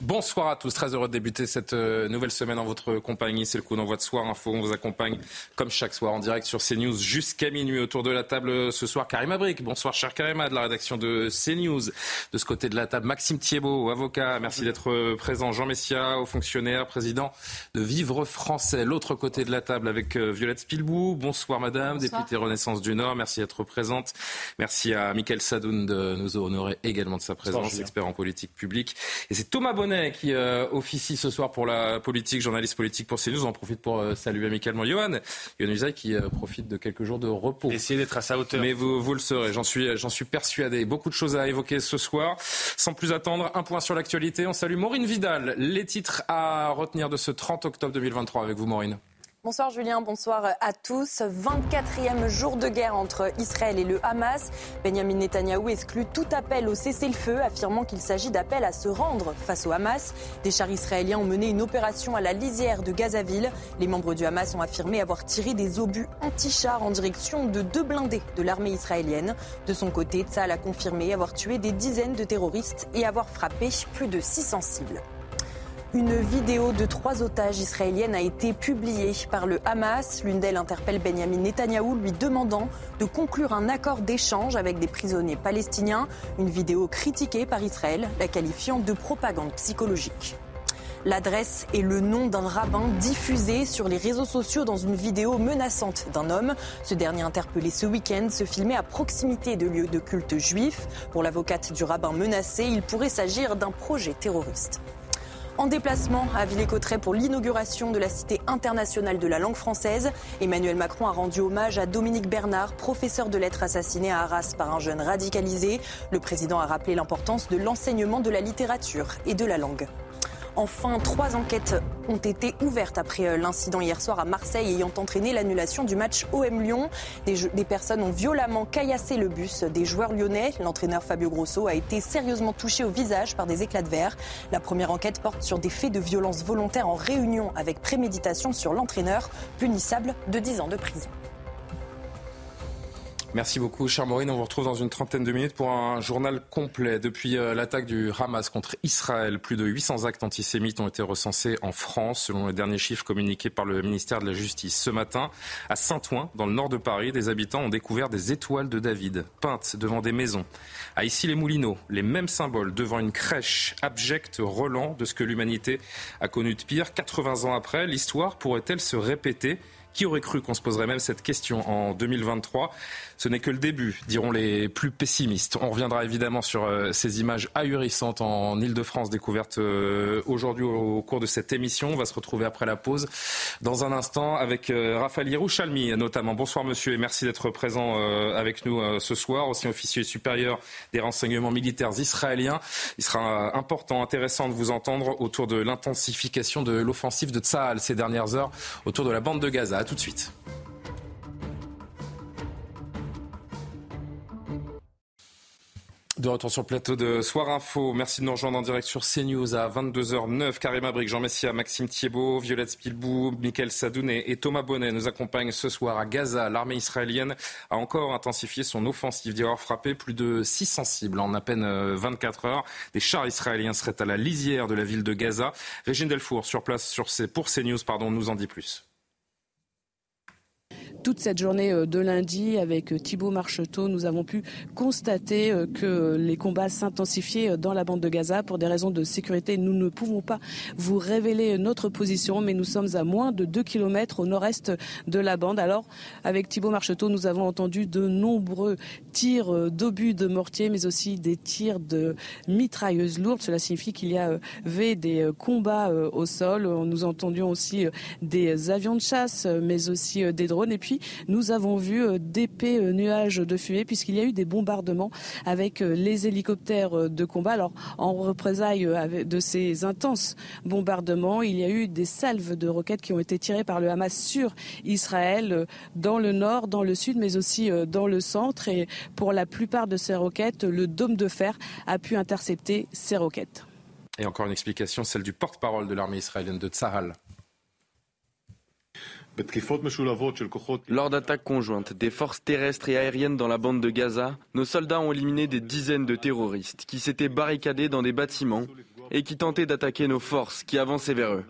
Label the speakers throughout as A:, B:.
A: Bonsoir à tous, très heureux de débuter cette euh, nouvelle semaine en votre compagnie. C'est le coup d'envoi de Soir Info. On vous accompagne comme chaque soir en direct sur CNews jusqu'à minuit. Autour de la table euh, ce soir, Karim Abrik. Bonsoir, cher Karima, de la rédaction de CNews. De ce côté de la table, Maxime Thiebaud, avocat. Merci d'être euh, présent. Jean Messia, haut fonctionnaire, président de Vivre Français. L'autre côté de la table avec Violette Spilbou. Bonsoir, madame, députée Renaissance du Nord. Merci d'être présente. Merci à Michael Sadoun de nous honorer également de sa présence, expert en politique publique. Et c'est Thomas Bonnet qui euh, officie ce soir pour la politique, journaliste politique pour CNews. On en profite pour euh, saluer amicalement Johan. Johan Usaï qui euh, profite de quelques jours de repos.
B: Essayez d'être à sa hauteur.
A: Mais vous, vous le serez, j'en suis, j'en suis persuadé. Beaucoup de choses à évoquer ce soir. Sans plus attendre, un point sur l'actualité. On salue Maureen Vidal. Les titres à retenir de ce 30 octobre 2023 avec vous, Maureen.
C: Bonsoir Julien, bonsoir à tous. 24e jour de guerre entre Israël et le Hamas. Benjamin Netanyahou exclut tout appel au cessez-le-feu, affirmant qu'il s'agit d'appel à se rendre face au Hamas. Des chars israéliens ont mené une opération à la lisière de Gazaville. Les membres du Hamas ont affirmé avoir tiré des obus anti-chars en direction de deux blindés de l'armée israélienne. De son côté, Tzal a confirmé avoir tué des dizaines de terroristes et avoir frappé plus de 600 cibles. Une vidéo de trois otages israéliennes a été publiée par le Hamas. L'une d'elles interpelle Benjamin Netanyahou, lui demandant de conclure un accord d'échange avec des prisonniers palestiniens. Une vidéo critiquée par Israël, la qualifiant de propagande psychologique. L'adresse et le nom d'un rabbin diffusé sur les réseaux sociaux dans une vidéo menaçante d'un homme. Ce dernier interpellé ce week-end se filmait à proximité de lieux de culte juifs. Pour l'avocate du rabbin menacé, il pourrait s'agir d'un projet terroriste. En déplacement à Villers-Cotterêts pour l'inauguration de la Cité internationale de la langue française, Emmanuel Macron a rendu hommage à Dominique Bernard, professeur de lettres assassiné à Arras par un jeune radicalisé. Le président a rappelé l'importance de l'enseignement de la littérature et de la langue. Enfin, trois enquêtes ont été ouvertes après euh, l'incident hier soir à Marseille ayant entraîné l'annulation du match OM Lyon. Des, personnes ont violemment caillassé le bus des joueurs lyonnais. L'entraîneur Fabio Grosso a été sérieusement touché au visage par des éclats de verre. La première enquête porte sur des faits de violence volontaire en réunion avec préméditation sur l'entraîneur, punissable de 10 ans de prison.
A: Merci beaucoup, cher Maureen. On vous retrouve dans une trentaine de minutes pour un journal complet. Depuis euh, l'attaque du Hamas contre Israël, plus de 800 actes antisémites ont été recensés en France, selon les derniers chiffres communiqués par le ministère de la Justice. Ce matin, à Saint-Ouen, dans le nord de Paris, des habitants ont découvert des étoiles de David peintes devant des maisons. À Issy-les-Moulineaux, les mêmes symboles devant une crèche abjecte relant de ce que l'humanité a connu de pire. 80 ans après, l'histoire pourrait-elle se répéter? Qui aurait cru qu'on se poserait même cette question en 2023 Ce n'est que le début, diront les plus pessimistes. On reviendra évidemment sur euh, ces images ahurissantes en Ile-de-France découvertes euh, aujourd'hui au cours de cette émission. On va se retrouver après la pause dans un instant avec euh, Raphaël Yerouchalmi notamment. Bonsoir monsieur et merci d'être présent avec nous ce soir, aussi officier supérieur des renseignements militaires israéliens. Il sera important, intéressant de vous entendre autour de l'intensification de l'offensive de Tsahal ces dernières heures autour de la bande de Gaza tout de suite. De retour sur le plateau de Soir Info. Merci de nous rejoindre en direct sur CNews à 22h09. Karim Abrik, Jean Messia, Maxime Thiebaud, Violette Spilbou, Michael Sadoun et Thomas Bonnet nous accompagnent ce soir à Gaza. L'armée israélienne a encore intensifié son offensive d'y avoir frappé plus de 600 cibles en à peine 24 euh, heures. Des chars israéliens seraient à la lisière de la ville de Gaza. Régine Delfour, sur place sur pour CNews, pardon, nous en dit plus
D: toute cette journée euh, de lundi avec euh, Thibault Marcheteau, nous avons pu constater euh, que les combats s'intensifiaient dans la bande de Gaza. Pour des raisons de sécurité, nous ne pouvons pas vous révéler notre position, mais nous sommes à moins de 2 km au nord-est de la bande. Alors, avec Thibault Marcheteau, nous avons entendu de nombreux tirs d'obus de mortier, mais aussi des tirs de mitrailleuses lourdes. Cela signifie qu'il y avait des combats au sol. Nous entendions aussi des avions de chasse, mais aussi des drones. Et puis, nous avons vu d'épais nuages de fumée puisqu'il y a eu des bombardements avec les hélicoptères de combat. Alors, en représailles de ces intenses bombardements, il y a eu des salves de roquettes qui ont été tirées par le Hamas sur Israël dans le nord, dans le sud, mais aussi dans le centre. Et pour la plupart de ces roquettes, le dôme de fer a pu intercepter ces roquettes.
A: Et encore une explication, celle du porte-parole de l'armée israélienne de Tsahal.
B: Lors d'attaques conjointes des forces terrestres et aériennes dans la bande de Gaza, nos soldats ont éliminé des dizaines de terroristes qui s'étaient barricadés dans des bâtiments et qui tentaient d'attaquer nos forces qui avançaient vers eux.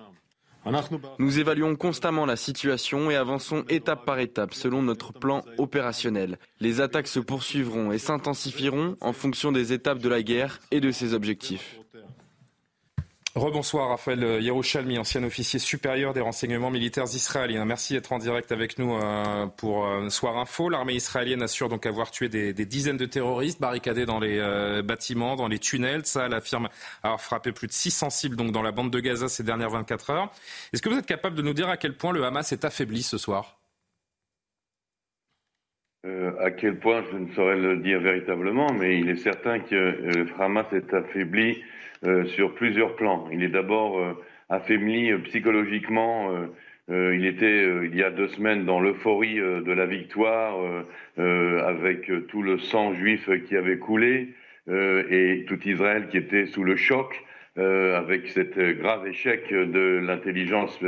B: Nous évaluons constamment la situation et avançons étape par étape selon notre plan opérationnel. Les attaques se poursuivront et s'intensifieront en fonction des étapes de la guerre et de ses objectifs.
A: Rebonsoir Raphaël Yerushalmi, ancien officier supérieur des renseignements militaires israéliens. Merci d'être en direct avec nous euh, pour euh, Soir Info. L'armée israélienne assure donc avoir tué des, dizaines de terroristes barricadés dans les euh, bâtiments, dans les tunnels. Ça, elle affirme avoir frappé plus de 600 cibles donc, dans la bande de Gaza ces dernières 24 heures. Est-ce que vous êtes capable de nous dire à quel point le Hamas est affaibli ce soir?
E: À quel point, je ne saurais le dire véritablement, mais il est certain que le Hamas est affaibli euh, sur plusieurs plans. Il est d'abord euh, affaibli euh, psychologiquement. il était il y a deux semaines dans l'euphorie de la victoire, avec tout le sang juif qui avait coulé et tout Israël qui était sous le choc. avec cet grave échec de l'intelligence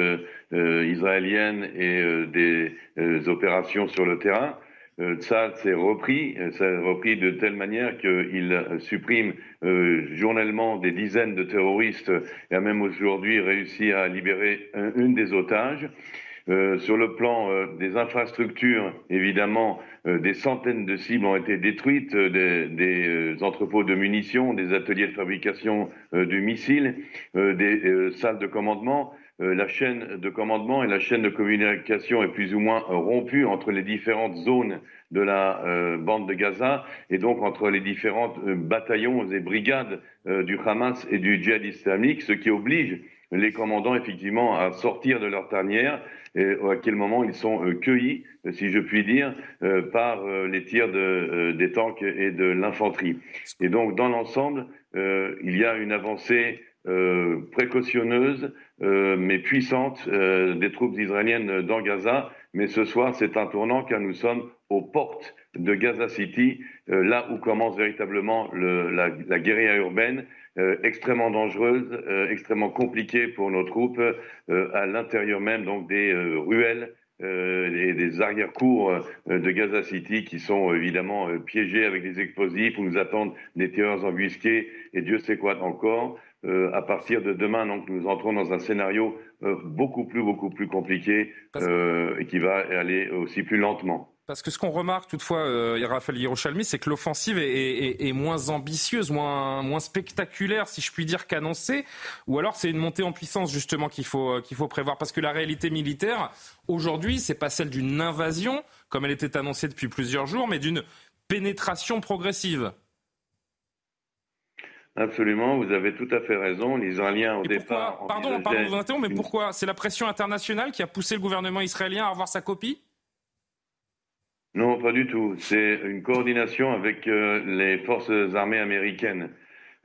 E: israélienne et des opérations sur le terrain. Euh, ça s'est repris, euh, ça repris de telle manière qu'il supprime euh, journellement des dizaines de terroristes et a même aujourd'hui réussi à libérer une des otages. sur le plan des infrastructures, évidemment, des centaines de cibles ont été détruites, des, entrepôts de munitions, des ateliers de fabrication de missiles, des salles de commandement. Euh, la chaîne de commandement et la chaîne de communication est plus ou moins rompue entre les différentes zones de la euh, bande de Gaza et donc entre les différents euh, bataillons et brigades du Hamas et du djihad islamique, ce qui oblige les commandants effectivement à sortir de leur tanière et à quel moment ils sont cueillis, si je puis dire, par les tirs de, des tanks et de l'infanterie. Et donc dans l'ensemble, il y a une avancée précautionneuse euh, mais puissante euh, des troupes israéliennes dans Gaza. Mais ce soir, c'est un tournant car nous sommes aux portes de Gaza City, euh, là où commence véritablement le, la, la, guérilla urbaine, extrêmement dangereuse, extrêmement compliquée pour nos troupes, à l'intérieur même donc des ruelles et des arrière-cours de Gaza City qui sont évidemment piégés avec des explosifs, où nous attendent des terreurs embusqués et Dieu sait quoi encore. Euh, à partir de demain, donc, nous entrons dans un scénario euh, beaucoup plus, beaucoup plus compliqué euh, et qui va aller aussi plus lentement.
A: Parce que ce qu'on remarque toutefois, euh, Raphaël Yerushalmi, c'est que l'offensive est, moins ambitieuse, moins, moins spectaculaire, si je puis dire, qu'annoncée. Ou alors c'est une montée en puissance justement qu'il faut, qu'il faut prévoir. Parce que la réalité militaire, aujourd'hui, c'est pas celle d'une invasion, comme elle était annoncée depuis plusieurs jours, mais d'une pénétration progressive.
E: Absolument, vous avez tout à fait raison. Les Israéliens, au départ.
A: Pardon, pardon de vous interrompre, mais pourquoi C'est la pression internationale qui a poussé le gouvernement israélien à avoir sa copie?
E: Non, pas du tout. C'est une coordination avec euh, les forces armées américaines.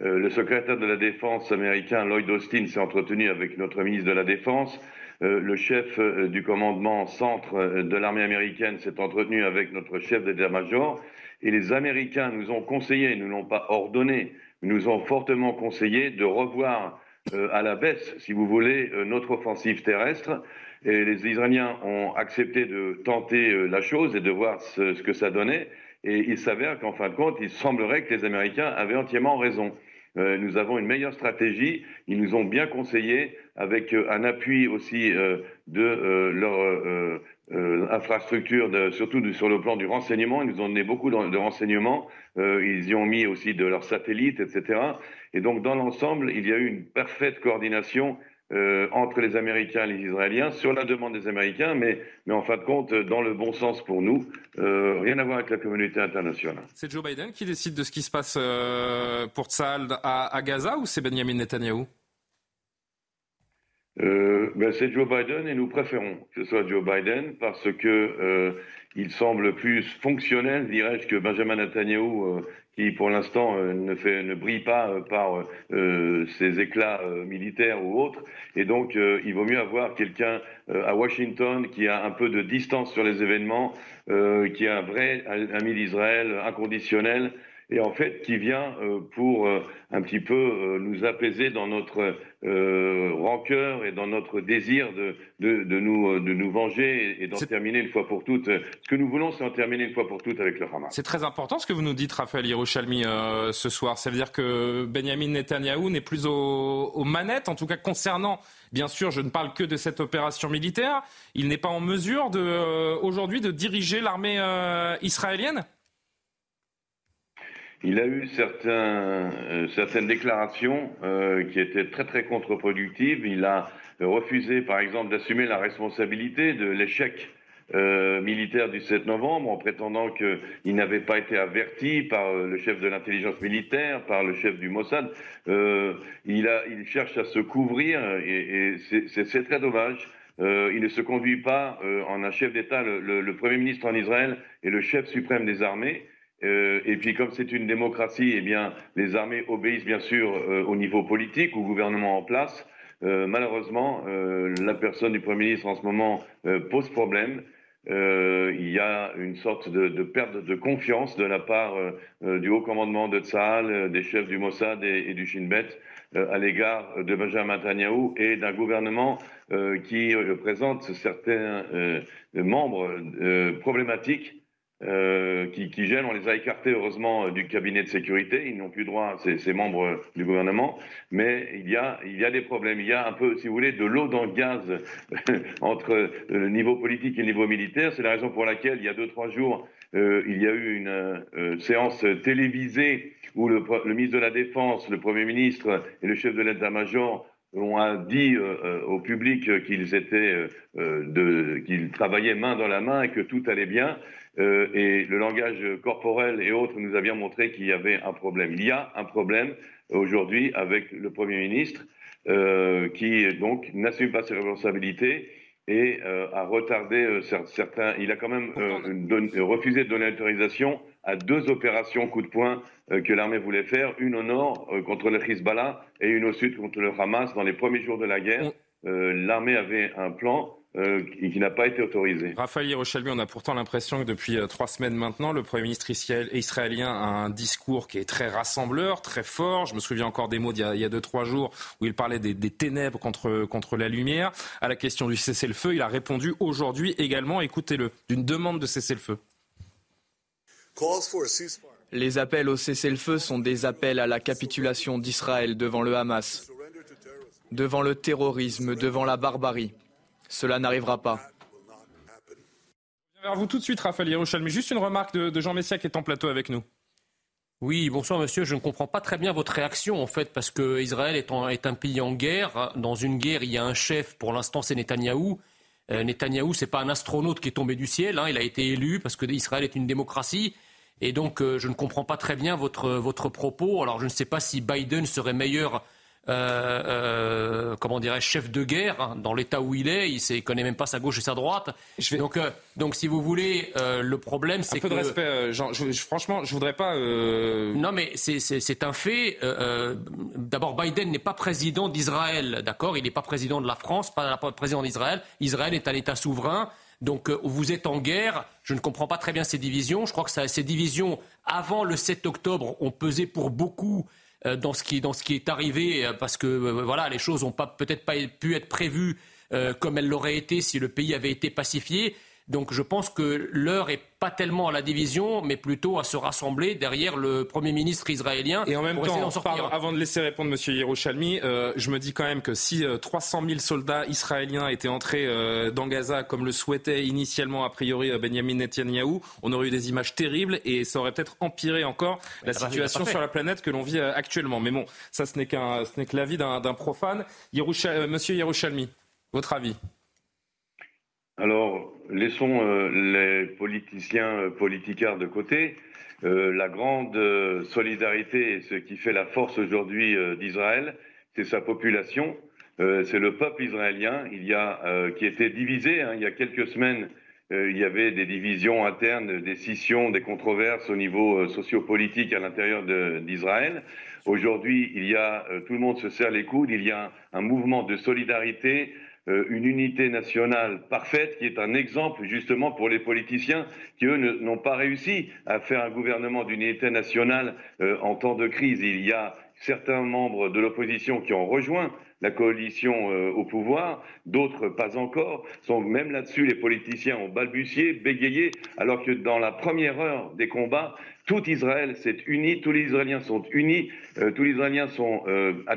E: Euh, le secrétaire de la Défense américain, Lloyd Austin, s'est entretenu avec notre ministre de la Défense. Euh, le chef du commandement centre de l'armée américaine s'est entretenu avec notre chef d'état-major. Et les Américains nous ont conseillé, ils ne l'ont pas ordonné, nous ont fortement conseillé de revoir euh, à la baisse, si vous voulez, euh, notre offensive terrestre. Et les Israéliens ont accepté de tenter euh, la chose et de voir ce, ce que ça donnait. Et il s'avère qu'en fin de compte, il semblerait que les Américains avaient entièrement raison. nous avons une meilleure stratégie. Ils nous ont bien conseillé, avec un appui aussi de leur euh, infrastructures, de, surtout sur le plan du renseignement. Ils nous ont donné beaucoup de, renseignements. Euh, ils y ont mis aussi de leurs satellites, etc. Et donc, dans l'ensemble, il y a eu une parfaite coordination euh, entre les Américains et les Israéliens sur la demande des Américains, mais, mais en fin de compte, dans le bon sens pour nous. Euh, rien à voir avec la communauté internationale.
A: C'est Joe Biden qui décide de ce qui se passe euh, pour Tsahal à, à Gaza ou c'est Benjamin Netanyahou
E: ben C'est Joe Biden et nous préférons que ce soit Joe Biden parce que il semble plus fonctionnel, dirais-je, que Benjamin Netanyahu, qui pour l'instant ne, ne brille pas par ses éclats militaires ou autres. Et donc, il vaut mieux avoir quelqu'un à Washington qui a un peu de distance sur les événements, qui est un vrai ami d'Israël inconditionnel et en fait qui vient euh, pour euh, un petit peu euh, nous apaiser dans notre rancœur et dans notre désir de, de, de nous, de nous venger et, d'en terminer une fois pour toutes. Ce que nous voulons, c'est en terminer une fois pour toutes avec le Hamas.
A: C'est très important ce que vous nous dites, Raphaël Yerushalmi, ce soir. Ça veut dire que Benjamin Netanyahou n'est plus aux, aux manettes, en tout cas concernant Bien sûr, je ne parle que de cette opération militaire. Il n'est pas en mesure de, aujourd'hui de diriger l'armée israélienne?
E: Il a eu euh, certaines déclarations euh, qui étaient très très contre-productives. Il a refusé, par exemple, d'assumer la responsabilité de l'échec euh, militaire du 7 novembre en prétendant qu'il n'avait pas été averti par le chef de l'intelligence militaire, par le chef du Mossad. il, cherche à se couvrir et, et c'est très dommage. il ne se conduit pas en un chef d'État. Le, le, Premier ministre en Israël est le chef suprême des armées. Euh, et puis, comme c'est une démocratie, eh bien, les armées obéissent bien sûr euh, au niveau politique, au gouvernement en place. Euh, malheureusement, la personne du Premier ministre en ce moment pose problème. il y a une sorte de, perte de confiance de la part du haut commandement de Tsahal, des chefs du Mossad et, et du Shin Bet à l'égard de Benjamin Netanyahu et d'un gouvernement qui présente certains membres problématiques euh, qui, qui, gênent. On les a écartés heureusement du cabinet de sécurité. Ils n'ont plus droit, ces, membres du gouvernement. Mais il y, a, il y a des problèmes. Il y a un peu, si vous voulez, de l'eau dans le gaz entre le niveau politique et le niveau militaire. C'est la raison pour laquelle, il y a deux, trois jours, euh, il y a eu une euh, séance télévisée où le, ministre de la Défense, le Premier ministre et le chef de l'état-major ont dit euh, au public qu'ils étaient, qu'ils travaillaient main dans la main et que tout allait bien. Euh, et le langage corporel et autres nous a bien montré qu'il y avait un problème. Il y a un problème aujourd'hui avec le Premier ministre euh, qui donc n'assume pas ses responsabilités et euh, a retardé euh, certains. Il a quand même euh, refusé de donner l'autorisation à deux opérations coup de poing que l'armée voulait faire, une au nord contre le Hezbollah et une au sud contre le Hamas dans les premiers jours de la guerre. l'armée avait un plan euh, qui n'a pas été autorisé.
A: Raphaël Yerushalmi, on a pourtant l'impression que depuis euh, trois semaines maintenant, le Premier ministre israélien a un discours qui est très rassembleur, très fort. Je me souviens encore des mots d'il y, a deux, trois jours où il parlait des, ténèbres contre, contre la lumière. À la question du cessez-le-feu, il a répondu aujourd'hui également, écoutez-le, d'une demande de cessez-le-feu.
B: Les appels au cessez-le-feu sont des appels à la capitulation d'Israël devant le Hamas, devant le terrorisme, devant la barbarie. Cela n'arrivera pas.
A: Alors vous tout de suite, Raphaël mais Juste une remarque de, Jean Messia qui est en plateau avec nous.
F: Oui, bonsoir monsieur. Je ne comprends pas très bien votre réaction en fait, parce que Israël est, est un pays en guerre. Dans une guerre, il y a un chef. Pour l'instant, c'est Netanyahou. Euh, Netanyahou, c'est pas un astronaute qui est tombé du ciel. Hein. Il a été élu parce que Israël est une démocratie. Et donc, euh, je ne comprends pas très bien votre, votre propos. Alors, je ne sais pas si Biden serait meilleur euh, euh, comment dirais chef de guerre hein, dans l'état où il est. Il ne connaît même pas sa gauche et sa droite. Donc, euh, donc, si vous voulez, le problème, c'est que.
A: Un peu de respect, Jean. Je, franchement, je voudrais pas.
F: Non, mais c'est un fait. D'abord, Biden n'est pas président d'Israël, d'accord? Il n'est pas président de la France, pas président d'Israël. Israël est un État souverain. Donc vous êtes en guerre. Je ne comprends pas très bien ces divisions. Je crois que ça, ces divisions, avant le 7 octobre, ont pesé pour beaucoup dans ce qui, dans ce qui est arrivé, euh, parce que euh, voilà, les choses n'ont peut-être pas pu être prévues comme elles l'auraient été si le pays avait été pacifié. Donc je pense que l'heure est pas tellement à la division, mais plutôt à se rassembler derrière le Premier ministre israélien.
A: Et en même temps, avant de laisser répondre M. Yerushalmi, euh, je me dis quand même que si 300 euh, 000 soldats israéliens étaient entrés euh, dans Gaza comme le souhaitait initialement a priori Benjamin Netanyahu, on aurait eu des images terribles et ça aurait peut-être empiré encore la situation sur la planète que l'on vit actuellement. Mais bon, ça ce n'est qu'un, ce n'est que l'avis d'un, profane. Monsieur Yerushalmi, votre avis?
E: Alors, laissons euh, les politiciens euh, politicards de côté. Euh, la grande solidarité et ce qui fait la force aujourd'hui d'Israël, c'est sa population. c'est le peuple israélien. Il y a qui était divisé. Hein, il y a quelques semaines, il y avait des divisions internes, des scissions, des controverses au niveau sociopolitique à l'intérieur d'Israël. Aujourd'hui, il y a tout le monde se serre les coudes. Il y a un mouvement de solidarité euh, une unité nationale parfaite qui est un exemple justement pour les politiciens qui, eux, n'ont pas réussi à faire un gouvernement d'unité nationale euh, en temps de crise. Il y a certains membres de l'opposition qui ont rejoint la coalition euh, au pouvoir, d'autres pas encore. Sont, même là-dessus, les politiciens ont balbutié, bégayé, alors que dans la première heure des combats, tout Israël s'est uni, tous les Israéliens sont unis, tous les Israéliens sont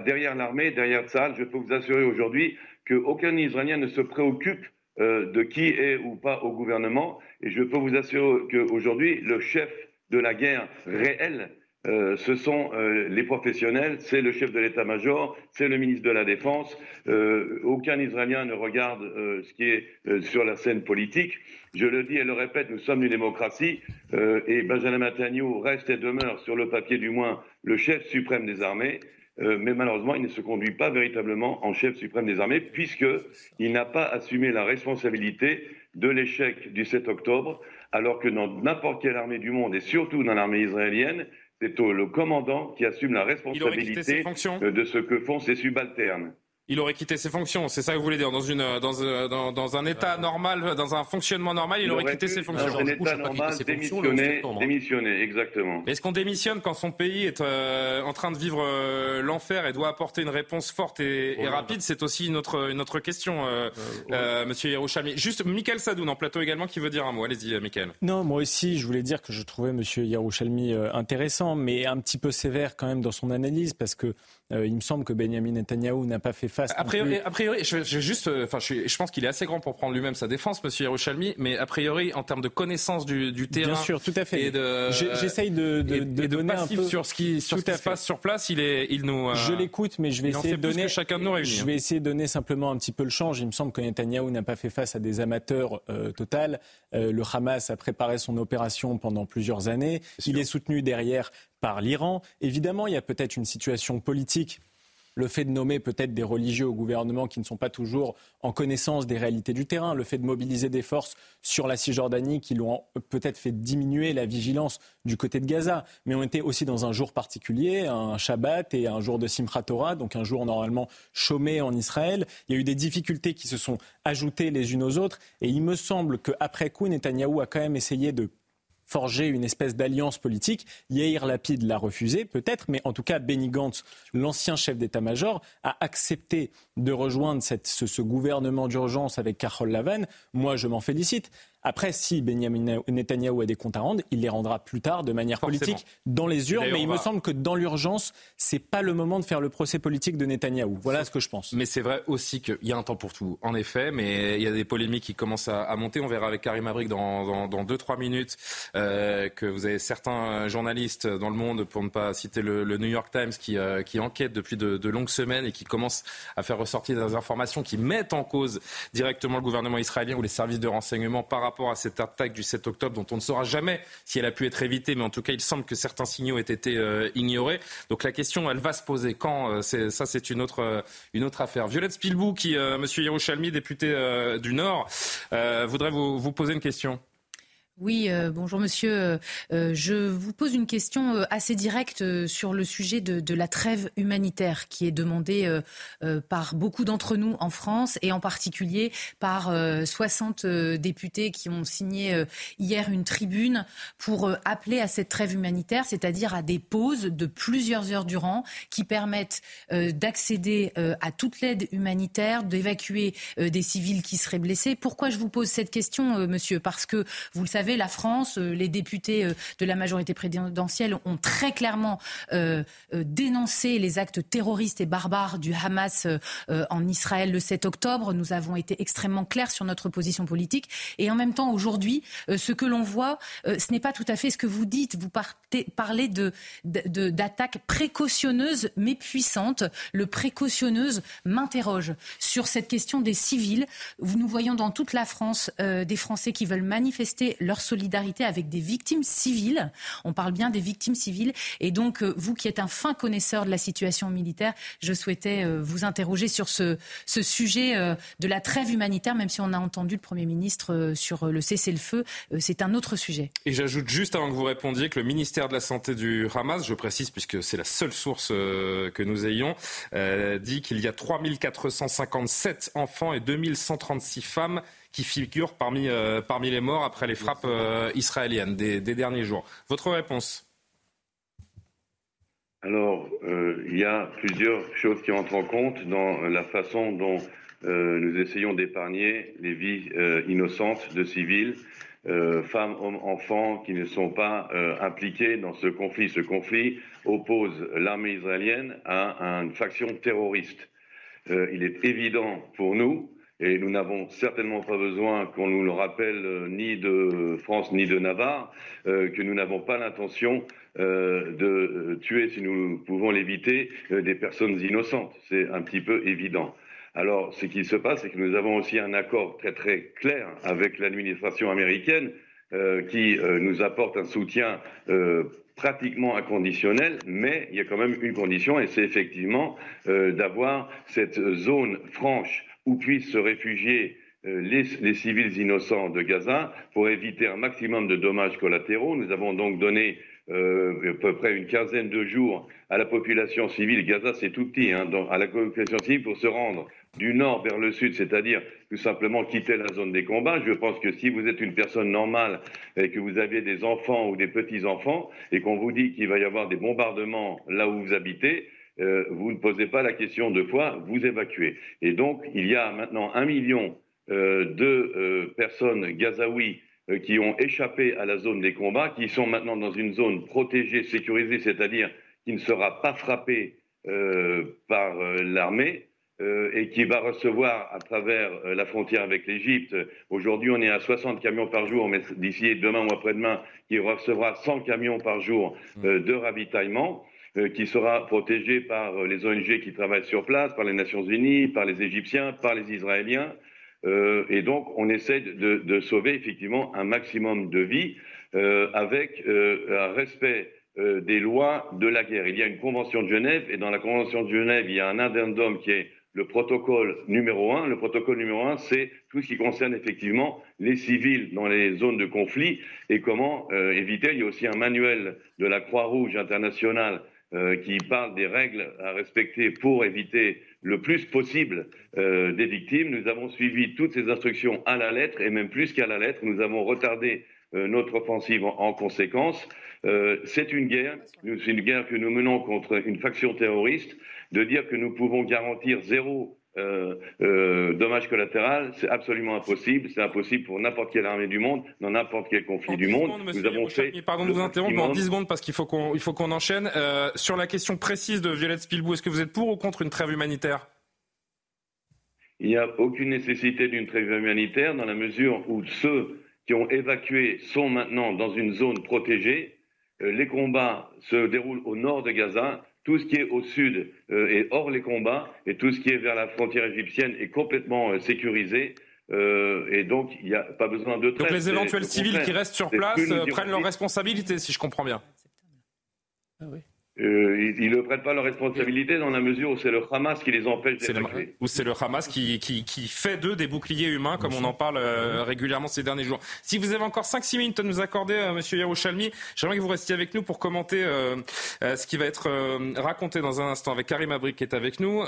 E: derrière l'armée, derrière Tzal. Je peux vous assurer aujourd'hui qu'aucun Israélien ne se préoccupe euh, de qui est ou pas au gouvernement. Et je peux vous assurer qu'aujourd'hui, le chef de la guerre réelle, euh, ce sont euh, les professionnels, c'est le chef de l'état-major, c'est le ministre de la Défense. aucun Israélien ne regarde ce qui est sur la scène politique. Je le dis et le répète, nous sommes une démocratie et Benjamin Netanyahu reste et demeure, sur le papier du moins, le chef suprême des armées. Euh, mais malheureusement, il ne se conduit pas véritablement en chef suprême des armées, puisqu'il n'a pas assumé la responsabilité de l'échec du 7 octobre, alors que dans n'importe quelle armée du monde, et surtout dans l'armée israélienne, c'est le commandant qui assume la responsabilité de ce que font ses subalternes
A: il aurait quitté ses fonctions. C'est ça que vous voulez dire dans une dans, euh, dans, dans un état normal, dans un fonctionnement normal, il, aurait quitté ses fonctions.
E: Dans un état normal, démissionné, démissionné, exactement.
A: Est-ce qu'on démissionne quand son pays est euh, en train de vivre euh, l'enfer et doit apporter une réponse forte et, rapide? C'est aussi une autre une autre question, Monsieur Yerouchami. Juste, Michael Sadoun en plateau également qui veut dire un mot. Allez-y, Michael.
G: Non, moi aussi, je voulais dire que je trouvais Monsieur Yerouchami intéressant, mais un petit peu sévère quand même dans son analyse parce que il me semble que Benjamin Netanyahu n'a pas fait
A: a priori, a priori je, juste, euh, enfin, je, je, pense qu'il est assez grand pour prendre lui-même sa défense, Monsieur Yerushalmi, mais a priori, en termes de connaissance du, du terrain,
G: bien sûr, tout à fait. J'essaye de, de, de,
A: de
G: donner un peu
A: sur ce qui, sur ce qui se passe sur place. Il est, il nous.
G: Euh, je l'écoute, mais je vais essayer de donner.
A: chacun de nous
G: Je vais essayer de donner simplement un petit peu le change. Il me semble que Netanyahu n'a pas fait face à des amateurs euh, total. Euh, le Hamas a préparé son opération pendant plusieurs années. Il est soutenu derrière par l'Iran. Évidemment, il y a peut-être une situation politique le fait de nommer peut-être des religieux au gouvernement qui ne sont pas toujours en connaissance des réalités du terrain, le fait de mobiliser des forces sur la Cisjordanie qui l'ont peut-être fait diminuer la vigilance du côté de Gaza, mais on était aussi dans un jour particulier, un Shabbat et un jour de Simchat Torah, donc un jour normalement chômé en Israël. Il y a eu des difficultés qui se sont ajoutées les unes aux autres, et il me semble qu'après coup, Netanyahou a quand même essayé de forger une espèce d'alliance politique. Yair Lapid l'a refusé, peut-être, mais en tout cas, Benny Gantz, l'ancien chef d'état-major, a accepté de rejoindre ce, gouvernement d'urgence avec Carole Lavan. Moi, je m'en félicite. Après, si Benjamin Netanyahu a des comptes à rendre, il les rendra plus tard de manière politique dans les urnes. Mais il me semble que dans l'urgence, c'est pas le moment de faire le procès politique de Netanyahou. Voilà ce que je pense.
A: Mais c'est vrai aussi qu'il y a un temps pour tout, en effet. Mais il y a des polémiques qui commencent à, monter. On verra avec Karim Abrik dans, dans, deux trois minutes euh, que vous avez certains journalistes dans le monde, pour ne pas citer le, New York Times, qui, euh, qui enquêtent depuis de, longues semaines et qui commencent à faire ressortir des informations qui mettent en cause directement le gouvernement israélien ou les services de renseignement par rapport à cette attaque du 7 octobre dont on ne saura jamais si elle a pu être évitée, mais en tout cas, il semble que certains signaux aient été euh, ignorés. Donc la question, elle va se poser quand euh, Ça, c'est une autre, euh, une autre affaire. Violette Spilbou, qui, Monsieur Yerushalmi, député du Nord, voudrait vous, vous poser une question.
H: Oui, euh, bonjour monsieur. Euh, euh, je vous pose une question assez directe sur le sujet de, la trêve humanitaire qui est demandée par beaucoup d'entre nous en France et en particulier par 60 députés qui ont signé hier une tribune pour appeler à cette trêve humanitaire, c'est-à-dire à des pauses de plusieurs heures durant qui permettent d'accéder à toute l'aide humanitaire, d'évacuer des civils qui seraient blessés. Pourquoi je vous pose cette question, monsieur? Parce que, vous le savez, la France, euh, les députés euh, de la majorité présidentielle ont très clairement euh, dénoncé les actes terroristes et barbares du Hamas en Israël le 7 octobre. Nous avons été extrêmement clairs sur notre position politique. Et en même temps, aujourd'hui, ce que l'on voit, ce n'est pas tout à fait ce que vous dites. Vous parlez d'attaques de, précautionneuses mais puissantes. Le précautionneuse m'interroge sur cette question des civils. Nous voyons dans toute la France des Français qui veulent manifester leur solidarité avec des victimes civiles. On parle bien des victimes civiles. Et donc, euh, vous qui êtes un fin connaisseur de la situation militaire, je souhaitais euh, vous interroger sur ce, ce sujet euh, de la trêve humanitaire, même si on a entendu le Premier ministre sur le cessez-le-feu. C'est un autre sujet.
A: Et j'ajoute juste avant que vous répondiez que le ministère de la Santé du Hamas, je précise puisque c'est la seule source que nous ayons, dit qu'il y a 3457 enfants et 2136 femmes qui figurent parmi, parmi les morts après les frappes israéliennes des, derniers jours. Votre réponse
E: alors, euh, il y a plusieurs choses qui entrent en compte dans la façon dont euh, nous essayons d'épargner les vies euh, innocentes de civils, femmes, hommes, enfants qui ne sont pas impliqués dans ce conflit. Ce conflit oppose l'armée israélienne à, une faction terroriste. il est évident pour nous et nous n'avons certainement pas besoin qu'on nous le rappelle ni de France ni de Navarre, que nous n'avons pas l'intention euh, de euh, tuer, si nous pouvons l'éviter, euh, des personnes innocentes. C'est un petit peu évident. Alors, ce qui se passe, c'est que nous avons aussi un accord très très clair avec l'administration américaine qui nous apporte un soutien pratiquement inconditionnel, mais il y a quand même une condition, et c'est effectivement d'avoir cette zone franche où puissent se réfugier les, les, civils innocents de Gaza pour éviter un maximum de dommages collatéraux. Nous avons donc donné euh, à peu près une quinzaine de jours à la population civile. Gaza, c'est tout petit, hein, à la population civile pour se rendre du nord vers le sud, c'est-à-dire tout simplement quitter la zone des combats. Je pense que si vous êtes une personne normale et que vous avez des enfants ou des petits-enfants et qu'on vous dit qu'il va y avoir des bombardements là où vous habitez, euh, vous ne posez pas la question deux fois, vous évacuez. Et donc, il y a maintenant un million euh, de euh, personnes gazaouis qui ont échappé à la zone des combats, qui sont maintenant dans une zone protégée, sécurisée, c'est-à-dire qui ne sera pas frappée par l'armée. et qui va recevoir à travers la frontière avec l'Égypte. Aujourd'hui, on est à 60 camions par jour, mais d'ici demain ou après-demain, qui recevra 100 camions par jour de ravitaillement, qui sera protégé par les ONG qui travaillent sur place, par les Nations Unies, par les Égyptiens, par les Israéliens. Euh, et donc, on essaie de, sauver effectivement un maximum de vies euh, avec euh, un respect euh, des lois de la guerre. Il y a une convention de Genève, et dans la convention de Genève, il y a un addendum qui est le protocole numéro un. Le protocole numéro un, c'est tout ce qui concerne effectivement les civils dans les zones de conflit et comment euh, éviter. Il y a aussi un manuel de la Croix-Rouge internationale euh, qui parle des règles à respecter pour éviter le plus possible euh, des victimes. Nous avons suivi toutes ces instructions à la lettre et même plus qu'à la lettre. Nous avons retardé euh, notre offensive en, en conséquence. Euh, c'est une guerre, c'est une guerre que nous menons contre une faction terroriste. De dire que nous pouvons garantir zéro euh, euh, dommage collatéral, c'est absolument impossible. C'est impossible pour n'importe quelle armée du monde, dans n'importe quel conflit du monde.
A: nous avons fait. Pardon de vous interrompre en 10 secondes parce qu'il faut qu'on il faut qu'on enchaîne. Euh, sur la question précise de Violette Spilbou, est-ce que vous êtes pour ou contre une trêve humanitaire?
E: Il n'y a aucune nécessité d'une trêve humanitaire dans la mesure où ceux qui ont évacué sont maintenant dans une zone protégée. Euh, les combats se déroulent au nord de Gaza tout ce qui est au sud euh, est hors les combats et tout ce qui est vers la frontière égyptienne est complètement euh, sécurisé. Euh, et donc, il n'y a pas besoin de
A: Donc les éventuels civils qui restent sur place prennent leurs responsabilités, si je comprends bien.
E: Ah oui. Euh, ils ne prennent pas leurs responsabilités dans la mesure où c'est le Hamas qui les empêche d'évacuer.
A: Ou c'est le Hamas qui, qui, qui fait d'eux des boucliers humains, comme on en parle euh, régulièrement ces derniers jours. Si vous avez encore 5-6 minutes à nous accorder, euh, Monsieur Yerushalmi, j'aimerais que vous restiez avec nous pour commenter euh, ce qui va être raconté dans un instant avec Karim Abrik qui est avec nous.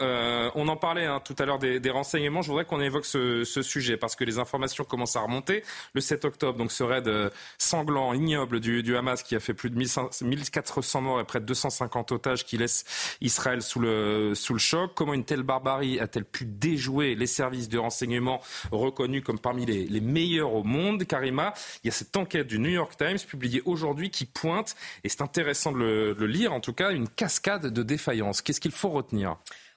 A: on en parlait hein, tout à l'heure des, des, renseignements. Je voudrais qu'on évoque ce, ce, sujet parce que les informations commencent à remonter. Le 7 octobre, donc, ce raid sanglant, ignoble du, du Hamas qui a fait plus de 1400 morts et près de 250 50 otages qui laissent Israël sous le, choc. Comment une telle barbarie a-t-elle pu déjouer les services de renseignement reconnus comme parmi les, meilleurs au monde? Karima, il y a cette enquête du New York Times publiée aujourd'hui qui pointe, et c'est intéressant de le, de le lire en tout cas, une cascade de défaillances. Qu'est-ce qu'il faut retenir?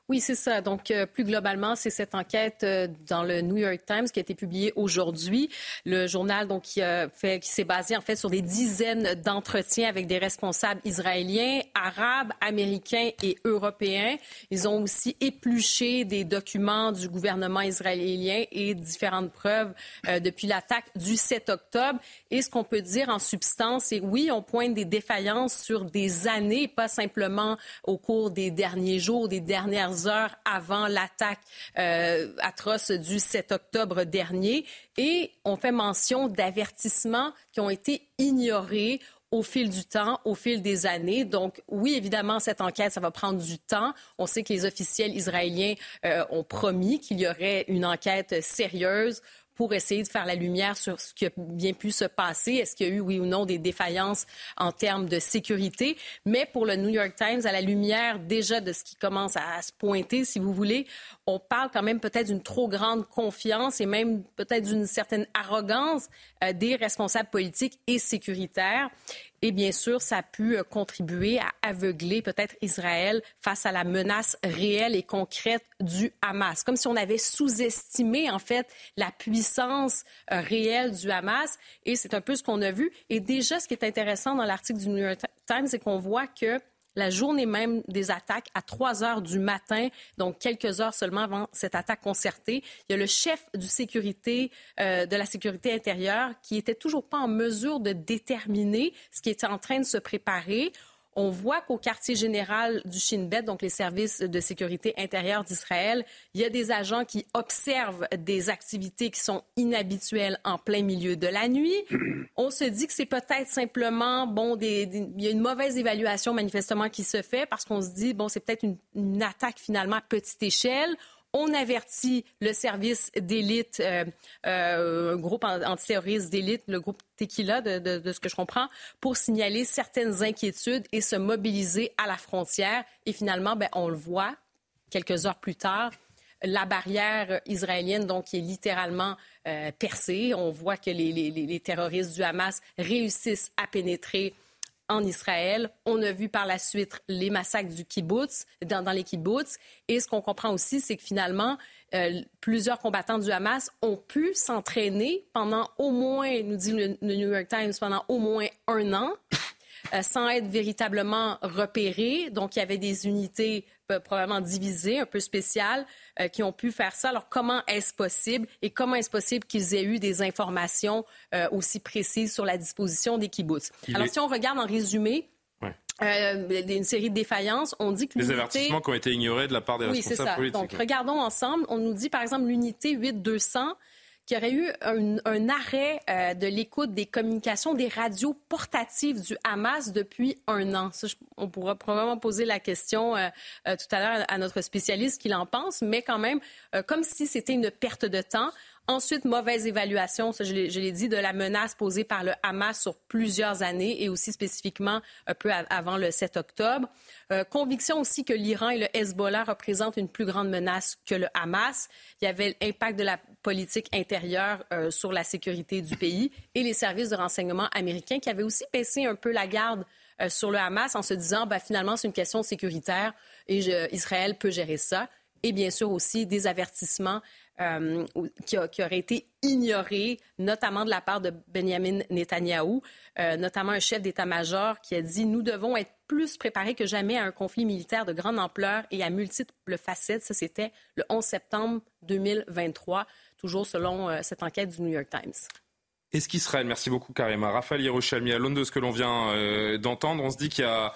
I: Oui, c'est ça. Donc, euh, plus globalement, c'est cette enquête euh, dans le New York Times qui a été publiée aujourd'hui. Le journal, donc, qui, fait, qui s'est basé en fait sur des dizaines d'entretiens avec des responsables israéliens, arabes, américains et européens. Ils ont aussi épluché des documents du gouvernement israélien et différentes preuves euh, depuis l'attaque du 7 octobre. Et ce qu'on peut dire en substance, c'est oui, on pointe des défaillances sur des années, pas simplement au cours des derniers jours, des dernières heures avant l'attaque euh, atroce du 7 octobre dernier. Et on fait mention d'avertissements qui ont été ignorés au fil du temps, au fil des années. Donc, oui, évidemment, cette enquête, ça va prendre du temps. On sait que les officiels israéliens euh, ont promis qu'il y aurait une enquête sérieuse pour essayer de faire la lumière sur ce qui a bien pu se passer. Est-ce qu'il y a eu, oui ou non, des défaillances en termes de sécurité? Mais pour le New York Times, à la lumière déjà de ce qui commence à se pointer, si vous voulez, on parle quand même peut-être d'une trop grande confiance et même peut-être d'une certaine arrogance euh, des responsables politiques et sécuritaires. Et bien sûr, ça a pu euh, contribuer à aveugler peut-être Israël face à la menace réelle et concrète du Hamas. Comme si on avait sous-estimé, en fait, la puissance euh, réelle du Hamas. Et c'est un peu ce qu'on a vu. Et déjà, ce qui est intéressant dans l'article du New York Times, c'est qu'on voit que la journée même des attaques, à 3 heures du matin, donc quelques heures seulement avant cette attaque concertée. Il y a le chef du sécurité, euh, de la sécurité intérieure qui était toujours pas en mesure de déterminer ce qui était en train de se préparer. On voit qu'au quartier général du Shin Bet, donc les services de sécurité intérieure d'Israël, il y a des agents qui observent des activités qui sont inhabituelles en plein milieu de la nuit. On se dit que c'est peut-être simplement, bon, il y a une mauvaise évaluation manifestement qui se fait parce qu'on se dit, bon, c'est peut-être une, une attaque finalement à petite échelle. On avertit le service d'élite, euh, euh, un groupe antiterroriste d'élite, le groupe Tequila, de, ce que je comprends, pour signaler certaines inquiétudes et se mobiliser à la frontière. Et finalement, ben, on le voit quelques heures plus tard, la barrière israélienne, donc, est littéralement euh, percée. On voit que les, terroristes du Hamas réussissent à pénétrer en Israël. On a vu par la suite les massacres du kibbutz, dans, les kibbutz. Et ce qu'on comprend aussi, c'est que finalement, euh, plusieurs combattants du Hamas ont pu s'entraîner pendant au moins, nous dit le, New York Times, pendant au moins un an. Euh, sans être véritablement repérés. Donc, il y avait des unités euh, probablement divisées, un peu spéciales, euh, qui ont pu faire ça. Alors, comment est-ce possible et comment est-ce possible qu'ils aient eu des informations aussi précises sur la disposition des kibbutz? Alors, si on regarde en résumé, une série de défaillances. On dit que
A: les avertissements qui ont été ignorés de la part des
I: oui,
A: responsables
I: ça.
A: politiques.
I: Donc, regardons ensemble. On nous dit, par exemple, l'unité 8200 qu'il y aurait eu un, arrêt euh, de l'écoute des communications des radios portatives du Hamas depuis un an. on pourra probablement poser la question euh, euh, tout à l'heure à notre spécialiste qu'il en pense, mais quand même, comme si c'était une perte de temps. Ensuite, mauvaise évaluation, ça je l'ai dit, de la menace posée par le Hamas sur plusieurs années et aussi spécifiquement un peu avant le 7 octobre. Euh, conviction aussi que l'Iran et le Hezbollah représentent une plus grande menace que le Hamas. Il y avait l'impact de la politique intérieure euh, sur la sécurité du pays et les services de renseignement américains qui avaient aussi baissé un peu la garde euh, sur le Hamas en se disant bah, finalement c'est une question sécuritaire et Israël peut gérer ça. Et bien sûr aussi des avertissements euh, qui, aurait été ignoré, notamment de la part de Benjamin Netanyahou, euh, notamment un chef d'état-major qui a dit Nous devons être plus préparés que jamais à un conflit militaire de grande ampleur et à multiples facettes. Ça, c'était le 11 septembre 2023, toujours selon euh, cette enquête du New York Times.
A: Est-ce qu'Israël, merci beaucoup Karima, Raphaël Yerushalmi, à l'aune de ce que l'on vient d'entendre, on se dit qu'il y a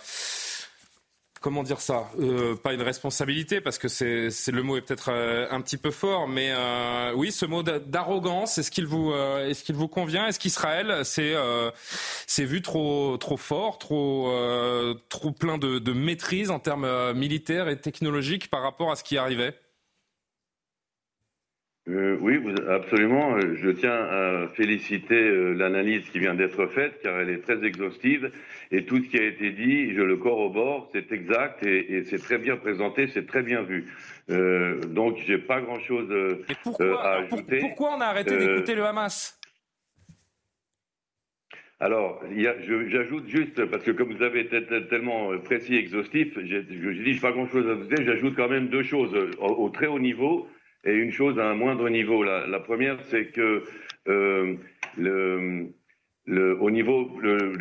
A: comment dire ça euh, Pas une responsabilité parce que c'est le mot est peut-être euh, un petit peu fort, mais euh, oui, ce mot d'arrogance, est-ce qu'il vous est-ce qu'il vous convient? Est-ce qu'Israël c'est c'est vu trop trop fort, trop trop plein de, de maîtrise en termes militaires et technologiques par rapport à ce qui arrivait?
E: Oui, absolument. Je tiens à féliciter l'analyse qui vient d'être faite, car elle est très exhaustive et tout ce qui a été dit, je le corrobore, c'est exact et, c'est très bien présenté, c'est très bien vu. Euh, donc, j'ai pas grand-chose euh,
A: euh, à ajouter. Pourquoi on a arrêté d'écouter le Hamas?
E: Alors, j'ajoute juste, parce que comme vous avez été tellement précis et exhaustif, je, je dis pas grand-chose à vous dire, j'ajoute quand même deux choses au, très haut niveau et une chose à un moindre niveau. La, première, c'est que euh, au niveau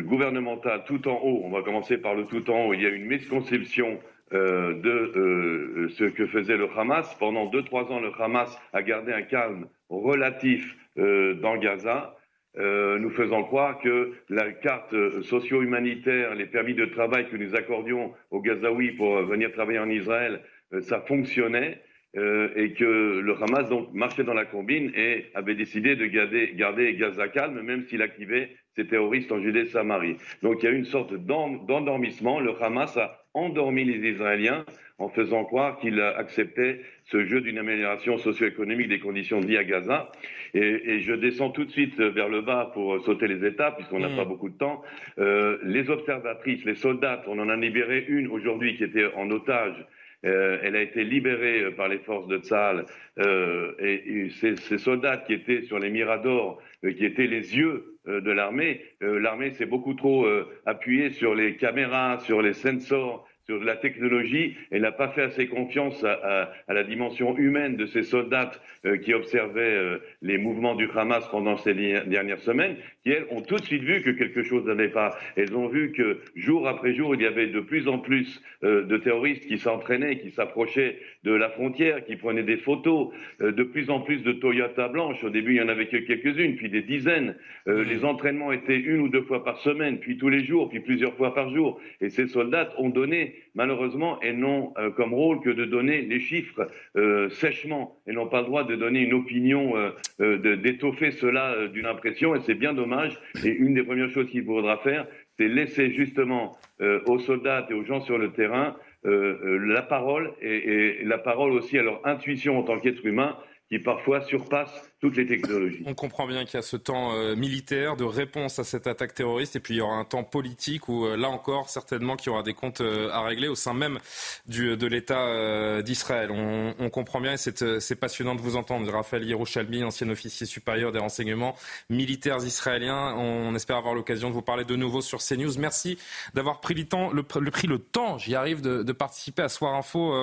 E: gouvernemental, tout en haut, on va commencer par le tout en haut, il y a une misconception euh, de euh, ce que faisait le Hamas. Pendant deux, trois ans, le Hamas a gardé un calme relatif dans Gaza. Nous faisant croire que la carte socio-humanitaire, les permis de travail que nous accordions aux Gazaouis pour venir travailler en Israël, ça fonctionnait. Euh, et que le Hamas donc marchait dans la combine et avait décidé de garder, garder Gaza calme, même s'il activait ses terroristes en Judée-Samarie. Donc il y a une sorte d'endormissement. Le Hamas a endormi les Israéliens en faisant croire qu'il acceptait ce jeu d'une amélioration socio-économique des conditions de vie à Gaza. Et, et, je descends tout de suite vers le bas pour sauter les étapes, puisqu'on n'a mm. pas beaucoup de temps. Euh, les observatrices, les soldats, on en a libéré une aujourd'hui qui était en otage euh, elle a été libérée euh, par les forces de Tzal euh, et, ces, ces, soldats qui étaient sur les miradors, qui étaient les yeux de l'armée, l'armée s'est beaucoup trop appuyée sur les caméras, sur les sensors sur la technologie et n'a pas fait assez confiance à, la dimension humaine de ces soldats euh, qui observaient euh, les mouvements du Hamas pendant ces dernières semaines, qui elles ont tout de suite vu que quelque chose n'allait pas. Elles ont vu que jour après jour, il y avait de plus en plus euh, de terroristes qui s'entraînaient, qui s'approchaient de la frontière, qui prenaient des photos, de plus en plus de Toyota blanches. Au début, il y en avait que quelques-unes, puis des dizaines. Les entraînements étaient une ou deux fois par semaine, puis tous les jours, puis plusieurs fois par jour. Et ces soldats ont donné malheureusement, elles n'ont euh, comme rôle que de donner les chiffres euh, sèchement. Elles n'ont pas le droit de donner une opinion, euh, d'étoffer cela d'une impression, et c'est bien dommage. Et une des premières choses qu'il faudra faire, c'est laisser justement aux soldats et aux gens sur le terrain la parole, et, et la parole aussi à leur intuition en tant qu'être humain, qui parfois surpasse toutes les technologies.
A: On comprend bien qu'il y a ce temps euh, militaire de réponse à cette attaque terroriste et puis il y aura un temps politique où euh, là encore certainement qu'il y aura des comptes euh, à régler au sein même du, de l'État d'Israël. On, on, comprend bien et c'est passionnant de vous entendre. Raphaël Yerushalmi, ancien officier supérieur des renseignements militaires israéliens. On, espère avoir l'occasion de vous parler de nouveau sur CNews. Merci d'avoir pris le temps, le, pris le temps, j'y arrive, de, de, participer à Soir Info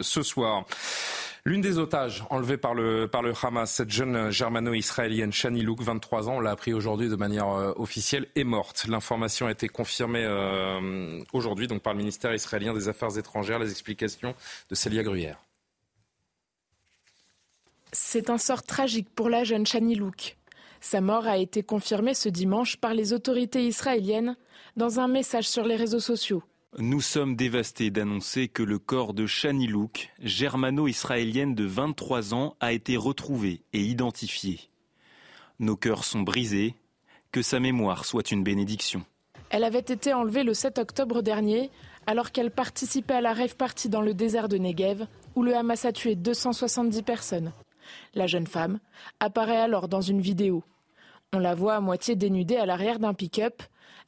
A: ce soir. L'une des otages enlevées par le, Hamas, cette jeune germano-israélienne Shani Louk, 23 ans, on l'a appris aujourd'hui de manière euh, officielle, est morte. L'information a été confirmée euh, aujourd'hui donc par le ministère israélien des Affaires étrangères. Les explications de Célia Gruyère.
J: C'est un sort tragique pour la jeune Shani Louk. Sa mort a été confirmée ce dimanche par les autorités israéliennes dans un message sur les réseaux sociaux.
K: Nous sommes dévastés d'annoncer que le corps de Shani Louk, germano-israélienne de 23 ans, a été retrouvé et identifié. Nos cœurs sont brisés, que sa mémoire soit une bénédiction.
J: Elle avait été enlevée le 7 octobre dernier, alors qu'elle participait à la rêve partie dans le désert de Negev, où le Hamas a tué 270 personnes. La jeune femme apparaît alors dans une vidéo. On la voit à moitié dénudée à l'arrière d'un pick-up,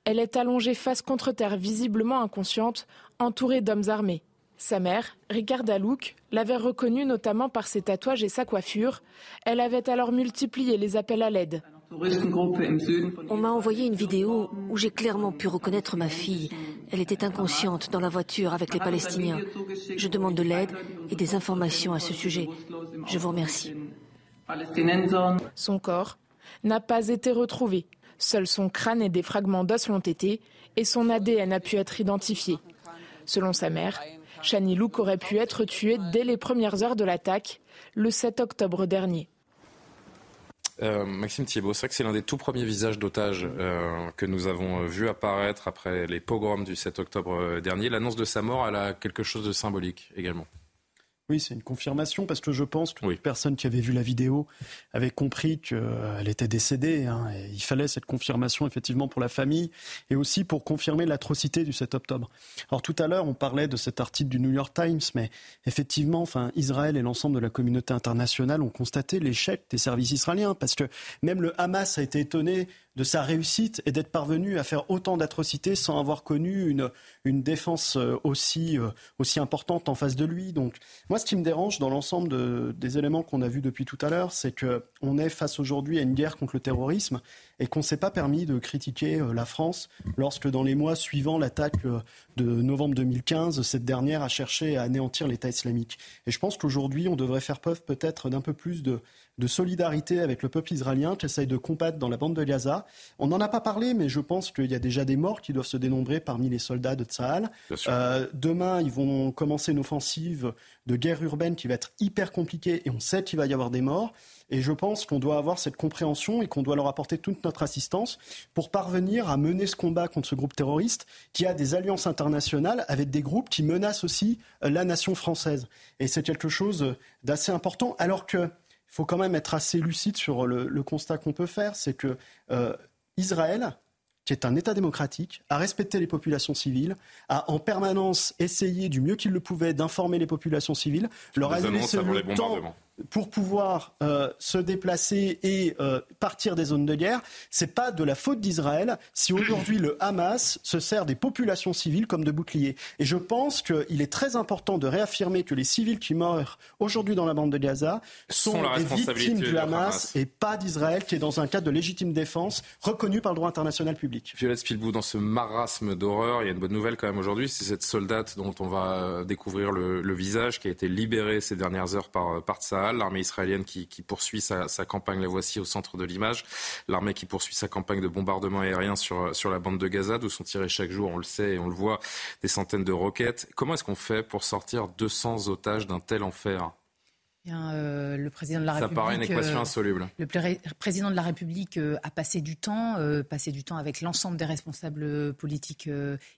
J: elle est allongée face contre terre, visiblement inconsciente, entourée d'hommes armés. Sa mère, Ricarda Louk, l'avait reconnue notamment par ses tatouages et sa coiffure. Elle avait alors multiplié les appels à l'aide.
L: On m'a envoyé une vidéo où j'ai clairement pu reconnaître ma fille. Elle était inconsciente dans la voiture avec les Palestiniens. Je demande de l'aide et des informations à ce sujet. Je vous remercie.
J: Son corps n'a pas été retrouvé. Seul son crâne et des fragments d'os l'ont été et son ADN a pu être identifié. Selon sa mère, Shani Louk aurait pu être tuée dès les premières heures de l'attaque, le 7 octobre dernier.
A: Euh, Maxime Thiebaud, c'est vrai que c'est l'un des tout premiers visages d'otages euh, que nous avons euh, vu apparaître après les pogroms du 7 octobre dernier. L'annonce de sa mort, a quelque chose de symbolique également.
M: Oui, c'est une confirmation parce que je pense que toute personne qui avait vu la vidéo avait compris qu'elle était décédée. Hein, et il fallait cette confirmation effectivement pour la famille et aussi pour confirmer l'atrocité du 7 octobre. Alors tout à l'heure, on parlait de cet article du New York Times, mais effectivement, enfin, Israël et l'ensemble de la communauté internationale ont constaté l'échec des services israéliens parce que même le Hamas a été étonné de sa réussite et d'être parvenu à faire autant d'atrocités sans avoir connu une, une défense euh, aussi, euh, aussi importante en face de lui. Donc, moi, ce qui me dérange dans l'ensemble de, des éléments qu'on a vus depuis tout à l'heure, c'est qu'on est face aujourd'hui à une guerre contre le terrorisme et qu'on ne s'est pas permis de critiquer euh, la France lorsque, dans les mois suivant l'attaque de novembre 2015, cette dernière a cherché à anéantir l'État islamique. Et je pense qu'aujourd'hui, on devrait faire preuve peut-être d'un peu plus de de solidarité avec le peuple israélien qui essaye de combattre dans la bande de Gaza. On n'en a pas parlé, mais je pense qu'il y a déjà des morts qui doivent se dénombrer parmi les soldats de Tsahal. Euh, demain, ils vont commencer une offensive de guerre urbaine qui va être hyper compliquée et on sait qu'il va y avoir des morts. Et je pense qu'on doit avoir cette compréhension et qu'on doit leur apporter toute notre assistance pour parvenir à mener ce combat contre ce groupe terroriste qui a des alliances internationales avec des groupes qui menacent aussi euh, la nation française. Et c'est quelque chose d'assez important alors que il faut quand même être assez lucide sur le, constat qu'on peut faire, c'est que euh, Israël, qui est un État démocratique, a respecté les populations civiles, a en permanence essayé du mieux qu'il le pouvait d'informer les populations civiles, leur a laissé le temps pour pouvoir euh, se déplacer et euh, partir des zones de guerre, c'est pas de la faute d'Israël si aujourd'hui le Hamas se sert des populations civiles comme de boucliers. Et je pense qu'il est très important de réaffirmer que les civils qui meurent aujourd'hui dans la bande de Gaza sont, des victimes du Hamas, et pas d'Israël qui est dans un cadre de légitime défense reconnu par le droit international public.
A: Violette Spilbou, dans ce marasme d'horreur, il y a une bonne nouvelle quand même aujourd'hui, c'est cette soldate dont on va découvrir le, visage qui a été libérée ces dernières heures par, par l'armée israélienne qui, poursuit sa, campagne, la voici au centre de l'image, l'armée qui poursuit sa campagne de bombardement aérien sur, sur la bande de Gaza, d'où sont tirés chaque jour, on le sait et on le voit, des centaines de roquettes. Comment est-ce qu'on fait pour sortir 200 otages d'un tel enfer?
H: Euh, le président de la République.
A: Ça paraît une équation
H: euh,
A: insoluble.
H: le président de la République euh, a passé du temps, passé du temps avec l'ensemble des responsables politiques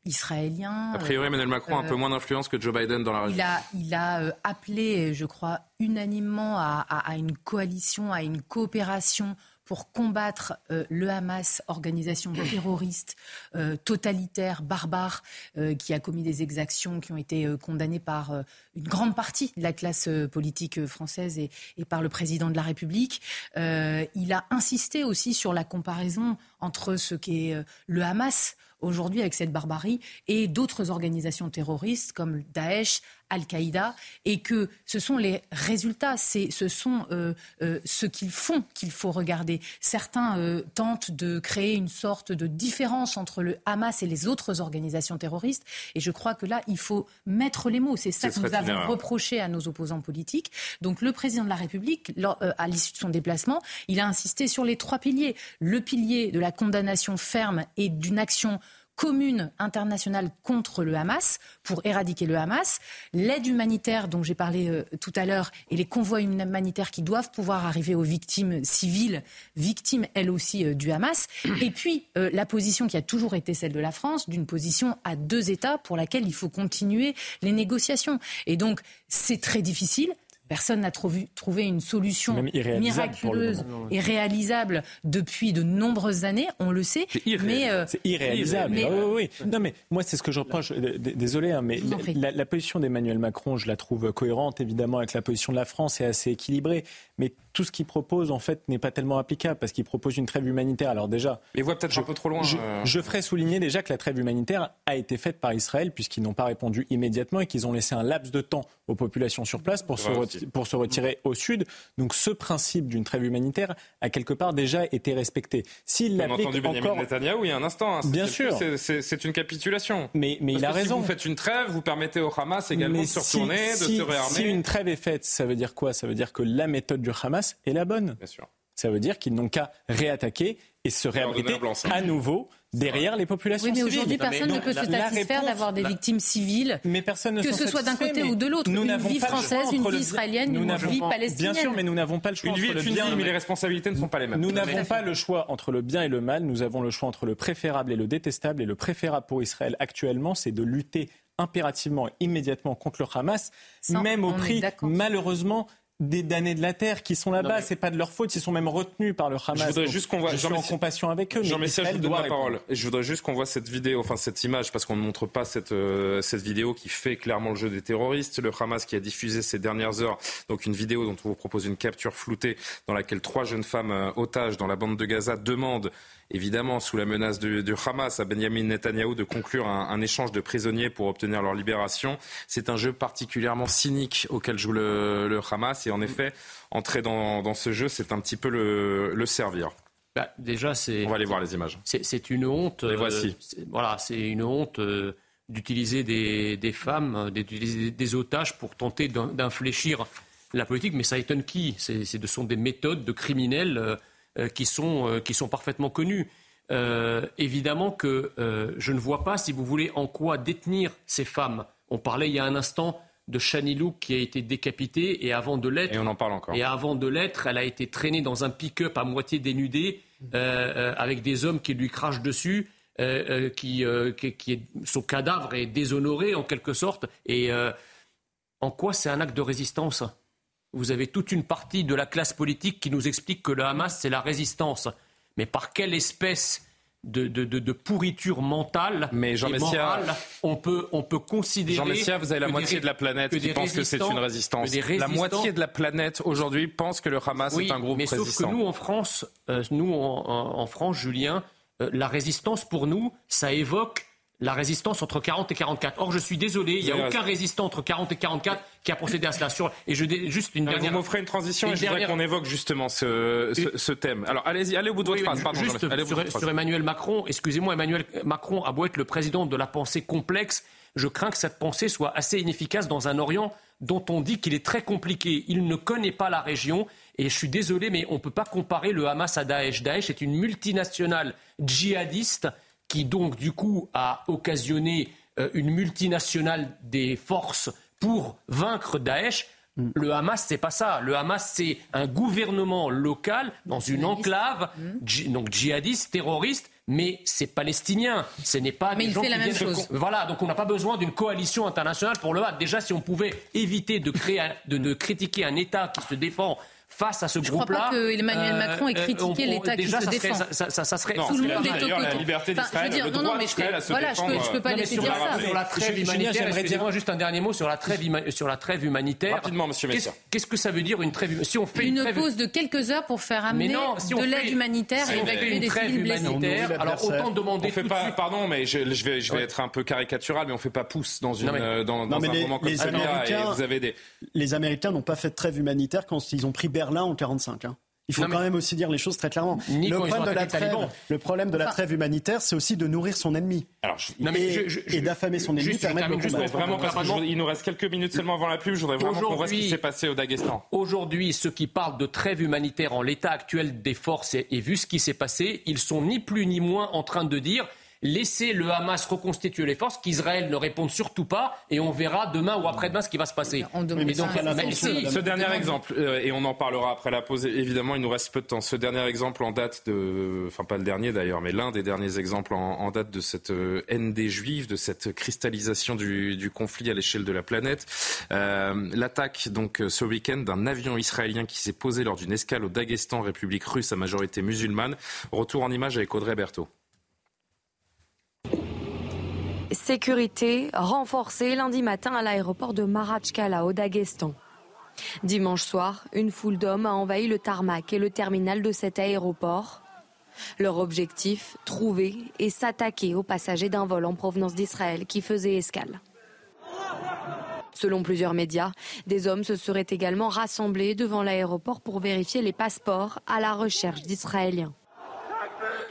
H: israéliens.
A: A priori, Emmanuel Macron a un peu moins d'influence que Joe Biden dans la région.
H: Il a, il a appelé, je crois, unanimement à, à, une coalition, à une coopération pour combattre euh, le Hamas, organisation terroriste, euh, totalitaire, barbare, euh, qui a commis des exactions qui ont été condamnées par une grande partie de la classe politique française et, et, par le président de la République. il a insisté aussi sur la comparaison entre ce qu'est le Hamas aujourd'hui avec cette barbarie et d'autres organisations terroristes comme Daesh, Al-Qaïda, et que ce sont les résultats, c'est, ce sont euh, euh, ce qu'ils font qu'il faut regarder. Certains euh, tentent de créer une sorte de différence entre le Hamas et les autres organisations terroristes, et je crois que là, il faut mettre les mots. C'est ça que nous avons reproché à nos opposants politiques. Donc le président de la République, à l'issue de son déplacement, il a insisté sur les trois piliers. Le pilier de la condamnation ferme et d'une action commune internationale contre le Hamas pour éradiquer le Hamas, l'aide humanitaire dont j'ai parlé euh, tout à l'heure et les convois humanitaires qui doivent pouvoir arriver aux victimes civiles, victimes elles aussi euh, du Hamas, et puis euh, la position qui a toujours été celle de la France, d'une position à deux États pour laquelle il faut continuer les négociations. Et donc c'est très difficile. Personne n'a trouvé une solution miraculeuse et réalisable depuis de nombreuses années, on le sait.
G: C'est irréalisable. Mais, c'est irréalisable. Mais, oui, oui. Non, mais moi, c'est ce que je reproche. Désolé, hein, mais la, la, position d'Emmanuel Macron, je la trouve cohérente, évidemment, avec la position de la France et assez équilibrée. Mais tout ce qu'il propose, en fait, n'est pas tellement applicable parce qu'il propose une trêve humanitaire. Alors déjà.
A: Mais voit peut-être un peu trop loin.
G: Je, euh. je, ferai souligner déjà que la trêve humanitaire a été faite par Israël puisqu'ils n'ont pas répondu immédiatement et qu'ils ont laissé un laps de temps aux populations sur place pour, se, pour se retirer au sud. Donc ce principe d'une trêve humanitaire a quelque part déjà été respecté.
A: S'il On a entendu Benjamin Netanyahu il y a un instant. Hein.
G: Bien sûr.
A: C'est une capitulation.
G: Mais, mais il a raison.
A: Si vous faites une trêve, vous permettez au Hamas également de se retourner, de se réarmer.
G: Si une trêve est faite, ça veut dire quoi? Ça veut dire que la méthode du Hamas est la bonne.
A: Bien sûr.
G: Ça veut dire qu'ils n'ont qu'à réattaquer et se réabriter à nouveau derrière les populations
H: oui,
G: mais
H: aujourd'hui, personne ne peut se satisfaire d'avoir des victimes civiles,
G: mais personne ne
H: que ce soit d'un côté ou de l'autre. Une vie française, une vie israélienne, une vie palestinienne.
G: Bien sûr, mais nous n'avons pas le choix
A: une vie
G: entre
A: le bien mais les responsabilités ne sont pas les mêmes.
G: Nous n'avons pas le choix entre le bien et le mal. Nous avons le choix entre le préférable et le détestable. Et le préférable pour Israël actuellement, c'est de lutter impérativement, immédiatement contre le Hamas, même au prix, malheureusement, des damnés de la terre qui sont là-bas. C'est pas de leur faute. Ils sont même retenus par le Hamas.
A: Je voudrais juste qu'on voit.
G: Je suis en compassion avec eux.
A: Jean Messia, je vous donne la parole. Et je voudrais juste qu'on voit cette vidéo, enfin cette image, parce qu'on ne montre pas cette euh, cette vidéo qui fait clairement le jeu des terroristes. Le Hamas qui a diffusé ces dernières heures, donc une vidéo dont on vous propose une capture floutée dans laquelle trois jeunes femmes euh, otages dans la bande de Gaza demandent évidemment sous la menace du, Hamas à Benjamin Netanyahou de conclure un, échange de prisonniers pour obtenir leur libération. C'est un jeu particulièrement cynique auquel joue le, Hamas et en effet, entrer dans, ce jeu, c'est un petit peu le, servir.
F: Bah, déjà, c'est.
A: On va aller voir les images.
F: C'est une honte.
A: Les voici.
F: Euh, voilà, c'est une honte. Euh, d'utiliser des, femmes, d'utiliser des otages pour tenter d'infléchir la politique, mais ça étonne qui? Ce sont des méthodes de criminels euh, euh, qui, sont, euh, qui sont parfaitement connues. évidemment que je ne vois pas, si vous voulez, en quoi détenir ces femmes. On parlait il y a un instant de Chanilou qui a été décapitée et avant de l'être,
A: et on en parle encore.
F: Et avant de l'être, elle a été traînée dans un pick-up à moitié dénudé avec des hommes qui lui crachent dessus euh, euh, qui, euh, qui, son cadavre est déshonoré en quelque sorte. Et en quoi c'est un acte de résistance? Vous avez toute une partie de la classe politique qui nous explique que le Hamas, c'est la résistance. Mais par quelle espèce de, de, de, pourriture mentale
A: Mais Jean
F: et morale, on peut, on peut considérer.
A: Jean Messia, vous avez la moitié de la planète qui pense que c'est une résistance. La moitié de la planète aujourd'hui pense que le Hamas est un groupe
F: mais
A: résistant.
F: Sauf que nous, en France, nous, en, en France, Julien, euh, la résistance, pour nous, ça évoque la résistance entre 40 et 44. Or, je suis désolé, il n'y a aucun résistant entre 40 et 44 qui a procédé à cela. et je juste une dernière.
A: Vous m'offrez une transition et je voudrais qu'on évoque justement ce, thème. Alors, allez-y, allez au bout de votre phrase. Pardon,
F: juste sur, Emmanuel Macron, excusez-moi, Emmanuel Macron a beau être le président de la pensée complexe, je crains que cette pensée soit assez inefficace dans un Orient dont on dit qu'il est très compliqué. Il ne connaît pas la région et je suis désolé, mais on ne peut pas comparer le Hamas à Daesh. Daesh est une multinationale djihadiste qui donc du coup a occasionné euh, une multinationale des forces pour vaincre Daesh. Mm. Le Hamas, c'est pas ça. Le Hamas, c'est un gouvernement local dans une enclave, mm. donc djihadiste, terroriste, mais c'est palestinien. Ce n'est pas
H: mais
F: des gens
H: fait la
F: même
H: chose.
F: Voilà, donc on n'a pas besoin d'une coalition internationale pour le battre. Déjà, si on pouvait éviter de, créer, de critiquer un État qui se défend face à ce groupe-là.
H: Je ne crois pas que Emmanuel euh, Macron ait euh, critiqué l'État qui se défend.
F: Ça, ça, ça, serait
H: tout le monde est
A: La liberté d'Israël, le droit d'Israël à se
H: voilà, je peux, peux pas laisser dire ça.
F: Sur la trêve humanitaire, excusez-moi juste un dernier mot sur la trêve, sur la trêve humanitaire.
A: Rapidement, Monsieur Messia.
F: Qu'est-ce que ça veut dire une trêve Si on fait
H: une, pause de quelques heures pour faire amener de l'aide humanitaire et évacuer des civils blessés.
F: Alors autant demander.
A: Pardon, mais je vais être un peu caricatural, mais on fait pas pouce dans un moment comme ça.
M: Les Américains n'ont pas fait de trêve humanitaire quand ils ont pris Berlin en 45. Hein. Il faut quand même aussi dire les choses très clairement. Le problème, de la trêve, le problème de la trêve humanitaire, c'est aussi de nourrir son ennemi. Alors, et, d'affamer son ennemi permet de
A: juste vraiment parce qu'il nous reste quelques minutes seulement avant la pub. Je voudrais vraiment qu'on voit ce qui s'est passé au Daghestan.
F: Aujourd'hui, ceux qui parlent de trêve humanitaire en l'état actuel des forces et, et vu ce qui s'est passé, ils sont ni plus ni moins en train de dire laisser le Hamas reconstituer les forces, qu'Israël ne réponde surtout pas, et on verra demain ou après-demain ce qui va se passer.
A: ce dernier exemple, euh, et on en parlera après la pause, évidemment, il nous reste peu de temps. Ce dernier exemple en date de, enfin pas le dernier d'ailleurs, mais l'un des derniers exemples en, date de cette euh, haine des Juifs, de cette cristallisation du, conflit à l'échelle de la planète. Euh, l'attaque donc ce week-end d'un avion israélien qui s'est posé lors d'une escale au Daghestan, République russe à majorité musulmane. Retour en image avec Audrey Berthaud.
N: Sécurité renforcée lundi matin à l'aéroport de Marachkala au Daghestan. Dimanche soir, une foule d'hommes a envahi le tarmac et le terminal de cet aéroport. Leur objectif, trouver et s'attaquer aux passagers d'un vol en provenance d'Israël qui faisait escale. Selon plusieurs médias, des hommes se seraient également rassemblés devant l'aéroport pour vérifier les passeports à la recherche d'Israéliens.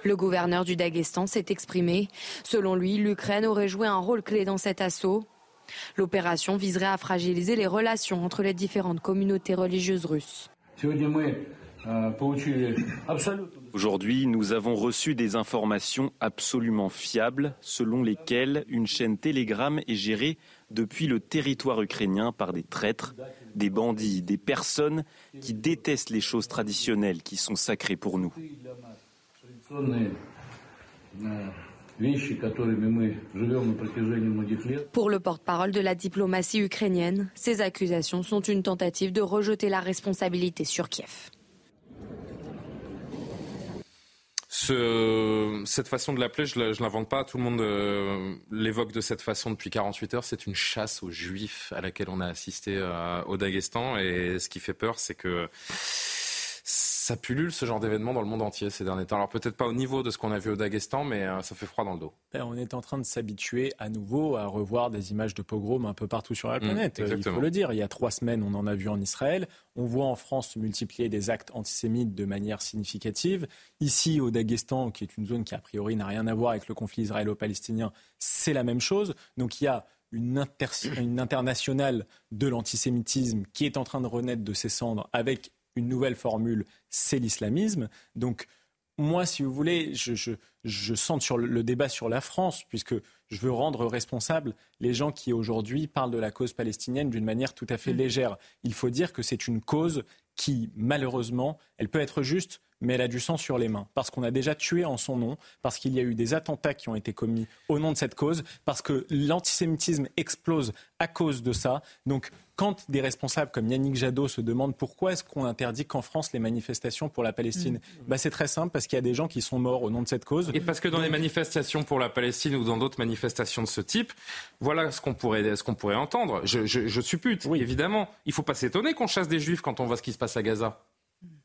N: Le gouverneur du Daghestan s'est exprimé. Selon lui, l'Ukraine aurait joué un rôle clé dans cet assaut. L'opération viserait à fragiliser les relations entre les différentes communautés religieuses russes.
K: Aujourd'hui, nous avons reçu des informations absolument fiables selon lesquelles une chaîne Telegram est gérée depuis le territoire ukrainien par des traîtres, des bandits, des personnes qui détestent les choses traditionnelles qui sont sacrées pour nous.
N: Pour le porte-parole de la diplomatie ukrainienne, ces accusations sont une tentative de rejeter la responsabilité sur Kiev.
A: cette façon de l'appeler, je ne l'invente pas, tout le monde euh, l'évoque de cette façon depuis 48 heures. C'est une chasse aux juifs à laquelle on a assisté euh, au Daghestan. Et ce qui fait peur, c'est que Ça pullule ce genre d'événement dans le monde entier ces derniers temps. Alors peut-être pas au niveau de ce qu'on a vu au Daghestan, mais euh, ça fait froid dans le dos.
G: Ben, on est en train de s'habituer à nouveau à revoir des images de pogroms un peu partout sur la mmh, planète. il faut le dire. Il y a trois semaines, on en a vu en Israël. On voit en France se multiplier des actes antisémites de manière significative. Ici, au Daghestan, qui est une zone qui a priori n'a rien à voir avec le conflit israélo-palestinien, c'est la même chose. Donc il y a une, une internationale de l'antisémitisme qui est en train de renaître de ses cendres avec une nouvelle formule, c'est l'islamisme. Donc, moi, si vous voulez, je, je, centre sur le, débat sur la France, puisque je veux rendre responsables les gens qui aujourd'hui parlent de la cause palestinienne d'une manière tout à fait mm. légère. Il faut dire que c'est une cause qui, malheureusement, elle peut être juste, mais elle a du sang sur les mains, parce qu'on a déjà tué en son nom, parce qu'il y a eu des attentats qui ont été commis au nom de cette cause, parce que l'antisémitisme explose à cause de ça. Donc, quand des responsables comme Yannick Jadot se demandent pourquoi est-ce qu'on interdit qu'en France les manifestations pour la Palestine, mm. bah, c'est très simple, parce qu'il y a des gens qui sont morts au nom de cette cause.
A: Et parce que dans les manifestations pour la Palestine ou dans d'autres manifestations de ce type, voilà ce qu'on pourrait, ce qu'on pourrait entendre. Je, je, suppute, oui. évidemment. Il ne faut pas s'étonner qu'on chasse des juifs quand on voit ce qui se passe à Gaza.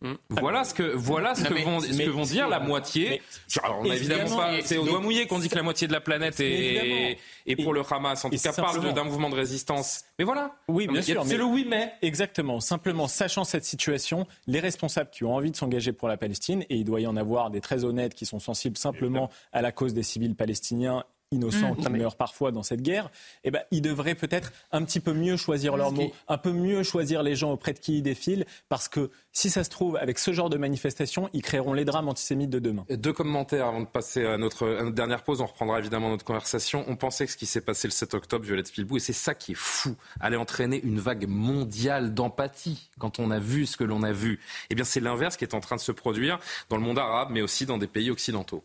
A: Hmm. Voilà ce que voilà ce, que, vont, ce que vont dire la moitié. on a évidemment pas. C'est au doigt mouillé qu'on dit que la moitié de la planète est, est pour le Hamas. En tout cas, parle d'un mouvement de résistance. Mais voilà.
G: Oui, bien sûr.
A: C'est le oui mais.
G: Exactement. Simplement, sachant cette situation, les responsables qui ont envie de s'engager pour la Palestine, et il doit y en avoir des très honnêtes qui sont sensibles simplement à la cause des civils palestiniens innocents mmh. qui meurent parfois dans cette guerre, eh ben, ils devraient peut-être un petit peu mieux choisir leurs mots, un peu mieux choisir les gens auprès de qui ils défilent, parce que si ça se trouve, avec ce genre de manifestation, ils créeront les drames antisémites de demain.
A: Deux commentaires avant de passer à notre, dernière pause. On reprendra évidemment notre conversation. On pensait que ce qui s'est passé le 7 octobre, Violette Spilbou, et c'est ça qui est fou, allait entraîner une vague mondiale d'empathie quand on a vu ce que l'on a vu. Eh bien, c'est l'inverse qui est en train de se produire dans le monde arabe, mais aussi dans des pays occidentaux.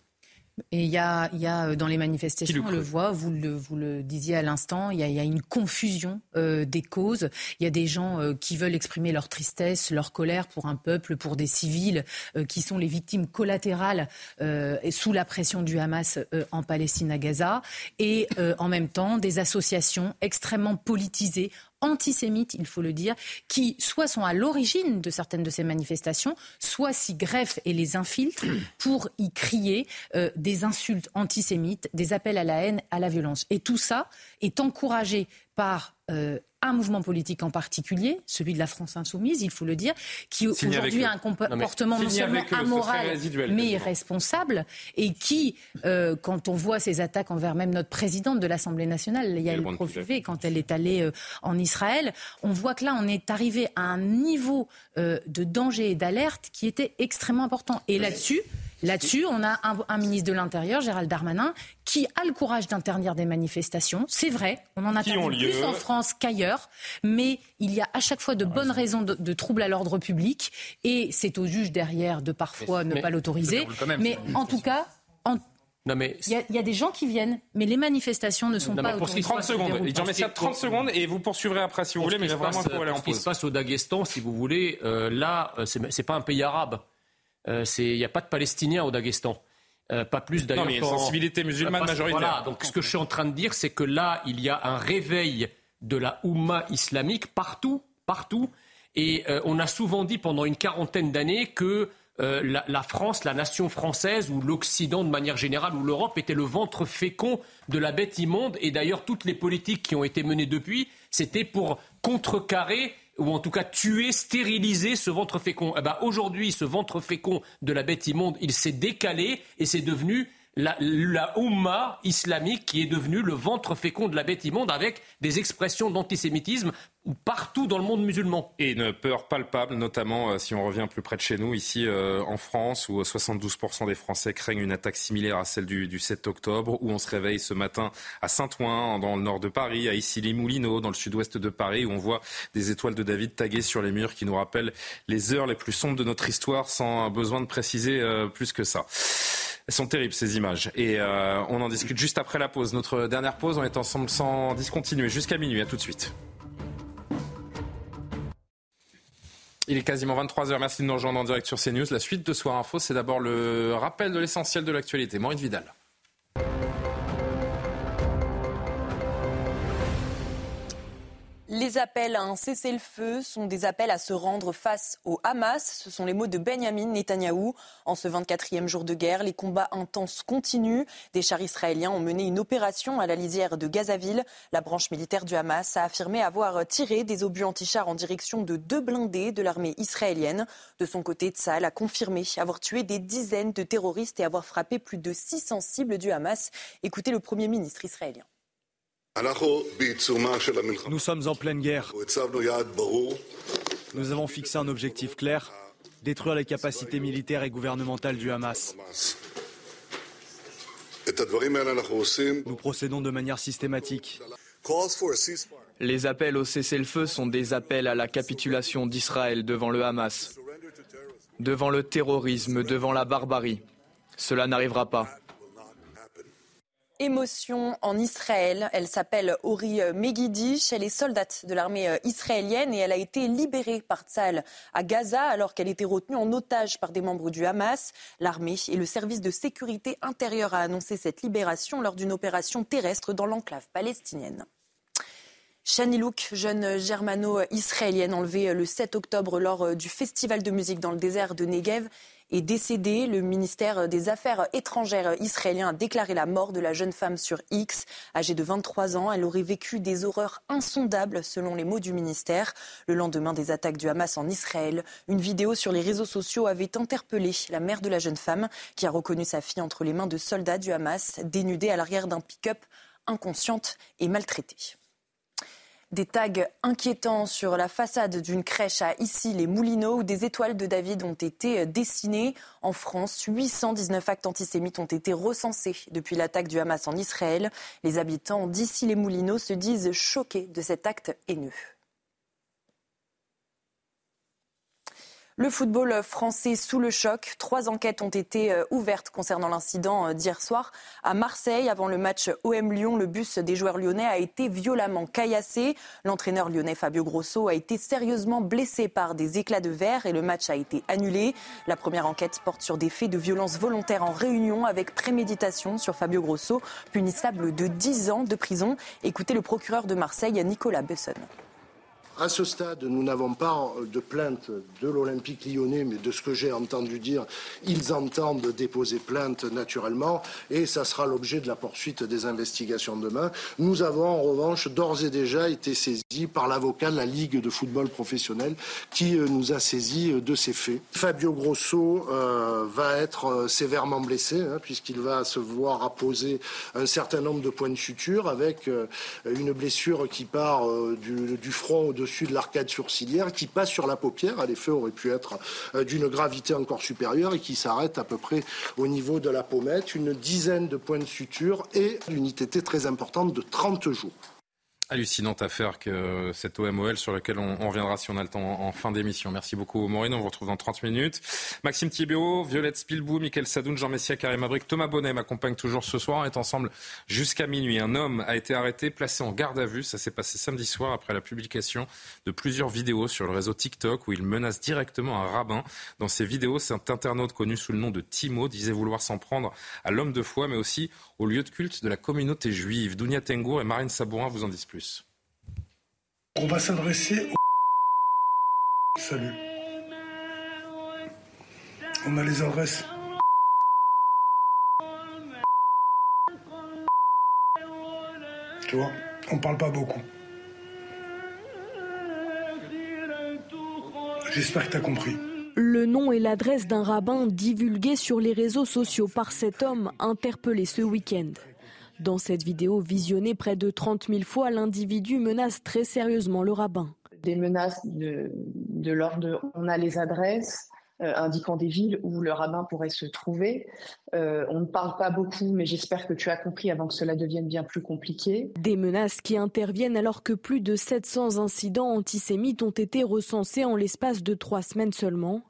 H: Et il y a, y a, euh, dans les manifestations, on le voit, vous le, vous le disiez à l'instant, il y a, y a, une confusion euh, des causes. Il y a des gens euh, qui veulent exprimer leur tristesse, leur colère pour un peuple, pour des civils qui sont les victimes collatérales sous la pression du Hamas en Palestine à Gaza. Et en même temps, des associations extrêmement politisées antisémites, il faut le dire, qui soit sont à l'origine de certaines de ces manifestations, soit s'y greffent et les infiltrent pour y crier euh, des insultes antisémites, des appels à la haine, à la violence. Et tout ça est encouragé par euh, un mouvement politique en particulier, celui de la France insoumise, il faut le dire, qui aujourd'hui a un comportement non, seulement amoral, mais irresponsable, et qui, euh, quand on voit ces attaques envers même notre présidente de l'Assemblée nationale, Yael Profuvé, quand elle est allée euh, en Israël, on voit que là, on est arrivé à un niveau euh, de danger et d'alerte qui était extrêmement important. Et là-dessus, Là-dessus, on a un, ministre de l'Intérieur, Gérald Darmanin, qui a le courage d'interdire des manifestations. C'est vrai, on en interdit plus en France qu'ailleurs, mais il y a à chaque fois de bonnes raisons de, troubles à l'ordre public, et c'est au juge derrière de parfois ne pas l'autoriser. Mais en tout cas, il, y a, des gens qui viennent, mais les manifestations ne sont pas
A: pour 30 secondes. J'en mets 30 secondes et vous poursuivrez après si vous voulez, mais vraiment,
F: aller en pause. Ce qui se passe au Daghestan, si vous voulez, euh, là, euh, c'est pas un pays arabe. Euh, il n'y a pas de Palestiniens au Daghestan. Euh, pas plus d'ailleurs.
A: Non, mais il y a une sensibilité musulmane majoritaire. Voilà,
F: donc ce que je suis en train de dire, c'est que là, il y a un réveil de la Oumma islamique partout, partout. Et euh, on a souvent dit pendant une quarantaine d'années que la, la, France, la nation française, ou l'Occident de manière générale, ou l'Europe était le ventre fécond de la bête immonde. Et d'ailleurs, toutes les politiques qui ont été menées depuis, c'était pour contrecarrer ou en tout cas tuer, stériliser ce ventre fécond. Eh ben, aujourd'hui, ce ventre fécond de la bête immonde, il s'est décalé et c'est devenu la, la islamique qui est devenue le ventre fécond de la bête immonde avec des expressions d'antisémitisme partout dans le monde musulman.
A: Et une peur palpable, notamment euh, si on revient plus près de chez nous, ici euh, en France, où 72% des Français craignent une attaque similaire à celle du, 7 octobre, où on se réveille ce matin à Saint-Ouen, dans le nord de Paris, à Issy-les-Moulineaux, dans le sud-ouest de Paris, où on voit des étoiles de David taguées sur les murs qui nous rappellent les heures les plus sombres de notre histoire, sans besoin de préciser euh, plus que ça. Elles sont terribles ces images et on en discute juste après la pause. Notre dernière pause, on est ensemble sans discontinuer jusqu'à minuit. À tout de suite. Il est quasiment 23h. Merci de nous rejoindre en direct sur CNews. La suite de Soir Info, c'est d'abord le rappel de l'essentiel de l'actualité. Maurice Vidal.
C: Les appels à un cessez-le-feu sont des appels à se rendre face au Hamas. Ce sont les mots de Benjamin Netanyahou. En ce 24e jour de guerre, les combats intenses continuent. Des chars israéliens ont mené une opération à la lisière de Gazaville. La branche militaire du Hamas a affirmé avoir tiré des obus anti-chars en direction de deux blindés de l'armée israélienne. De son côté, Tsahal a confirmé avoir tué des dizaines de terroristes et avoir frappé plus de 600 cibles du Hamas. Écoutez le Premier ministre israélien.
O: Nous sommes en pleine guerre. Nous avons fixé un objectif clair, détruire les capacités militaires et gouvernementales du Hamas. Nous procédons de manière systématique.
B: Les appels au cessez-le-feu sont des appels à la capitulation d'Israël devant le Hamas, devant le terrorisme, devant la barbarie. Cela n'arrivera pas.
C: Émotion en Israël. Elle s'appelle Ori Megiddi. Elle est soldate de l'armée euh, israélienne et elle a été libérée par Tzal à Gaza alors qu'elle était retenue en otage par des membres du Hamas. L'armée et le service de sécurité intérieure a annoncé cette libération lors d'une opération terrestre dans l'enclave palestinienne. Shani Louk, jeune germano-israélienne enlevée le 7 octobre lors euh, du festival de musique dans le désert de Negev, est décédée. Le ministère des Affaires étrangères israélien a déclaré la mort de la jeune femme sur X. Âgée de 23 ans, elle aurait vécu des horreurs insondables selon les mots du ministère. Le lendemain des attaques du Hamas en Israël, une vidéo sur les réseaux sociaux avait interpellé la mère de la jeune femme qui a reconnu sa fille entre les mains de soldats du Hamas, dénudée à l'arrière d'un pick-up, inconsciente et maltraitée. Des tags inquiétants sur la façade d'une crèche à Issy-les-Moulineaux où des étoiles de David ont été dessinées. En France, 819 actes antisémites ont été recensés depuis l'attaque du Hamas en Israël. Les habitants d'Issy-les-Moulineaux se disent choqués de cet acte haineux. Le football français sous le choc. Trois enquêtes ont été euh, ouvertes concernant l'incident euh, d'hier soir à Marseille. Avant le match OM Lyon, le bus des joueurs lyonnais a été violemment caillassé. L'entraîneur lyonnais Fabio Grosso a été sérieusement blessé par des éclats de verre et le match a été annulé. La première enquête porte sur des faits de violence volontaire en réunion avec préméditation sur Fabio Grosso, punissable de 10 ans de prison. Écoutez le procureur de Marseille, Nicolas Besson.
P: À ce stade, nous n'avons pas de plainte de l'Olympique lyonnais, mais de ce que j'ai entendu dire, ils entendent déposer plainte naturellement, et ça sera l'objet de la poursuite des investigations demain. Nous avons en revanche d'ores et déjà été saisis par l'avocat de la Ligue de football professionnel qui euh, nous a saisis euh, de ces faits. Fabio Grosso euh, va être sévèrement blessé, hein, puisqu'il va se voir apposer un certain nombre de points de suture avec une blessure qui part du, du front au au-dessus de l'arcade sourcilière, qui passe sur la paupière. Les feux auraient pu être euh, d'une gravité encore supérieure et qui s'arrête à peu près au niveau de la pommette. Une dizaine de points de suture et une ITT très importante de 30 jours.
A: Hallucinante affaire que cette OMOL sur laquelle on, reviendra si on a le temps en, fin d'émission. Merci beaucoup Maureen, on vous retrouve dans 30 minutes. Maxime Thibéot, Violette Spilbou, Mickaël Sadoun, Jean Messia, Karim Abric, Thomas Bonnet m'accompagnent toujours ce soir. On est ensemble jusqu'à minuit. Un homme a été arrêté, placé en garde à vue. Ça s'est passé samedi soir après la publication de plusieurs vidéos sur le réseau TikTok où il menace directement un rabbin. Dans ces vidéos, cet internaute connu sous le nom de Timo disait vouloir s'en prendre à l'homme de foi mais aussi au lieu de culte de la communauté juive. Dounia Tengour et Marine Sabourin vous en disent plus.
Q: On va s'adresser au... Salut. On a les adresses. Tu vois, on parle pas beaucoup. J'espère que tu as compris.
R: Le nom et l'adresse d'un rabbin divulgués sur les réseaux sociaux par cet homme interpellé ce week-end. Dans cette vidéo visionnée près de 30 000 fois, l'individu menace très sérieusement le rabbin.
S: Des menaces de, l'ordre on a les adresses, euh, indiquant des villes où le rabbin pourrait se trouver. Euh, on ne parle pas beaucoup, mais j'espère que tu as compris avant que cela devienne bien plus compliqué.
R: Des menaces qui interviennent alors que plus de 700 incidents antisémites ont été recensés en l'espace de trois semaines seulement.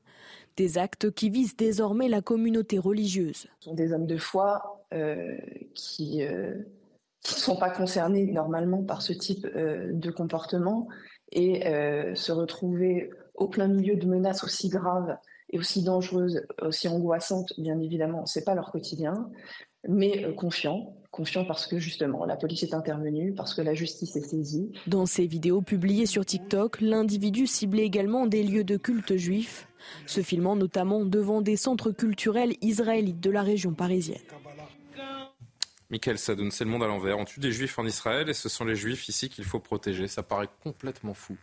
R: Des actes qui visent désormais la communauté religieuse.
S: Ce sont des hommes de foi qui euh, ne sont pas concernés normalement par ce type euh, de comportement et se retrouver au plein milieu de menaces aussi graves et aussi dangereuses, aussi angoissantes, bien évidemment, ce n'est pas leur quotidien, mais confiants confiants parce que justement la police est intervenue, parce que la justice est saisie.
R: Dans ces vidéos publiées sur TikTok, l'individu ciblait également des lieux de culte juifs, se filmant notamment devant des centres culturels israélites de la région parisienne.
A: Michael Sadoun, c'est le monde à l'envers. On tue des juifs en Israël et ce sont les juifs ici qu'il faut protéger. Ça paraît complètement fou.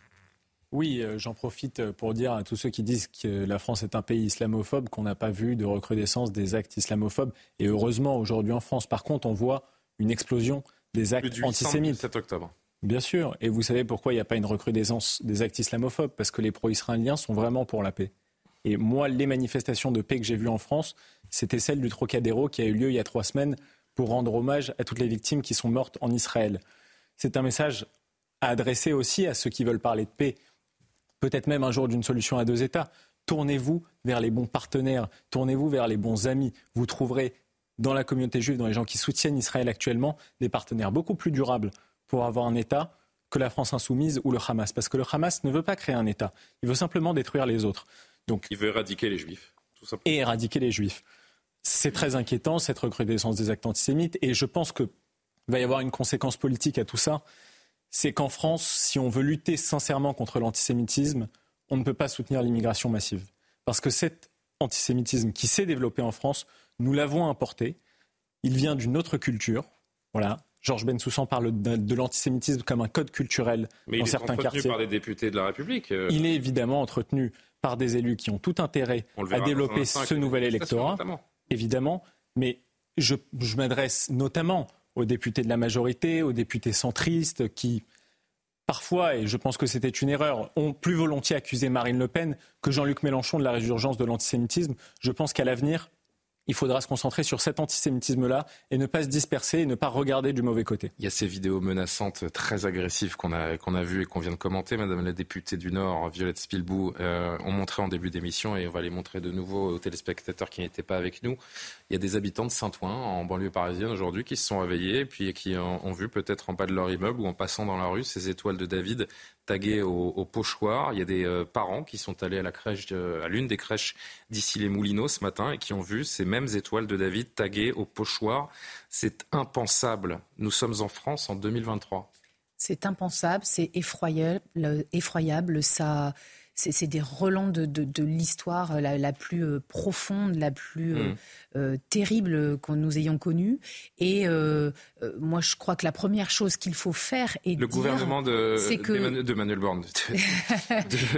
G: Oui, euh, j'en profite euh, pour dire à tous ceux qui disent que la France est un pays islamophobe qu'on n'a pas vu de recrudescence des actes islamophobes. Et heureusement, aujourd'hui en France, par contre, on voit une explosion des actes antisémites.
A: 7 octobre.
G: Bien sûr. Et vous savez pourquoi il n'y a pas une recrudescence des actes islamophobes? Parce que les pro-israéliens sont vraiment pour la paix. Et moi, les manifestations de paix que j'ai vues en France, c'était celle du Trocadéro qui a eu lieu il y a trois semaines pour rendre hommage à toutes les victimes qui sont mortes en Israël. C'est un message à adresser aussi à ceux qui veulent parler de paix peut-être même un jour d'une solution à deux États. Tournez-vous vers les bons partenaires, tournez-vous vers les bons amis. Vous trouverez dans la communauté juive, dans les gens qui soutiennent Israël actuellement, des partenaires beaucoup plus durables pour avoir un État que la France insoumise ou le Hamas. Parce que le Hamas ne veut pas créer un État, il veut simplement détruire les autres.
A: Donc, il veut éradiquer les juifs, tout simplement.
G: Et éradiquer les juifs. C'est très inquiétant, cette recrudescence des actes antisémites, et je pense qu'il va y avoir une conséquence politique à tout ça c'est qu'en France, si on veut lutter sincèrement contre l'antisémitisme, on ne peut pas soutenir l'immigration massive. Parce que cet antisémitisme qui s'est développé en France, nous l'avons importé. Il vient d'une autre culture. Voilà. Georges Bensoussan parle de, l'antisémitisme comme un code culturel
A: Mais
G: dans
A: il
G: certains
A: est
G: quartiers.
A: par des députés de la République. euh.
G: Il est évidemment entretenu par des élus qui ont tout intérêt à développer ce nouvel électorat,
A: notamment.
G: Évidemment. Mais je, m'adresse notamment aux députés de la majorité, aux députés centristes qui, parfois, et je pense que c'était une erreur, ont plus volontiers accusé Marine Le Pen que Jean-Luc Mélenchon de la résurgence de l'antisémitisme. Je pense qu'à l'avenir, il faudra se concentrer sur cet antisémitisme-là et ne pas se disperser et ne pas regarder du mauvais côté.
A: Il y a ces vidéos menaçantes, très agressives qu'on a, vues et qu'on vient de commenter. Madame la députée du Nord, Violette Spilbou, euh, on montrait en début d'émission et on va les montrer de nouveau aux téléspectateurs qui n'étaient pas avec nous. Il y a des habitants de Saint-Ouen, en banlieue parisienne aujourd'hui, qui se sont réveillés et qui ont, ont vu peut-être en bas de leur immeuble ou en passant dans la rue ces étoiles de David taguées au, pochoir. Il y a des euh, parents qui sont allés à la crèche, à l'une des crèches d'ici les Moulineaux ce matin et qui ont vu ces mêmes étoiles de David taguées au pochoir. C'est impensable. Nous sommes en France en 2023.
H: C'est impensable, c'est effroyable, effroyable. Ça, c'est c'est des relents de, de- de l'histoire la, la plus euh, profonde, la plus euh,
A: Mm.
H: euh, terrible que nous ayons connue. Et euh, euh, moi, je crois que la première chose qu'il faut faire est
A: Le
H: dire,
A: gouvernement de,
H: c'est que
A: de Manuel Borne, de- de,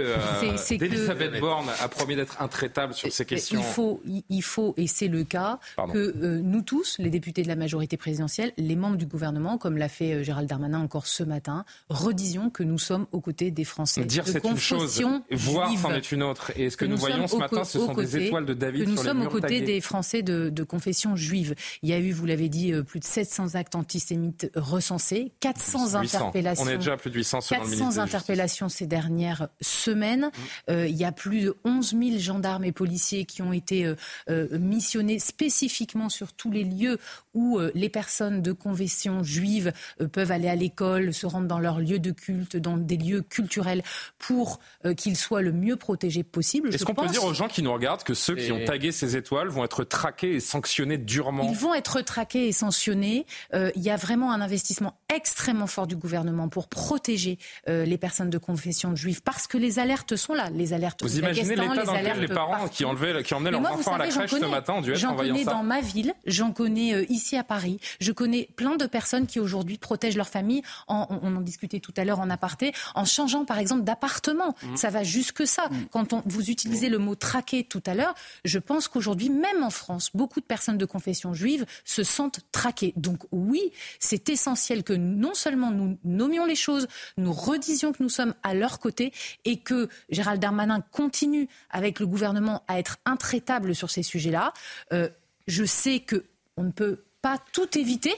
A: euh, Borne a promis d'être intraitable sur ces questions.
H: Il faut, il- faut, et c'est le cas,
A: Pardon.
H: que euh, nous tous, les députés de la majorité présidentielle, les membres du gouvernement, comme l'a fait euh, Gérald Darmanin encore ce matin, redisions que nous sommes aux côtés des Français.
A: Dire c'est une chose, voir
H: juive.
A: c'en est une autre. Et ce que, nous, voyons
H: sommes
A: ce matin, ce sont des
H: côtés-
A: étoiles de David
H: que nous
A: sur les
H: sommes aux côtés
A: tagués.
H: des Français de, de confession juive. Il y a eu, vous l'avez dit, euh, plus de 700 actes antisémites recensés, 400
A: 800.
H: interpellations.
A: On est déjà à plus de 800 selon le
H: 400
A: ministre de la Justice.
H: interpellations ces dernières semaines.
A: Mmh.
H: Euh, il y a plus de 11 000 gendarmes et policiers qui ont été euh, euh, missionnés spécifiquement sur tous les lieux où euh, les personnes de confession juive euh, peuvent aller à l'école, se rendre dans leurs lieux de culte, dans des lieux culturels, pour euh, qu'ils soient le mieux protégés possible.
A: Est-ce qu'on peut dire aux gens qui nous regardent que ceux qui ont tagué ces étoiles vont être traqués et sanctionnés durement
H: Ils vont être traqués et sanctionnés. Euh, il y a vraiment un investissement extrêmement fort du gouvernement pour protéger euh, les personnes de confession juive parce que les alertes sont là. Les alertes
A: Vous imaginez l'état dans lequel les parents
H: partout.
A: qui, enlevaient, qui emmenaient leurs enfants à la crèche ce
H: connais.
A: matin ont dû être
H: J'en
A: en voyant
H: connais
A: ça
H: dans ma ville, j'en connais euh, ici à Paris. Je connais plein de personnes qui aujourd'hui protègent leur famille. En, on, en discutait tout à l'heure en aparté, en changeant par exemple d'appartement.
A: Mmh.
H: Ça va jusque ça. Quand on, vous utilisez le mot traquer tout à l'heure, je pense qu'aujourd'hui, même en France, beaucoup de personnes de confession juive se sentent traquées. Donc oui, c'est essentiel que non seulement nous nommions les choses, nous redisions que nous sommes à leur côté et que Gérald Darmanin continue avec le gouvernement à être intraitable sur ces sujets-là. Euh, je sais que on ne peut pas tout éviter.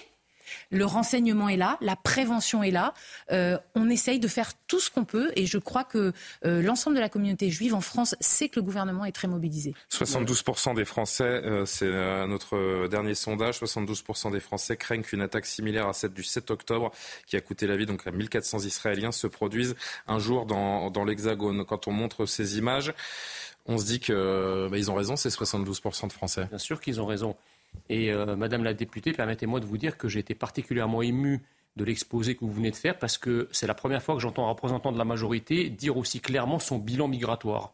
H: Le renseignement est là, la prévention est là. Euh, on essaye de faire tout ce qu'on peut et je crois que euh, l'ensemble de la communauté juive en France sait que le gouvernement est très mobilisé.
A: 72% des Français, euh, c'est euh, notre dernier sondage, 72% des Français craignent qu'une attaque similaire à celle du 7 octobre, qui a coûté la vie donc à 1400 Israéliens, se produise un jour dans, dans l'Hexagone. Quand on montre ces images, on se dit que bah, ils ont raison, ces 72% de Français.
F: Bien sûr qu'ils ont raison. Et Madame la députée, permettez-moi de vous dire que j'ai été particulièrement ému de l'exposé que vous venez de faire parce que c'est la première fois que j'entends un représentant de la majorité dire aussi clairement son bilan migratoire.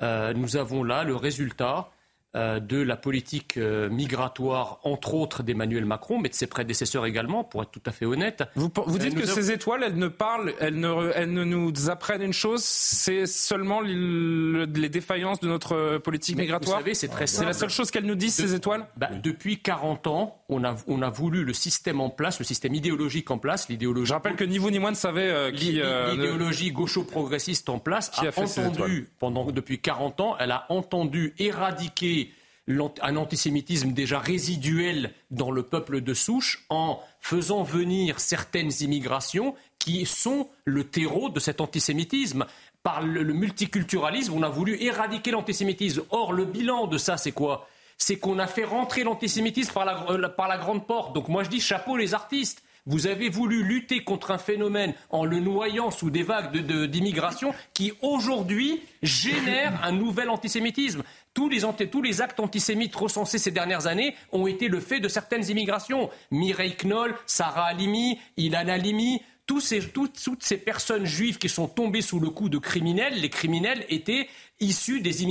F: nous avons là le résultat euh, de la politique euh, migratoire, entre autres d'Emmanuel Macron, mais de ses prédécesseurs également, pour être tout à fait honnête.
A: Vous, vous dites euh, que ces étoiles, elles ne parlent, elles ne, elles ne nous apprennent une chose, c'est seulement les défaillances de notre politique migratoire.
F: Vous savez, c'est très
A: C'est la seule chose qu'elles nous disent, ces étoiles
F: bah, Depuis 40 ans, on a, on a voulu le système en place, le système idéologique en place, l'idéologie...
A: Je rappelle que ni vous ni moi ne savez qui...
F: L'idéologie gaucho-progressiste en place a, a entendu, pendant, depuis 40 ans, elle a entendu éradiquer un antisémitisme déjà résiduel dans le peuple de souche en faisant venir certaines immigrations qui sont le terreau de cet antisémitisme. Par le, multiculturalisme, on a voulu éradiquer l'antisémitisme. Or, le bilan de ça, c'est quoi? C'est qu'on a fait rentrer l'antisémitisme par la, euh, par la grande porte. Donc moi, je dis chapeau les artistes. Vous avez voulu lutter contre un phénomène en le noyant sous des vagues d'immigration qui aujourd'hui génère un nouvel antisémitisme. Tous les, actes antisémites recensés ces dernières années ont été le fait de certaines immigrations. Mireille Knoll, Sarah Halimi, Ilan toutes, toutes, ces personnes juives qui sont tombées sous le coup de criminels, les criminels étaient issus des,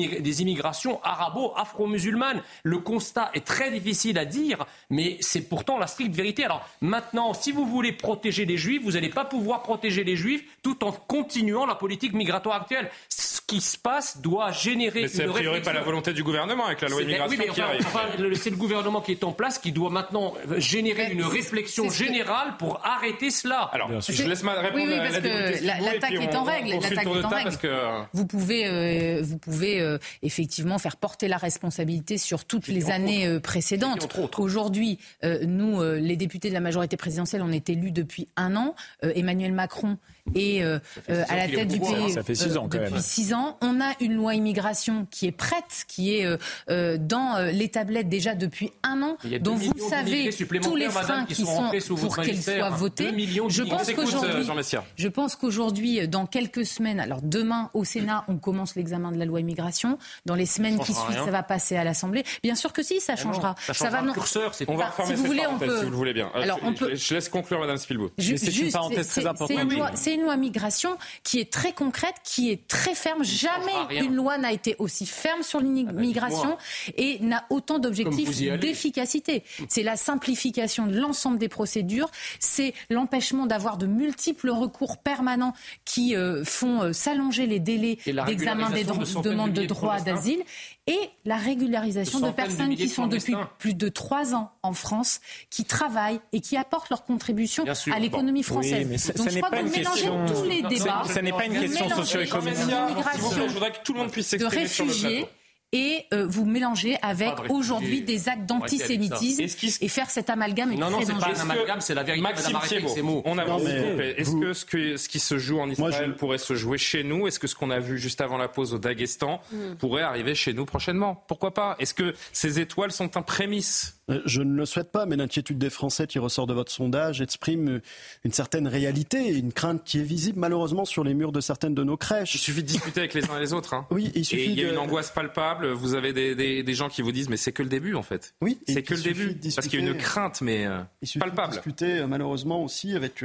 F: immigrations arabo-afro-musulmanes. Le constat est très difficile à dire, mais c'est pourtant la stricte vérité. Alors maintenant, si vous voulez protéger les juifs, vous n'allez pas pouvoir protéger les juifs tout en continuant la politique migratoire actuelle. Ce qui se passe doit générer
A: mais c'est a priori pas la volonté du gouvernement avec la loi immigration oui, qui arrive.
F: c'est le gouvernement qui est en place qui doit maintenant générer une réflexion générale pour arrêter cela.
A: Alors, je laisse ma répondre oui,
H: parce que l'attaque est en règle. L'attaque est en règle. Vous pouvez euh, vous pouvez euh, effectivement faire porter la responsabilité sur toutes les années euh, précédentes. Aujourd'hui, euh, nous, les députés de la majorité présidentielle, on est élus depuis un an. Emmanuel Macron et euh, euh, à la tête du pays
G: ça fait six ans,
H: depuis six ans. On a une loi immigration qui est prête, qui est euh, dans les tablettes déjà depuis un an, dont vous savez tous les freins qui, sont, pour qu'elle soit votée.
F: Je pense qu'aujourd'hui,
H: je pense qu'aujourd'hui, dans quelques semaines, alors demain au Sénat, on commence l'examen de la loi immigration. Dans les semaines qui suivent, ça va passer à l'Assemblée. Bien sûr que si, ça ah changera.
F: ça, va non. Curseur,
A: on va reformer si vous voulez, on peut... si vous le voulez bien. Alors, je, on peut... je laisse conclure, Madame Spielberg.
H: C'est une parenthèse très importante c'est une loi migration qui est très concrète, qui est très ferme. Jamais une loi n'a été aussi ferme sur l'immigration ah bah, et n'a autant d'objectifs d'efficacité. C'est la simplification de l'ensemble des procédures, c'est l'empêchement d'avoir de multiples recours permanents qui euh, font euh, s'allonger les délais d'examen des demandes de droit d'asile et la régularisation de, personnes qui sont depuis plus de trois ans en France, qui travaillent et qui apportent leur contribution à l'économie française.
G: Donc je crois que vous mélangez
H: tous les débats.
G: Ce n'est pas une question socio-économique.
A: Je voudrais que tout le monde puisse s'exprimer sur le plateau
H: et euh, vous mélangez avec aujourd'hui des actes d'antisémitisme et faire cet amalgame est
F: non,
H: non,
F: c'est pas un amalgame, c'est la vérité.
A: Maxime Thiebaud, on a Est-ce que ce, que ce qui se joue en Israël pourrait se jouer chez nous? Est-ce que ce qu'on a vu juste avant la pause au Daghestan hmm. pourrait arriver chez nous prochainement? Pourquoi pas? Est-ce que ces étoiles sont un prémisse
M: je ne le souhaite pas, mais l'inquiétude des Français qui ressort de votre sondage exprime une certaine réalité, une crainte qui est visible malheureusement sur les murs de certaines de nos crèches.
A: Il suffit de discuter avec les uns et les autres. Hein.
M: Oui, il suffit.
A: Et il y a une angoisse palpable. Vous avez des, gens qui vous disent, mais c'est que le début en fait.
M: Oui,
A: c'est que le début. Parce qu'il y a une crainte, mais euh, il suffit palpable.
M: De discuter euh, malheureusement aussi avec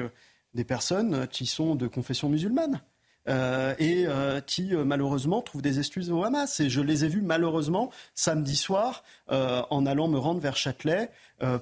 M: des personnes qui sont de confession musulmane. Euh, et euh, qui euh, malheureusement trouvent des excuses au Hamas. Et je les ai vus malheureusement samedi soir en allant me rendre vers Châtelet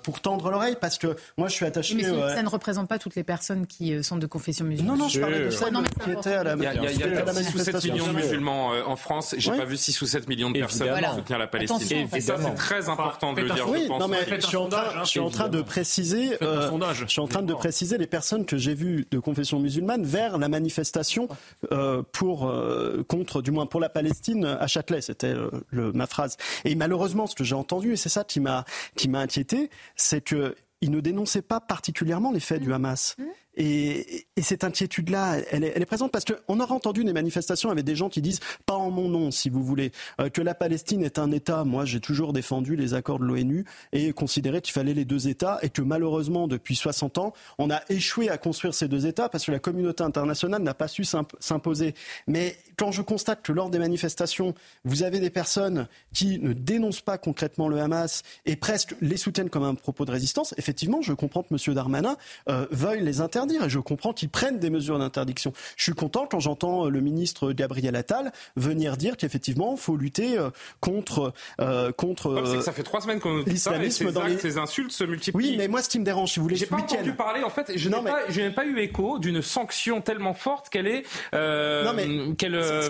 M: pour tendre l'oreille parce que moi je suis attaché.
H: Mais ça ne représente pas toutes les personnes qui sont de confession musulmane.
M: Non, non, je parlais de celles qui étaient à la
A: Il y a, il y a, 6 ou 7 millions de musulmans en France. J'ai pas vu 6 ou 7 millions de personnes soutenir la Palestine. et ça, c'est très important de le dire.
M: Oui, non, mais je suis en train, je suis en train de préciser. Je suis en train de préciser les personnes que j'ai vues de confession musulmane vers la manifestation euh, pour, euh, contre, du moins pour la Palestine à Châtelet. C'était euh, ma phrase. Et malheureusement, ce que j'ai entendu, et c'est ça qui m'a qui m'a inquiété, c'est que il ne dénonçait pas particulièrement les faits du Hamas. Mmh. Et, cette inquiétude-là, elle, est, présente parce qu'on aura entendu des manifestations avec des gens qui disent, pas en mon nom, si vous voulez, euh, que la Palestine est un État. Moi, j'ai toujours défendu les accords de l'ONU et considéré qu'il fallait les deux États et que malheureusement, depuis 60 ans, on a échoué à construire ces deux États parce que la communauté internationale n'a pas su s'imposer. Mais quand je constate que lors des manifestations, vous avez des personnes qui ne dénoncent pas concrètement le Hamas et presque les soutiennent comme un propos de résistance, effectivement, je comprends que M. Darmanin euh, veuille les interdire et je comprends qu'ils prennent des mesures d'interdiction. Je suis content quand j'entends euh, le ministre Gabriel Attal venir dire qu'effectivement, il faut lutter euh, contre contre.
A: ça fait trois semaines qu'on dans les... ces insultes se multiplient.
M: Oui, mais moi, ce qui me dérange, si vous voulez,
A: j'ai pas entendu parler. En fait, je n'ai pas, pas, eu écho d'une sanction tellement forte qu'elle est qu'elle
G: euh,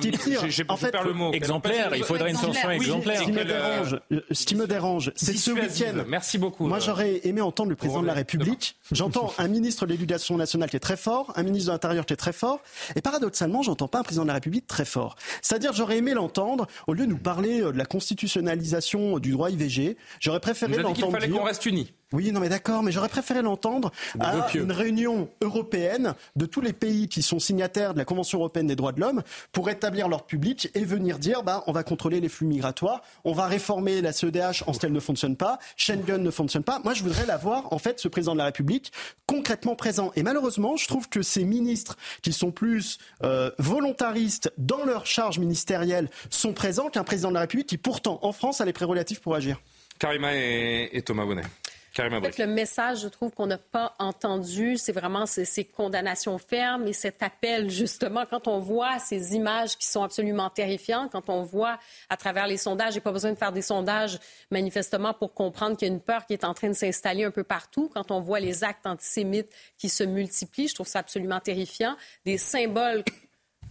A: en fait, le mot.
G: Exemplaire, il faudrait une sanction exemplaire.
M: Ce qui me dérange, euh, ce qui me dérange, c'est ce week-end.
A: Merci beaucoup.
M: Moi, j'aurais aimé entendre le président de la République. J'entends un ministre de l'Éducation nationale qui est très fort, un ministre de l'Intérieur qui est très fort, et paradoxalement, j'entends pas un président de la République très fort. C'est-à-dire, j'aurais aimé l'entendre au lieu de nous parler euh, de la constitutionnalisation du droit IVG. J'aurais préféré l'entendre dire.
A: Il fallait qu'on reste unis.
M: Oui, non, mais d'accord, mais j'aurais préféré l'entendre à une réunion européenne de tous les pays qui sont signataires de la Convention européenne des droits de l'homme pour établir leur public et venir dire, bah, on va contrôler les flux migratoires, on va réformer la CEDH en ce qu'elle ne fonctionne pas, Schengen ne fonctionne pas. Moi, je voudrais l'avoir, en fait, ce président de la République concrètement présent. Et malheureusement, je trouve que ces ministres qui sont plus euh, volontaristes dans leur charge ministérielle sont présents qu'un président de la République qui, pourtant, en France, a les prérogatives pour agir.
A: Karima et Thomas Bonnet.
I: Le message, je trouve qu'on n'a pas entendu, c'est vraiment ces, condamnations fermes et cet appel, justement, quand on voit ces images qui sont absolument terrifiantes, quand on voit à travers les sondages, j'ai pas besoin de faire des sondages manifestement pour comprendre qu'il y a une peur qui est en train de s'installer un peu partout, quand on voit les actes antisémites qui se multiplient, je trouve ça absolument terrifiant. Des symboles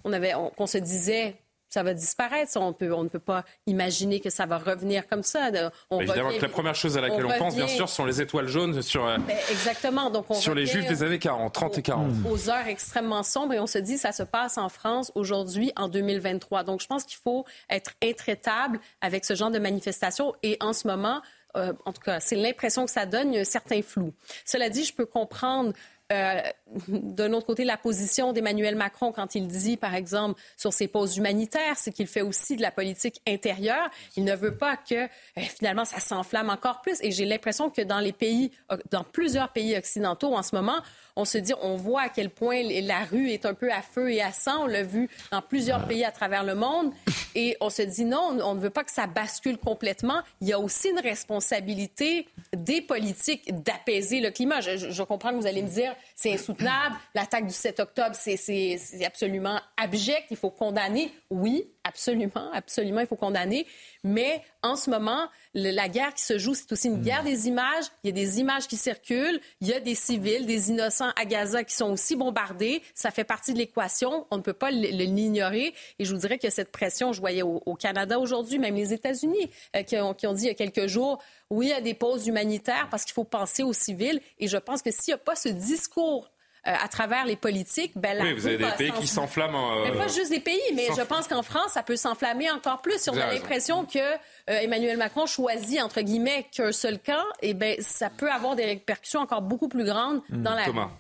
I: qu'on avait, qu'on se disait ça va disparaître. On, peut, on ne peut pas imaginer que ça va revenir comme ça.
A: On Évidemment que la première chose à laquelle on, pense, bien sûr, sont les étoiles jaunes sur, euh,
I: ben, exactement. Donc on
A: sur les juifs des années 40, 30 et 40.
I: Aux heures extrêmement sombres. Et on se dit, ça se passe en France aujourd'hui, en 2023. Donc je pense qu'il faut être intraitable avec ce genre de manifestation. Et en ce moment, euh, en tout cas, c'est l'impression que ça donne, il y a un certain flou. Cela dit, je peux comprendre euh, d'un autre côté, la position d'Emmanuel Macron quand il dit, par exemple, sur ses pauses humanitaires, c'est qu'il fait aussi de la politique intérieure. Il ne veut pas que euh, finalement ça s'enflamme encore plus. Et j'ai l'impression que dans les pays, dans plusieurs pays occidentaux en ce moment, on se dit, on voit à quel point la rue est un peu à feu et à sang. On l'a vu dans plusieurs pays à travers le monde. Et on se dit, non, on ne veut pas que ça bascule complètement. Il y a aussi une responsabilité des politiques d'apaiser le climat. Je, comprends que vous allez me dire, c'est insoutenable. L'attaque du 7 octobre, c'est absolument abject. Il faut condamner. Oui, absolument, absolument, il faut condamner. Mais en ce moment, la guerre qui se joue, c'est aussi une guerre mm. des images. Il y a des images qui circulent. Il y a des civils, des innocents à Gaza qui sont aussi bombardés. Ça fait partie de l'équation. On ne peut pas l'ignorer. Et je vous dirais que cette pression, je voyais au, Canada aujourd'hui, même les États-Unis, euh, qui, ont, qui ont dit il y a quelques jours, oui, il y a des pauses humanitaires parce qu'il faut penser aux civils. Et je pense que s'il n'y a pas ce discours euh, à travers les politiques, ben,
A: oui, vous avez des pays qui s'enflamment.
I: Mais pas juste des pays, mais je pense qu'en France, ça peut s'enflammer encore plus. Si on a l'impression que euh, Emmanuel Macron choisit entre guillemets qu'un seul camp, et eh ben ça peut avoir des répercussions encore beaucoup plus grandes hmm. dans la.
A: Thomas.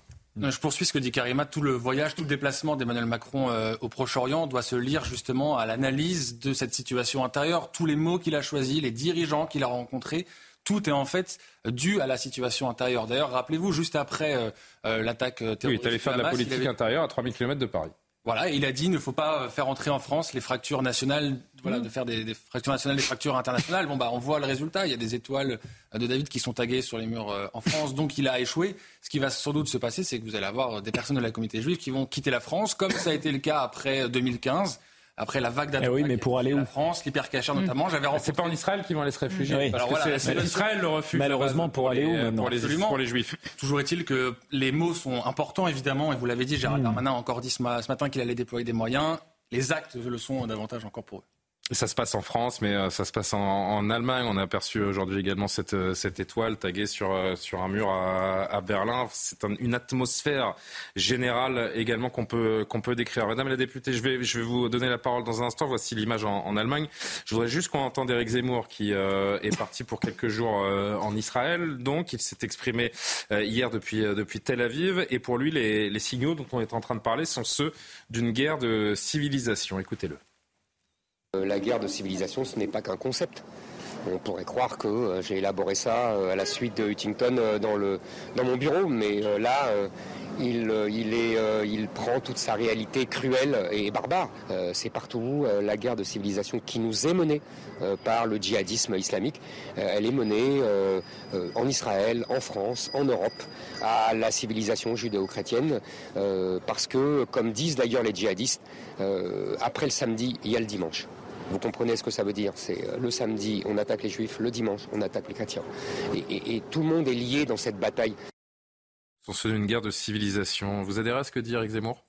T: Je poursuis ce que dit Karima. Tout le voyage, tout le déplacement d'Emmanuel Macron euh, au Proche-Orient doit se lire justement à l'analyse de cette situation intérieure. Tous les mots qu'il a choisis, les dirigeants qu'il a rencontrés, tout est en fait dû à la situation intérieure. D'ailleurs, rappelez-vous, juste après euh, euh, l'attaque terroriste. Oui,
A: il allait faire de la politique intérieure à 3000 km de Paris.
T: Voilà, il a dit il ne faut pas faire entrer en France les fractures nationales, voilà, de faire des, fractures nationales, des fractures internationales. Bon, bah, on voit le résultat. Il y a des étoiles de David qui sont taguées sur les murs euh, en France, donc il a échoué. Ce qui va sans doute se passer, c'est que vous allez avoir des personnes de la communauté juive qui vont quitter la France, comme ça a été le cas après 2015 après la vague d'attaques.
G: Eh oui, mais pour aller où
T: La France, l'hypercachère notamment. J'avais
A: C'est pas en Israël qu'ils vont aller se réfugier. Oui. Alors voilà, c'est Israël le refuge.
G: Malheureusement, pour, aller où
A: pour les, pour les Juifs.
T: Toujours est-il que les mots sont importants, évidemment, et vous l'avez dit, Gérald hmm. Darmanin a encore dit ce matin qu'il allait déployer des moyens. Les actes le sont davantage encore pour eux.
A: Ça se passe en France, mais euh, ça se passe en, Allemagne. On a aperçu aujourd'hui également cette, euh, cette étoile taguée sur, euh, sur un mur à, Berlin. C'est une atmosphère générale également qu'on peut, qu'on peut décrire. Madame la députée, je vais, je vais vous donner la parole dans un instant. Voici l'image en, Allemagne. Je voudrais juste qu'on entende Eric Zemmour qui est parti pour quelques jours en Israël. Donc, il s'est exprimé hier depuis, depuis Tel Aviv. Et pour lui, les, les signaux dont on est en train de parler sont ceux d'une guerre de civilisation. Écoutez-le.
U: Euh, la guerre de civilisation, ce n'est pas qu'un concept. On pourrait croire que euh, j'ai élaboré ça euh, à la suite de Huntington dans, le, dans mon bureau, mais là, il, il, il, prend toute sa réalité cruelle et barbare. C'est partout la guerre de civilisation qui nous est menée par le djihadisme islamique. Elle est menée en Israël, en France, en Europe, à la civilisation judéo-chrétienne, parce que, comme disent d'ailleurs les djihadistes, après le samedi, il y a le dimanche. Vous comprenez ce que ça veut dire C'est euh, le samedi, on attaque les juifs, le dimanche, on attaque les chrétiens. Et, tout le monde est lié dans cette bataille.
A: C'est une guerre de civilisation. Vous adhérez à ce que dit Eric Zemmour?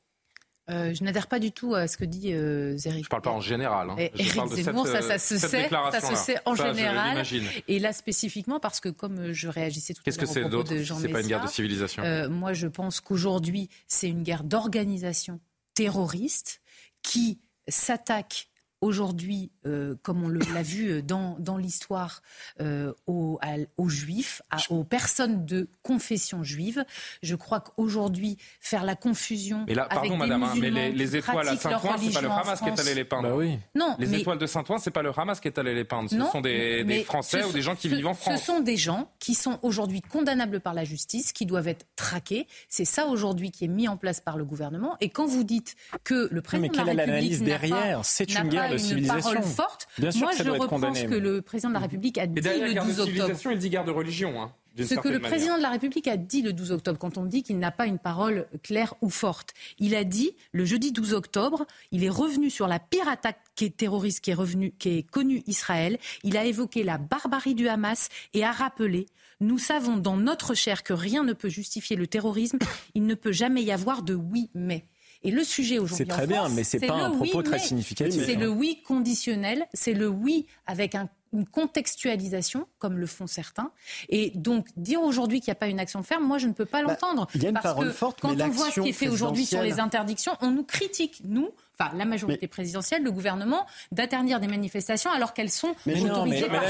H: Euh, je n'adhère pas du tout à ce que dit euh,
A: Je ne parle pas en général. Hein.
H: Eric Zemmour, ça, ça, se sait, ça se sait en général. Et là spécifiquement, parce que comme je réagissais tout à l'heure
A: au propos de Jean C'est pas une guerre de civilisation?
H: Euh, moi, je pense qu'aujourd'hui, c'est une guerre d'organisation terroriste qui s'attaque aujourd'hui, euh, comme on l'a vu euh, dans, dans l'histoire, euh, aux, aux, juifs, aux personnes de confession juive. Je crois qu'aujourd'hui, faire la confusion.
A: Mais là, pardon, madame, hein, mais les, étoiles à Saint-Ouen, c'est pas le Hamas qui est allé les peindre.
G: Bah oui.
H: Non,
A: les étoiles de Saint-Ouen, c'est pas le Hamas qui est allé les peindre. Ce sont des, des Français ou des gens qui vivent en France.
H: Ce sont des gens qui sont aujourd'hui condamnables par la justice, qui doivent être traqués. C'est ça aujourd'hui qui est mis en place par le gouvernement. Et quand vous dites que le président
G: mais
H: de la
G: République derrière? C'est une guerre
H: une parole forte. Moi, je reprends ce que le président de la République a dit le 12 octobre.
A: Il dit guerre de religion. Hein,
H: ce que le président de la République a dit le 12 octobre, quand on dit qu'il n'a pas une parole claire ou forte, il a dit le jeudi 12 octobre, il est revenu sur la pire attaque qui est terroriste qui est revenu, qui est connue Israël. Il a évoqué la barbarie du Hamas et a rappelé nous savons dans notre chair que rien ne peut justifier le terrorisme. Il ne peut jamais y avoir de oui mais. Et le sujet aujourd'hui.
G: C'est très bien, mais c'est pas un propos très significatif.
H: C'est le oui conditionnel, c'est le oui avec une contextualisation, comme le font certains. Et donc, dire aujourd'hui qu'il n'y a pas une action ferme, moi, je ne peux pas bah, l'entendre.
M: il y a une parole forte,
H: quand
M: on
H: voit ce qui est fait aujourd'hui sur les interdictions, on nous critique, nous, enfin la majorité présidentielle, le gouvernement, d'interdire des manifestations alors qu'elles sont mais autorisées
A: par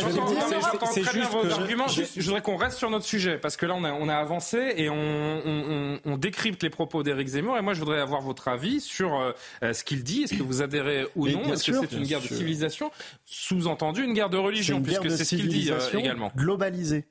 A: C'est juste vos arguments. Je, voudrais qu'on reste sur notre sujet parce que là on a, on a avancé et on, on, on décrypte les propos d'Éric Zemmour et moi je voudrais avoir votre avis sur euh, ce qu'il dit. Est-ce que vous adhérez ou non Est-ce que c'est une guerre de civilisation Sous-entendu une guerre de religion puisque c'est ce qu'il dit euh, également.
M: Globalisée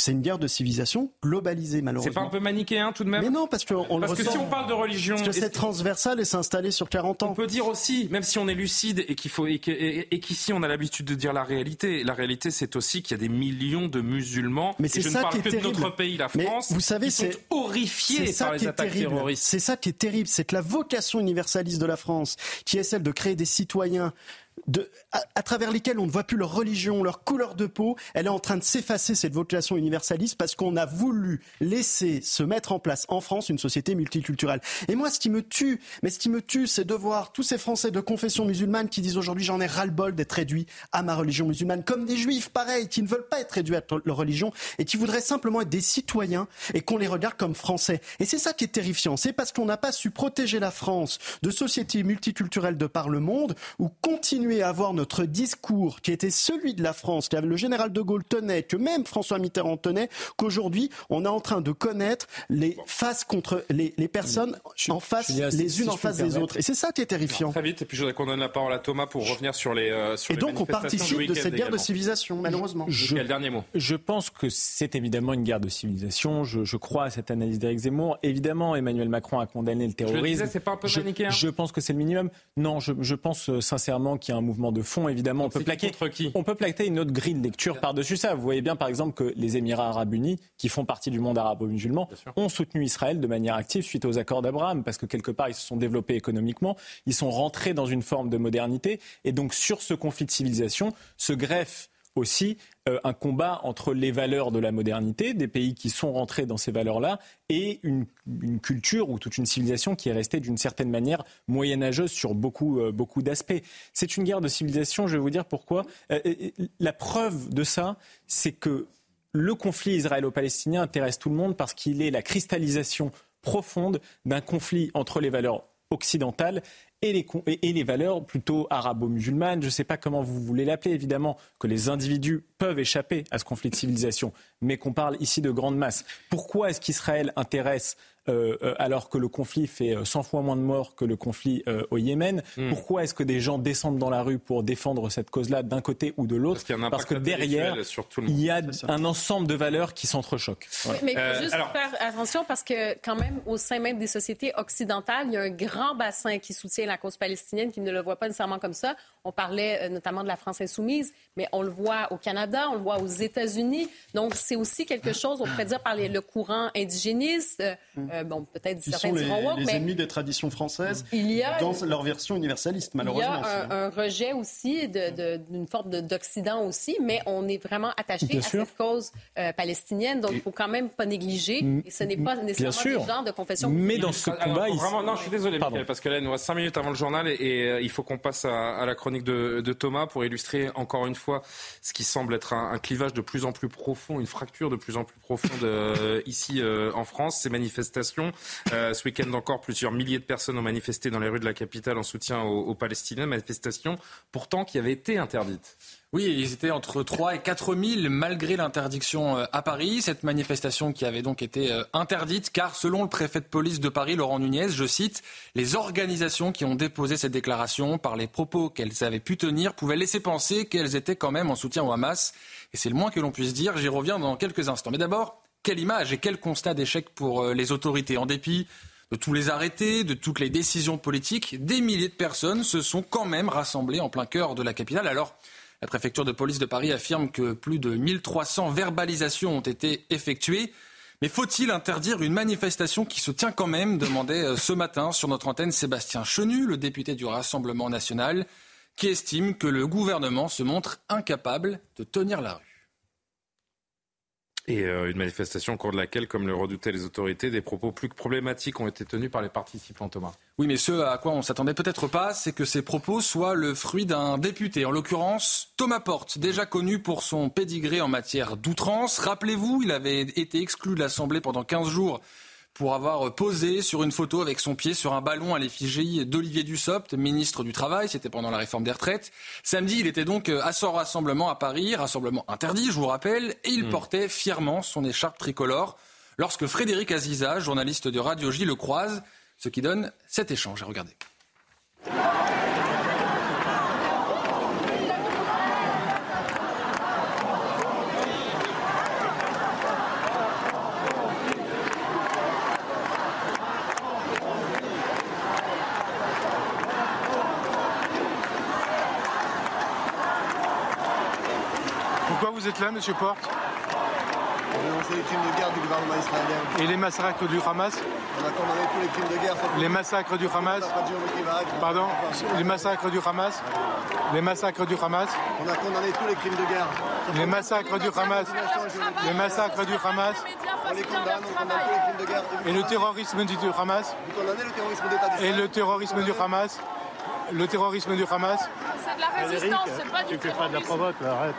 M: c'est une guerre de civilisation globalisée, malheureusement.
A: C'est pas un peu manichéen tout de même
M: Mais non, parce que on
A: parce
M: que
A: si on parle de religion,
M: parce que c'est transversal et c'est installé sur 40 ans.
A: On peut dire aussi, même si on est lucide et qu'il faut et qu'ici on a l'habitude de dire la réalité, la réalité c'est aussi qu'il y a des millions de musulmans.
M: Mais c'est ça qui est terrible.
A: Notre pays, la France,
M: vous savez,
A: c'est horrifié par les attaques terroristes.
M: C'est ça qui est terrible, c'est que la vocation universaliste de la France, qui est celle de créer des citoyens à, travers lesquels on ne voit plus leur religion, leur couleur de peau, elle est en train de s'effacer, cette vocation universaliste, parce qu'on a voulu laisser se mettre en place en France une société multiculturelle. Et moi, ce qui me tue, mais ce qui me tue, c'est de voir tous ces Français de confession musulmane qui disent aujourd'hui j'en ai ras-le-bol d'être réduit à ma religion musulmane, comme des juifs, pareil, qui ne veulent pas être réduits à leur religion et qui voudraient simplement être des citoyens et qu'on les regarde comme français. Et c'est ça qui est terrifiant. C'est parce qu'on n'a pas su protéger la France de sociétés multiculturelles de par le monde ou continuer à avoir notre discours qui était celui de la France, que le général de Gaulle tenait, que même François Mitterrand tenait, qu'aujourd'hui on est en train de connaître les faces contre les, personnes en face, les unes en face des autres. Et c'est ça qui est terrifiant.
A: très vite, et puis je voudrais qu'on donne la parole à Thomas pour revenir sur les euh, sur
M: Et donc on participe de cette guerre de civilisation, malheureusement.
A: Je, le dernier mot
G: Je pense que c'est évidemment une guerre de civilisation. Je, crois à cette analyse d'Éric Zemmour. Évidemment, Emmanuel Macron a condamné le terrorisme.
A: Je, pas un peu
G: je pense que c'est le minimum. Non, je, pense euh, sincèrement qu'il y a un mouvement de fond, évidemment. on peut, plaquer, on peut plaquer une autre grille de lecture par-dessus ça. Vous voyez bien, par exemple, que les Émirats arabes unis, qui font partie du monde arabo-musulman, ont soutenu Israël de manière active suite aux accords d'Abraham, parce que quelque part, ils se sont développés économiquement, ils sont rentrés dans une forme de modernité. Et donc, sur ce conflit de civilisation, se greffe aussi euh, un combat entre les valeurs de la modernité, des pays qui sont rentrés dans ces valeurs-là, et une, culture ou toute une civilisation qui est restée d'une certaine manière moyenâgeuse sur beaucoup, euh, beaucoup d'aspects. C'est une guerre de civilisation, je vais vous dire pourquoi. Euh, la preuve de ça, c'est que le conflit israélo-palestinien intéresse tout le monde parce qu'il est la cristallisation profonde d'un conflit entre les valeurs occidentales et les, valeurs plutôt arabo-musulmanes, je ne sais pas comment vous voulez l'appeler, évidemment, que les individus peuvent échapper à ce conflit de civilisation, mais qu'on parle ici de grande masse. Pourquoi est-ce qu'Israël intéresse alors que le conflit fait 100 euh, fois moins de morts que le conflit au Yémen. Hmm. Pourquoi est-ce que des gens descendent dans la rue pour défendre cette cause-là d'un côté ou de l'autre? Parce, que derrière, il y a un ensemble de valeurs qui s'entrechoquent.
I: mais il faut juste faire attention parce que quand même, au sein même des sociétés occidentales, il y a un grand bassin qui soutient la cause palestinienne, qui ne le voit pas nécessairement comme ça. On parlait notamment de la France insoumise, mais on le voit au Canada, on le voit aux États-Unis. Donc, c'est aussi quelque chose, on pourrait dire, par le courant indigéniste. Hmm. Euh, bon, peut-être
M: certains sont les, les ennemis des traditions françaises il y a, dans leur version universaliste, malheureusement.
I: Il y a un, un rejet aussi d'une forme d'Occident aussi, mais on est vraiment attaché à cette cause euh, palestinienne, donc il ne faut quand même pas négliger. Et ce n'est pas nécessairement des gens de confession.
G: Mais dans ce combat,
A: vraiment, non, je suis désolé, Michael, parce que là, il nous reste 5 minutes avant le journal et, euh, il faut qu'on passe à, la chronique de, Thomas pour illustrer encore une fois ce qui semble être un, clivage de plus en plus profond, une fracture de plus en plus profonde ici en France. Ces manifestations euh, ce week-end encore, plusieurs milliers de personnes ont manifesté dans les rues de la capitale en soutien aux, Palestiniens. Manifestation pourtant qui avait été interdite.
T: Oui, ils étaient entre 3 et 4 000 malgré l'interdiction euh, à Paris. Cette manifestation qui avait donc été euh, interdite car selon le préfet de police de Paris, Laurent Nunez, je cite, les organisations qui ont déposé cette déclaration par les propos qu'elles avaient pu tenir pouvaient laisser penser qu'elles étaient quand même en soutien au Hamas. Et c'est le moins que l'on puisse dire. J'y reviens dans quelques instants. Mais d'abord, quelle image et quel constat d'échec pour euh, les autorités? En dépit de tous les arrêtés, de toutes les décisions politiques, des milliers de personnes se sont quand même rassemblées en plein cœur de la capitale. Alors, la préfecture de police de Paris affirme que plus de 1300 verbalisations ont été effectuées. Mais faut-il interdire une manifestation qui se tient quand même demandait euh, ce matin sur notre antenne Sébastien Chenu, le député du Rassemblement national, qui estime que le gouvernement se montre incapable de tenir la rue.
A: Et euh, une manifestation au cours de laquelle, comme le redoutaient les autorités, des propos plus que problématiques ont été tenus par les participants, Thomas.
T: Oui, mais ce à quoi on s'attendait peut-être pas, c'est que ces propos soient le fruit d'un député, en l'occurrence Thomas Porte, déjà connu pour son pédigré en matière d'outrance. Rappelez-vous, il avait été exclu de l'Assemblée pendant 15 jours pour avoir posé sur une photo avec son pied sur un ballon à l'effigie d'Olivier Dussopt, ministre du Travail. C'était pendant la réforme des retraites. Samedi, il était donc à son rassemblement à Paris, rassemblement interdit, je vous rappelle, et il hmm. portait fièrement son écharpe tricolore lorsque Frédéric Aziza, journaliste de Radio J, le croise, ce qui donne cet échange. Regardez.
V: vous êtes là, monsieur Porte
W: On dénoncer les crimes de guerre du gouvernement israélien.
V: Et les massacres du Hamas
W: On a condamné tous les crimes de guerre.
V: Les massacres du Hamas Pardon Les massacres du Hamas Les massacres du Hamas
W: On a condamné tous les crimes de guerre.
V: Les massacres du Hamas Les massacres du Hamas
W: on les condamne, on condamne tous les crimes de guerre.
V: Et le terrorisme du Hamas
W: Vous condamnez le terrorisme d'État
V: Et le terrorisme du Hamas Le terrorisme du Hamas
X: C'est de la résistance, c'est pas du
W: Tu fais pas de la provoque, arrête.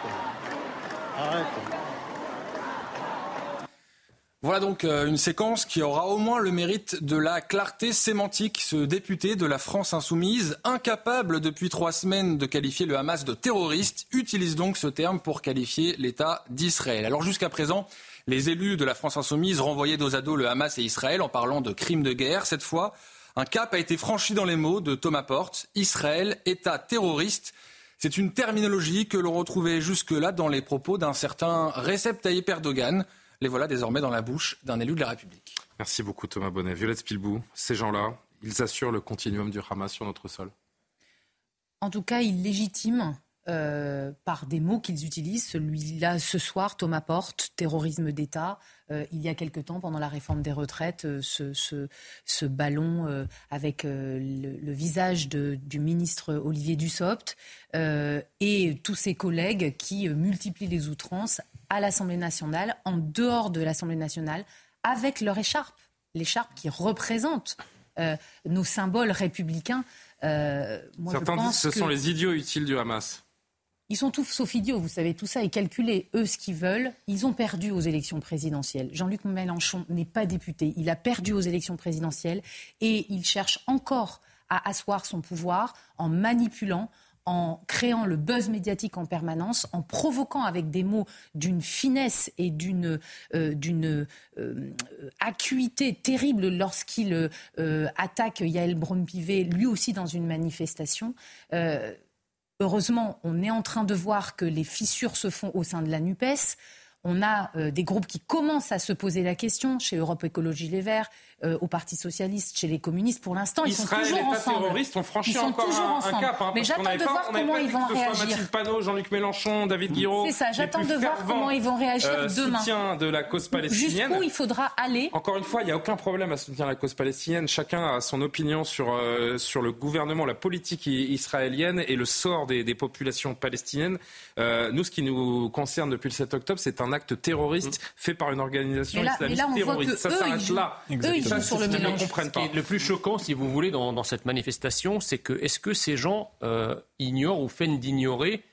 T: Voilà donc euh, une séquence qui aura au moins le mérite de la clarté sémantique. Ce député de la France insoumise, incapable depuis trois semaines de qualifier le Hamas de terroriste, utilise donc ce terme pour qualifier l'État d'Israël. Alors jusqu'à présent, les élus de la France insoumise renvoyaient dos à dos le Hamas et Israël en parlant de crimes de guerre. Cette fois, un cap a été franchi dans les mots de Thomas Porte. Israël, État terroriste. C'est une terminologie que l'on retrouvait jusque-là dans les propos d'un certain Recep Tayyip Erdogan. Les voilà désormais dans la bouche d'un élu de la République.
A: Merci beaucoup Thomas Bonnet. Violette Spilbou, ces gens-là, ils assurent le continuum du Hamas sur notre sol
H: En tout cas, ils légitiment euh, par des mots qu'ils utilisent. Celui-là, ce soir, Thomas Porte, terrorisme d'État. Euh, il y a quelque temps, pendant la réforme des retraites, euh, ce, ballon avec le, visage du ministre Olivier Dussopt et tous ses collègues qui multiplient les outrances à l'Assemblée nationale, en dehors de l'Assemblée nationale, avec leur écharpe. L'écharpe qui représente nos symboles républicains.
A: Certains disent que ce sont les idiots utiles du Hamas.
H: Ils sont tous sauf idiots, vous savez, tout ça est calculé. Eux, ce qu'ils veulent, ils ont perdu aux élections présidentielles. Jean-Luc Mélenchon n'est pas député. Il a perdu aux élections présidentielles et il cherche encore à asseoir son pouvoir en manipulant, en créant le buzz médiatique en permanence, en provoquant avec des mots d'une finesse et d'une euh, euh, acuité terrible lorsqu'il euh, attaque Yael Braun-Pivet, lui aussi dans une manifestation. Heureusement, on est en train de voir que les fissures se font au sein de la NUPES. On a euh, des groupes qui commencent à se poser la question chez Europe Écologie Les Verts, euh, au Parti socialiste, chez les communistes. Pour l'instant, ils sont toujours ensemble.
A: terroristes ont franchi encore un, cap. Hein,
H: Mais j'attends de voir comment ils vont réagir.
A: Mathilde Panot, Jean-Luc Mélenchon, David Guiraud.
H: C'est ça. J'attends de voir comment ils vont réagir
A: euh,
H: demain.
A: Soutien de la cause palestinienne.
H: Jusqu'où il faudra aller.
A: Encore une fois, il n'y a aucun problème à soutenir la cause palestinienne. Chacun a son opinion sur euh, sur le gouvernement, la politique israélienne et le sort des, des populations palestiniennes. Euh, nous, ce qui nous concerne depuis le 7 octobre, c'est un acte terroriste mmh. fait par une organisation islamiste terroriste.
H: Ça s'arrête là. Eux, ils sont sur le mélange.
F: Est le plus choquant, si vous voulez, dans, cette manifestation, c'est que est-ce que ces gens euh, ignorent ou feignent d'ignorer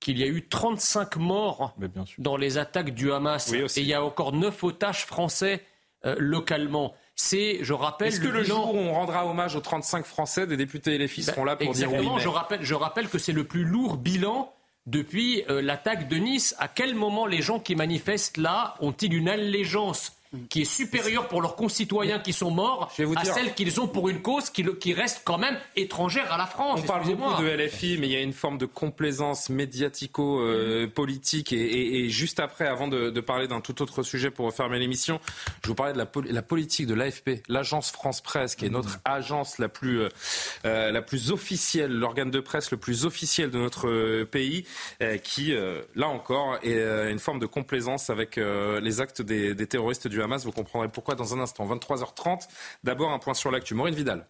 F: qu'il y a eu 35 morts dans les attaques du Hamas et il y a encore 9 otages français euh, localement? C'est, je rappelle.
A: Est-ce que le, jour où on rendra hommage aux 35 Français, des députés et les fils ben, seront là pour dire oui
F: je rappelle, je rappelle que c'est le plus lourd bilan depuis euh, l'attaque de Nice. À quel moment les gens qui manifestent là ont-ils une allégeance? Qui est supérieure pour leurs concitoyens qui sont morts à celle qu'ils ont pour une cause qui, qui, reste quand même étrangère à la France.
A: On parle beaucoup de LFI, mais il y a une forme de complaisance médiatico-politique. et, juste après, avant de, parler d'un tout autre sujet pour refermer l'émission, je vous parlais de la, la politique de l'AFP, l'agence France Presse, qui est notre agence la plus, euh, euh, la plus officielle, l'organe de presse le plus officiel de notre euh, pays, qui, là encore, est une forme de complaisance avec les actes des, des terroristes du vous comprendrez pourquoi dans un instant. 23h30. D'abord, un point sur l'actu. Maureen Vidal.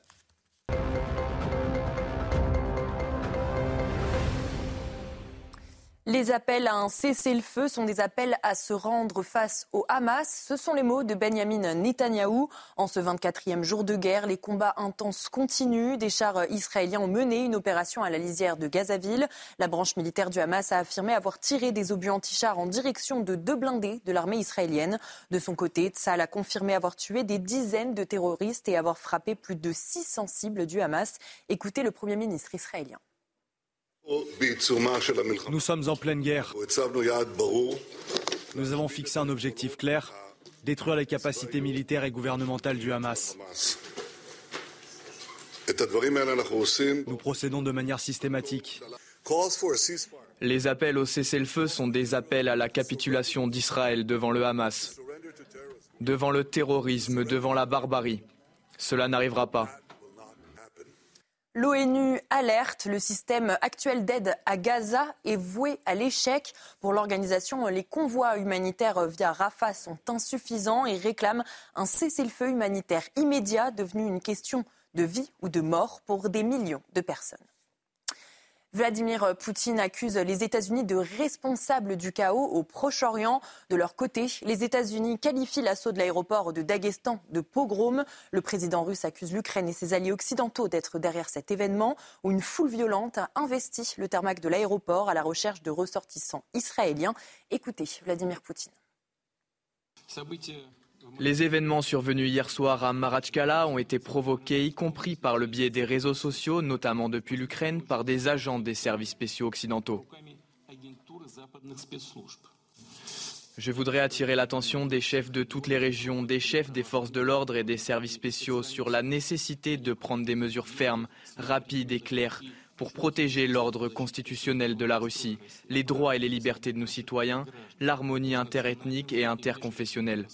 C: Les appels à un cessez-le-feu sont des appels à se rendre face au Hamas. Ce sont les mots de Benjamin Netanyahou. En ce 24e jour de guerre, les combats intenses continuent. Des chars israéliens ont mené une opération à la lisière de Gazaville. La branche militaire du Hamas a affirmé avoir tiré des obus anti-chars en direction de deux blindés de l'armée israélienne. De son côté, Tzal a confirmé avoir tué des dizaines de terroristes et avoir frappé plus de 600 cibles du Hamas. Écoutez le Premier ministre israélien.
O: Nous sommes en pleine guerre. Nous avons fixé un objectif clair, détruire les capacités militaires et gouvernementales du Hamas. Nous procédons de manière systématique.
B: Les appels au cessez-le-feu sont des appels à la capitulation d'Israël devant le Hamas, devant le terrorisme, devant la barbarie. Cela n'arrivera pas.
C: L'ONU alerte, le système actuel d'aide à Gaza est voué à l'échec. Pour l'organisation, les convois humanitaires via Rafah sont insuffisants et réclament un cessez-le-feu humanitaire immédiat devenu une question de vie ou de mort pour des millions de personnes. Vladimir Poutine accuse les États-Unis de responsables du chaos au Proche-Orient. De leur côté, les États-Unis qualifient l'assaut de l'aéroport de Daghestan de pogrom. Le président russe accuse l'Ukraine et ses alliés occidentaux d'être derrière cet événement où une foule violente a investi le tarmac de l'aéroport à la recherche de ressortissants israéliens. Écoutez Vladimir Poutine.
B: Les événements survenus hier soir à Marachkala ont été provoqués, y compris par le biais des réseaux sociaux, notamment depuis l'Ukraine, par des agents des services spéciaux occidentaux. Je voudrais attirer l'attention des chefs de toutes les régions, des chefs des forces de l'ordre et des services spéciaux sur la nécessité de prendre des mesures fermes, rapides et claires pour protéger l'ordre constitutionnel de la Russie, les droits et les libertés de nos citoyens, l'harmonie interethnique et interconfessionnelle.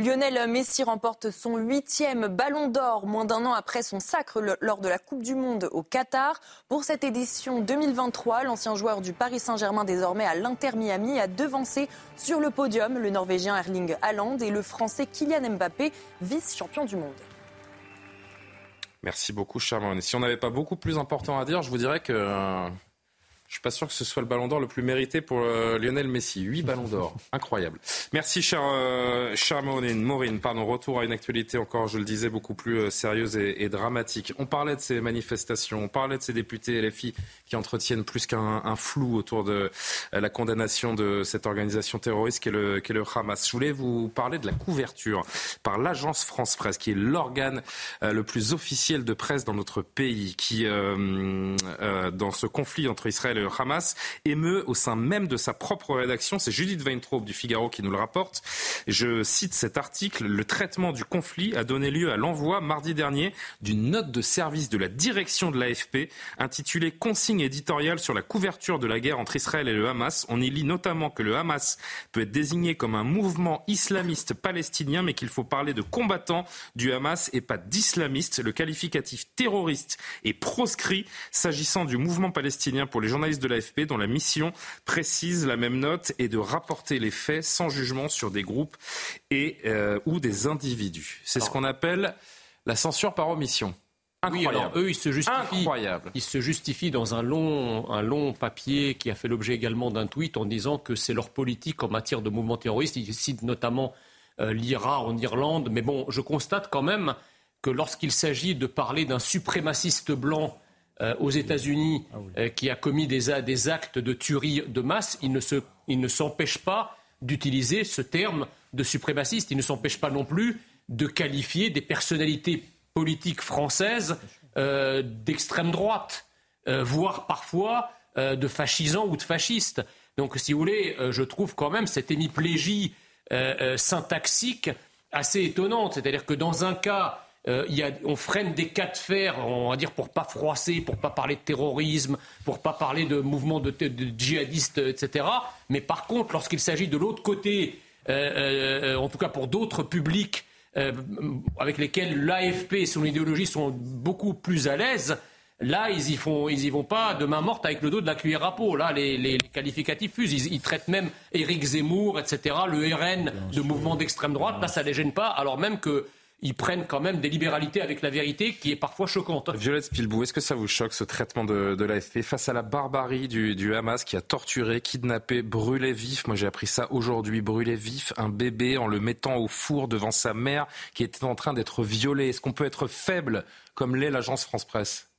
C: Lionel Messi remporte son huitième ballon d'or, moins d'un an après son sacre lors de la Coupe du Monde au Qatar. Pour cette édition 2023, l'ancien joueur du Paris Saint-Germain, désormais à l'Inter Miami, a devancé sur le podium le Norvégien Erling Haaland et le Français Kylian Mbappé, vice-champion du monde.
A: Merci beaucoup, Charmant. Si on n'avait pas beaucoup plus important à dire, je vous dirais que euh, je suis pas sûr que ce soit le ballon d'or le plus mérité pour euh, Lionel Messi. Huit ballons d'or. Incroyable. Merci, cher, euh, cher Maureen. Maureen, pardon. Retour à une actualité encore, je le disais, beaucoup plus euh, sérieuse et, et, dramatique. On parlait de ces manifestations, on parlait de ces députés LFI qui entretiennent plus qu'un flou autour de euh, la condamnation de cette organisation terroriste qu'est le, qu le Hamas. Je voulais vous parler de la couverture par l'agence France Presse, qui est l'organe euh, le plus officiel de presse dans notre pays, qui, dans ce conflit entre Israël et le Hamas émeut au sein même de sa propre rédaction. C'est Judith Weintraub du Figaro qui nous le rapporte. Je cite cet article. Le traitement du conflit a donné lieu à l'envoi mardi dernier d'une note de service de la direction de l'AFP intitulée Consigne éditoriale sur la couverture de la guerre entre Israël et le Hamas. On y lit notamment que le Hamas peut être désigné comme un mouvement islamiste palestinien, mais qu'il faut parler de combattants du Hamas et pas d'islamistes. Le qualificatif terroriste est proscrit s'agissant du mouvement palestinien pour les journalistes de l'AFP dont la mission précise la même note et de rapporter les faits sans jugement sur des groupes et euh, ou des individus. C'est ce qu'on appelle la censure par omission. Incroyable.
F: Oui, eux, ils se justifient.
A: Incroyable.
F: Ils se justifient dans un long, un long papier qui a fait l'objet également d'un tweet en disant que c'est leur politique en matière de mouvement terroriste. Ils citent notamment euh, l'IRA en Irlande. Mais bon, je constate quand même que lorsqu'il s'agit de parler d'un suprémaciste blanc euh, aux États-Unis ah euh, qui a commis des, actes de tuerie de masse, il ne, s'empêche pas d'utiliser ce terme de suprémaciste. Il ne s'empêche pas non plus de qualifier des personnalités politiques françaises euh, d'extrême droite, voire parfois de fascisants ou de fascistes. Donc, si vous voulez, je trouve quand même cette hémiplégie syntaxique assez étonnante. C'est-à-dire que dans un cas, euh, on freine des cas de fer, on va dire, pour pas froisser, pour pas parler de terrorisme, pour pas parler de mouvements de, djihadistes, etc. Mais par contre, lorsqu'il s'agit de l'autre côté, euh, euh, en tout cas pour d'autres publics avec lesquels l'AFP et son idéologie sont beaucoup plus à l'aise, Là, ils y, font, ils y vont pas de main morte avec le dos de la cuillère à peau. Là, les, qualificatifs fusent. Ils, ils, traitent même Éric Zemmour, etc., le RN de mouvement d'extrême droite. Là, ça les gêne pas, alors même que ils prennent quand même des libéralités avec la vérité qui est parfois choquante.
A: Violette Spilbou, est-ce que ça vous choque ce traitement de, de l'AFP face à la barbarie du, du, Hamas qui a torturé, kidnappé, brûlé vif? Moi j'ai appris ça aujourd'hui, brûlé vif un bébé en le mettant au four devant sa mère qui était en train d'être violée. Est-ce qu'on peut être faible comme l'est l'agence France Presse?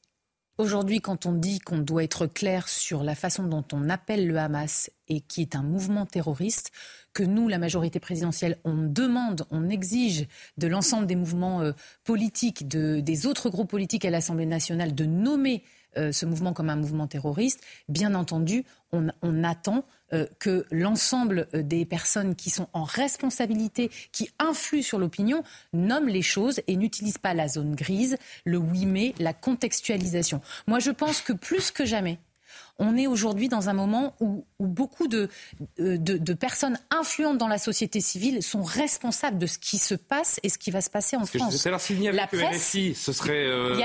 H: Aujourd'hui, quand on dit qu'on doit être clair sur la façon dont on appelle le Hamas et qui est un mouvement terroriste, que nous, la majorité présidentielle, on demande, on exige de l'ensemble des mouvements euh, politiques, des autres groupes politiques à l'Assemblée nationale de nommer euh, ce mouvement comme un mouvement terroriste, bien entendu, on, attend euh, que l'ensemble des personnes qui sont en responsabilité, qui influent sur l'opinion, nomment les choses et n'utilisent pas la zone grise, le oui mais, la contextualisation. Moi, je pense que plus que jamais, on est aujourd'hui dans un moment où, beaucoup euh, de, personnes influentes dans la société civile sont responsables de ce qui se passe et ce qui va se passer en France.
A: la presse, ce serait euh,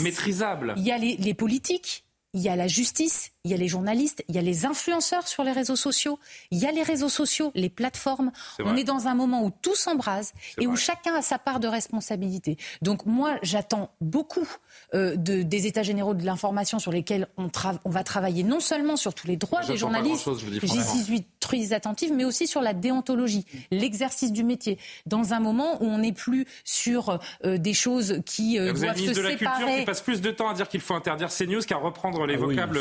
A: maîtrisable.
H: Il y a les politiques, il y a la justice, il y a les journalistes, il y a les influenceurs sur les réseaux sociaux, il y a les réseaux sociaux, les plateformes. on est dans un moment où tout s'embrase et où chacun a sa part de responsabilité. Donc moi, j'attends beaucoup euh, de, des États généraux de l'information sur lesquels on, on, va travailler non seulement sur tous les droits des journalistes, j'y suis très attentive, mais aussi sur la déontologie, l'exercice du métier. Dans un moment où on n'est plus sur euh, des choses qui euh, doivent se
A: de
H: la
A: séparer. Culture qui passe plus de temps à dire qu'il faut interdire CNews qu'à reprendre les ah vocables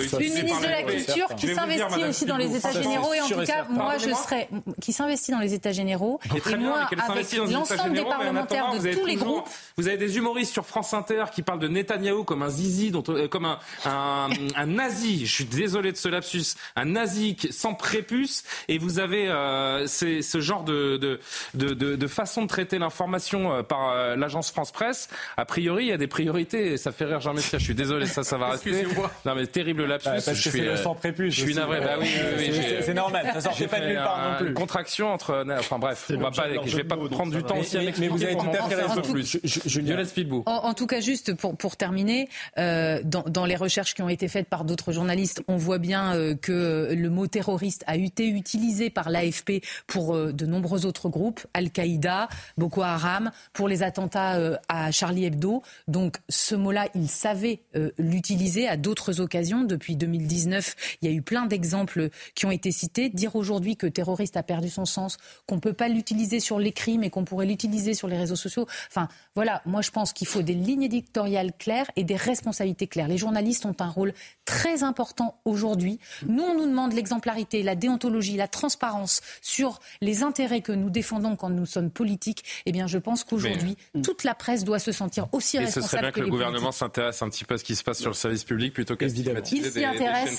H: de la Culture qui s'investit aussi dans les États généraux. Et en tout cas, moi, je serais. qui s'investit dans les États généraux.
A: Et moi, avec
H: l'ensemble des parlementaires de tous les groupes.
A: Vous avez des humoristes sur France Inter qui parlent de Netanyahou comme un zizi, euh, comme un, un, nazi. Je suis désolé de ce lapsus. Un nazi sans prépuce. Et vous avez euh, ce genre de, de, de, de, façon de traiter l'information euh, par l'agence France Presse. A priori, il y a des priorités. ça fait rire Jean Messia. Je suis désolé, ça, ça va rester.
F: Non,
A: Non mais terrible lapsus.
G: Parce que c'est le sang prépuce.
A: Je suis navré. Bah oui, oui, oui,
G: c'est normal. Ça sortait pas de nulle part non plus.
A: Contraction entre. Enfin bref, on va pas. Je vais pas prendre du temps aussi avec.
G: Mais vous avez tout à fait raison.
A: Plus. Violette Speedbout.
H: En tout cas, juste pour terminer, euh, dans les recherches qui ont été faites par d'autres journalistes, on voit bien euh, que le mot terroriste a été utilisé par l'AFP pour euh, de nombreux autres groupes, Al-Qaïda, Boko Haram, pour les attentats à Charlie Hebdo. Donc ce mot-là, il savait l'utiliser à d'autres occasions. Depuis 2019, il y a eu plein d'exemples qui ont été cités. Dire aujourd'hui que terroriste a perdu son sens, qu'on ne peut pas l'utiliser sur les crimes et qu'on pourrait l'utiliser sur les réseaux sociaux. Enfin, voilà, moi je pense qu'il faut des lignes éditoriales claires et des responsabilités claires. Les journalistes ont un rôle très important aujourd'hui. Nous, on nous demande l'exemplarité, la déontologie, la transparence sur les intérêts que nous défendons quand nous sommes politiques. Eh bien, je pense qu'aujourd'hui, toute la presse doit se sentir aussi responsable.
A: Et ce serait bien
H: que,
A: le gouvernement s'intéresse un petit peu à ce qui se passe sur le service public plutôt qu'à
H: Il s'y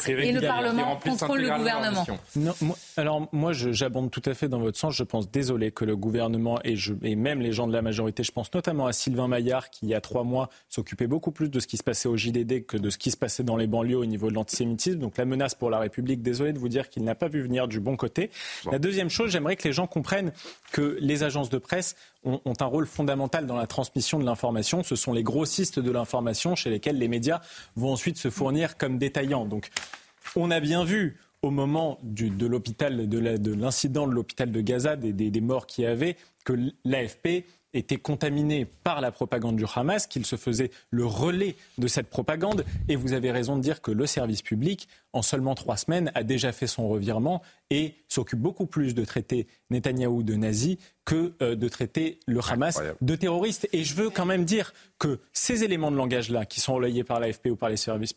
H: et le Parlement contrôle le gouvernement.
G: Non, alors moi, j'abonde tout à fait dans votre sens. Je pense, désolé, que le gouvernement et, je, et même les gens de la majorité, je pense notamment à Sylvain Maillard, qui il y a trois mois s'occupait beaucoup plus de ce qui se passait au JDD que de ce qui se passait dans les banlieues au niveau de l'antisémitisme. Donc la menace pour la République, désolé de vous dire qu'il n'a pas vu venir du bon côté. La deuxième chose, j'aimerais que les gens comprennent que les agences de presse ont, un rôle fondamental dans la transmission de l'information. Ce sont les grossistes de l'information chez lesquels les médias vont ensuite se fournir comme détaillants. On a bien vu au moment de l'hôpital, de l'incident de l'hôpital de Gaza, des, des, des morts qu'il y avait, que l'AFP était contaminé par la propagande du Hamas, qu'il se faisait le relais de cette propagande. Et vous avez raison de dire que le service public, en seulement trois semaines, a déjà fait son revirement et s'occupe beaucoup plus de traiter Netanyahou de nazi que euh, de traiter le Hamas de terroriste. Et je veux quand même dire que ces éléments de langage-là, qui sont relayés par l'AFP ou par les services,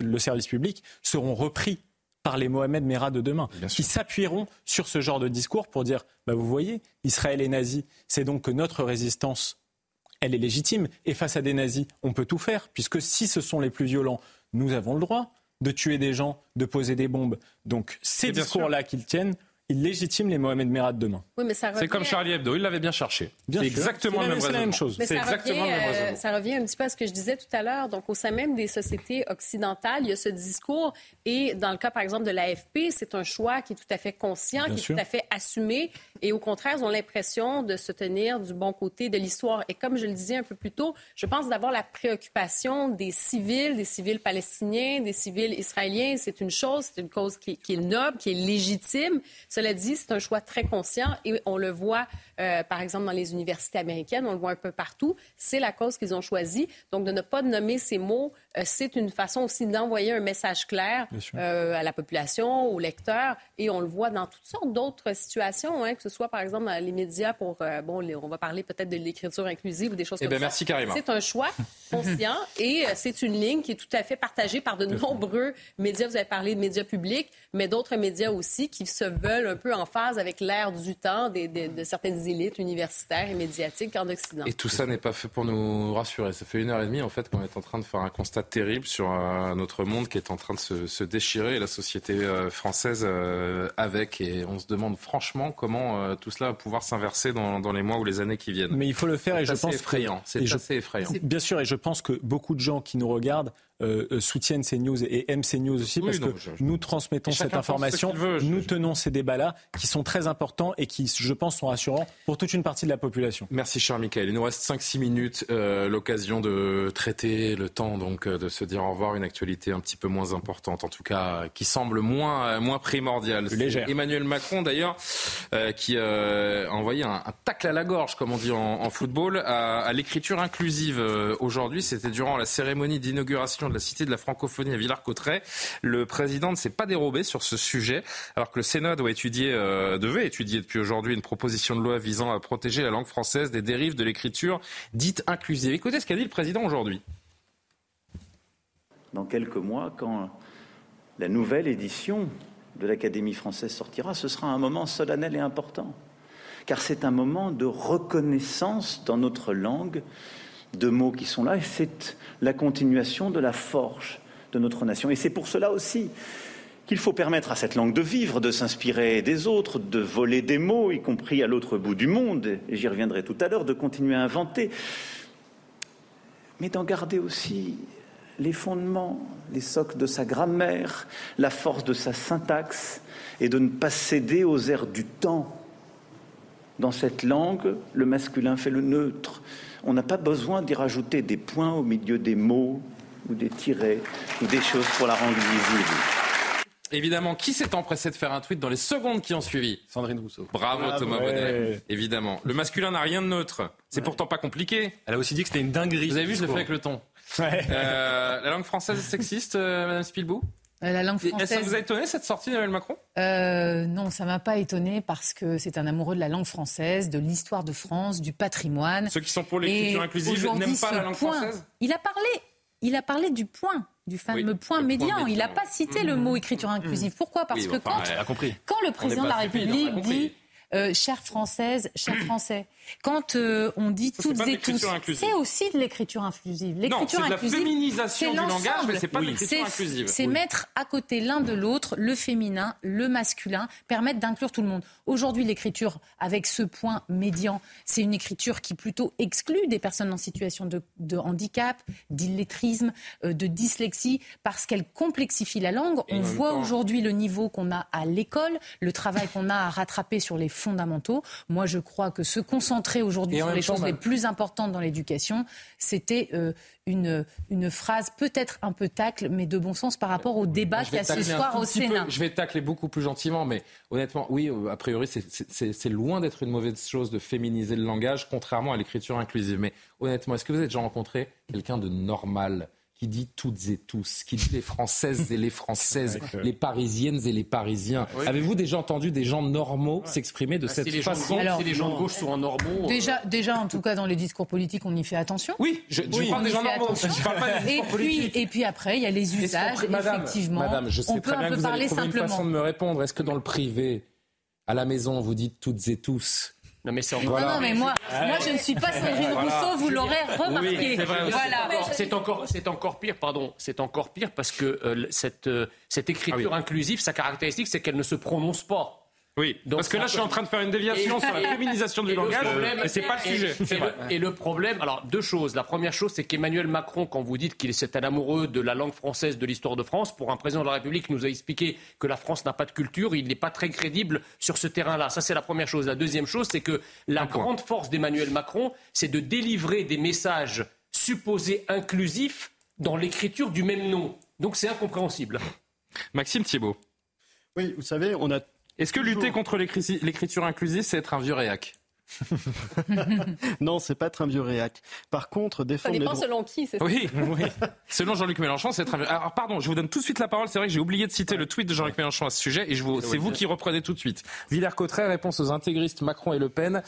G: le service public, seront repris par les Mohamed Merah de demain, qui s'appuieront sur ce genre de discours pour dire, bah vous voyez, Israël est nazi, c'est donc que notre résistance, elle est légitime, et face à des nazis, on peut tout faire, puisque si ce sont les plus violents, nous avons le droit de tuer des gens, de poser des bombes. Donc ces discours-là qu'ils tiennent, il légitime les Mohamed Merah de demain.
A: c'est comme Charlie Hebdo, il l'avait bien cherché. C'est exactement la même, chose.
I: c'est exactement euh, Ça revient un petit peu à ce que je disais tout à l'heure. Donc, au sein même des sociétés occidentales, il y a ce discours. Et dans le cas, par exemple, de l'AFP, c'est un choix qui est tout à fait conscient, qui est tout à fait assumé. Et au contraire, ils ont l'impression de se tenir du bon côté de l'histoire. Et comme je le disais un peu plus tôt, je pense d'avoir la préoccupation des civils, des civils palestiniens, des civils israéliens. C'est une chose, c'est une cause qui, qui est noble, qui est légitime. Cela dit, c'est un choix très conscient et on le voit, euh, par exemple, dans les universités américaines, on le voit un peu partout. C'est la cause qu'ils ont choisie. Donc, de ne pas nommer ces mots, euh, c'est une façon aussi d'envoyer un message clair euh, à la population, aux lecteurs. Et on le voit dans toutes sortes d'autres situations, hein, que ce soit, par exemple, dans les médias pour, bon, on va parler peut-être de l'écriture inclusive ou des choses
A: eh
I: comme
A: ben, Merci, Karima.
I: C'est un choix conscient et c'est une ligne qui est tout à fait partagée par de nombreux médias. Vous avez parlé de médias publics, mais d'autres médias aussi qui se veulent un peu en phase avec l'ère du temps de certaines élites universitaires et médiatiques en Occident.
A: Et tout ça n'est pas fait pour nous rassurer. Ça fait une heure et demie en fait qu'on est en train de faire un constat terrible sur euh, notre monde qui est en train de se, déchirer et la société euh, française euh, avec. Et on se demande franchement comment tout cela va pouvoir s'inverser dans, les mois ou les années qui viennent.
G: Mais il faut le faire et je pense
A: effrayant. C'est assez effrayant.
G: Bien sûr, et je pense que beaucoup de gens qui nous regardent euh, euh, soutiennent ces news et aiment ces news aussi parce que nous transmettons cette information, nous tenons ces débats-là qui sont très importants et qui, je pense, sont rassurants pour toute une partie de la population.
A: Merci, cher Michael. Il nous reste 5-6 minutes, euh, l'occasion de traiter le temps donc de se dire au revoir, une actualité un petit peu moins importante, en tout cas qui semble moins, moins primordiale. Emmanuel Macron, d'ailleurs, qui a envoyé un, tacle à la gorge, comme on dit en, football, à, à l'écriture inclusive aujourd'hui. C'était durant la cérémonie d'inauguration de la Cité de la Francophonie à Villars-Cotterêts. Le président ne s'est pas dérobé sur ce sujet, alors que le Sénat doit étudier, euh, devait étudier depuis aujourd'hui une proposition de loi visant à protéger la langue française des dérives de l'écriture dite inclusive. Écoutez ce qu'a dit le président aujourd'hui.
Y: Dans quelques mois, quand la nouvelle édition de l'Académie française sortira, ce sera un moment solennel et important, car c'est un moment de reconnaissance dans notre langue de mots qui sont là, et c'est la continuation de la forge de notre nation. Et c'est pour cela aussi qu'il faut permettre à cette langue de vivre, de s'inspirer des autres, de voler des mots, y compris à l'autre bout du monde, et j'y reviendrai tout à l'heure, de continuer à inventer, mais d'en garder aussi les fondements, les socles de sa grammaire, la force de sa syntaxe, et de ne pas céder aux airs du temps. Dans cette langue, le masculin fait le neutre. On n'a pas besoin d'y rajouter des points au milieu des mots ou des tirets ou des choses pour la rendre visible.
A: Évidemment, qui s'est empressé de faire un tweet dans les secondes qui ont suivi?
T: Sandrine Rousseau.
A: Bravo Thomas Bonnet. Évidemment. Le masculin n'a rien de neutre. C'est pourtant pas compliqué.
T: Elle a aussi dit que c'était une dinguerie.
A: Vous avez vu, je le fais avec le ton. Euh, la langue française est sexiste, euh, Madame Spilbou
H: La langue
A: Est-ce que ça vous a étonné cette sortie d'Emmanuel Macron?
H: Euh, non, ça m'a pas étonné parce que c'est un amoureux de la langue française, de l'histoire de France, du patrimoine.
A: Ceux qui sont pour l'écriture inclusive n'aiment pas la langue
H: point,
A: française?
H: Il a parlé, il a parlé du point, du fameux
A: Oui,
H: point médian. Il n'a pas cité le mot écriture inclusive. Pourquoi? Parce
A: Oui,
H: que quand,
A: elle a compris.
H: quand le président de la République dit euh, chère française, cher français, quand euh, on dit
A: Ça,
H: toutes et tous,
A: inclusive.
H: c'est aussi de l'écriture inclusive.
A: Non,
H: L'écriture
A: c'est de la
H: inclusive,
A: féminisation
H: c'est
A: du langage, mais c'est pas de l'écriture
H: C'est-
A: inclusive.
H: C'est
A: Oui.
H: mettre à côté l'un de l'autre le féminin, le masculin, permettre d'inclure tout le monde. Aujourd'hui, l'écriture avec ce point médian, c'est une écriture qui plutôt exclut des personnes en situation de, de handicap, d'illettrisme, euh, de dyslexie, parce qu'elle complexifie la langue.
A: Et
H: On voit
A: temps-
H: aujourd'hui le niveau qu'on a à l'école, le travail qu'on a à rattraper sur les fondamentaux. Moi, je crois que se concentrer aujourd'hui
A: Et en
H: sur les
A: temps,
H: choses les plus importantes dans l'éducation, c'était euh, une, une phrase peut-être un peu tacle, mais de bon sens par rapport au débat qu'il y a ce soir au
A: peu-
H: Sénat.
A: je vais tacler beaucoup plus gentiment, mais honnêtement, oui, euh, a priori, c'est loin d'être une mauvaise chose de féminiser le langage, contrairement à l'écriture inclusive. Mais honnêtement, est-ce que vous avez déjà rencontré quelqu'un de normal? Qui dit toutes et tous, qui dit les Françaises et les Françaises, les Parisiennes et les Parisiens
F: Oui.
A: Avez-vous déjà entendu des gens normaux s'exprimer de
F: Ah,
A: cette
F: si
A: façon
F: gauche- si les gens de gauche sont en normaux. euh,
H: Déjà, déjà, en tout cas, dans les discours politiques, on y fait attention.
A: Oui, je, je
H: Oui,
A: parle des gens normaux.
H: attention.
A: Je parle pas des
H: et puis, et puis après, il y a les usages,
A: Madame,
H: effectivement.
A: Madame, je sais
H: on peut
A: très bien
H: un
A: que vous
H: parler
A: trouver
H: simplement.
A: une façon de me répondre. Est-ce que dans le privé, à la maison, vous dites toutes et tous
F: Non, mais c'est
H: Non, non, mais moi, moi, je ne suis pas Sandrine
F: Voilà.
H: Rousseau, vous l'aurez remarqué.
F: Oui, c'est vrai
H: voilà.
F: C'est encore, c'est encore pire, pardon. C'est encore pire parce que euh, cette, euh, cette écriture inclusive, sa caractéristique, c'est qu'elle ne se prononce pas.
A: Oui,
F: Donc,
A: parce que là, je suis en train de faire une déviation
F: Et-
A: sur la
F: et-
A: féminisation du
F: et le
A: langage,
F: problème-
A: et c'est pas le
F: et-
A: sujet.
F: Et,
A: vrai.
F: le, et le problème, alors deux choses. La première chose, c'est qu'Emmanuel Macron, quand vous dites qu'il est un amoureux de la langue française, de l'histoire de France, pour un président de la République qui nous a expliqué que la France n'a pas de culture, il n'est pas très crédible sur ce terrain-là. Ça, c'est la première chose. La deuxième chose, c'est que la grande force d'Emmanuel Macron, c'est de délivrer des messages supposés inclusifs dans l'écriture du même nom. Donc c'est incompréhensible.
A: Maxime Thiebaud.
M: Oui, vous savez, on a.
A: Est-ce que lutter contre l'écri- l'écriture inclusive, c'est être un vieux réac?
M: non, c'est pas être un vieux réac. Par contre,
I: Ça
M: défendre les
I: dépend selon qui, c'est ça?
A: Oui, oui. Selon Jean-Luc Mélenchon, c'est être un vieux. Alors, pardon, je vous donne tout de suite la parole. C'est vrai que j'ai oublié de citer le tweet de Jean-Luc Mélenchon à ce sujet, et je vous, c'est vous qui reprenez tout de suite. Villers-Cotterêts, réponse aux intégristes Macron et Le Pen.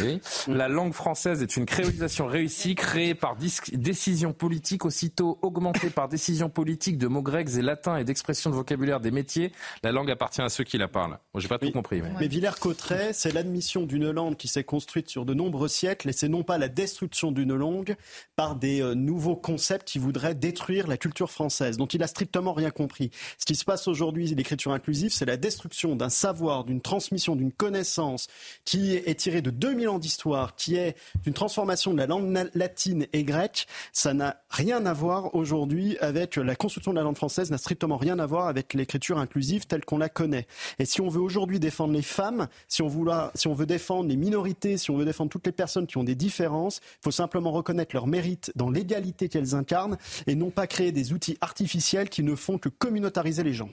A: Oui. La langue française est une créolisation réussie, créée par dis- décision politique, aussitôt augmentée par décision politique de mots grecs et latins et d'expressions de vocabulaire des métiers. La langue appartient à ceux qui la parlent. Bon, j'ai pas tout compris. Mais...
M: Mais Villers-Cotterêts, c'est l'admission d'une langue qui s'est construite sur de nombreux siècles et c'est non pas la destruction d'une langue par des euh, nouveaux concepts qui voudraient détruire la culture française, dont il a strictement rien compris. Ce qui se passe aujourd'hui, l'écriture inclusive, c'est la destruction d'un savoir, d'une transmission, d'une connaissance qui est tirée de 2000 ans d'histoire, qui est d'une transformation de la langue latine et grecque. Ça n'a rien à voir aujourd'hui avec la construction de la langue française, n'a strictement rien à voir avec l'écriture inclusive telle qu'on la connaît. Et si on veut aujourd'hui défendre les femmes, si on, si on veut défendre les minorités, si on veut défendre toutes les personnes qui ont des différences, il faut simplement reconnaître leur mérite dans l'égalité qu'elles incarnent et non pas créer des outils artificiels qui ne font que communautariser les gens.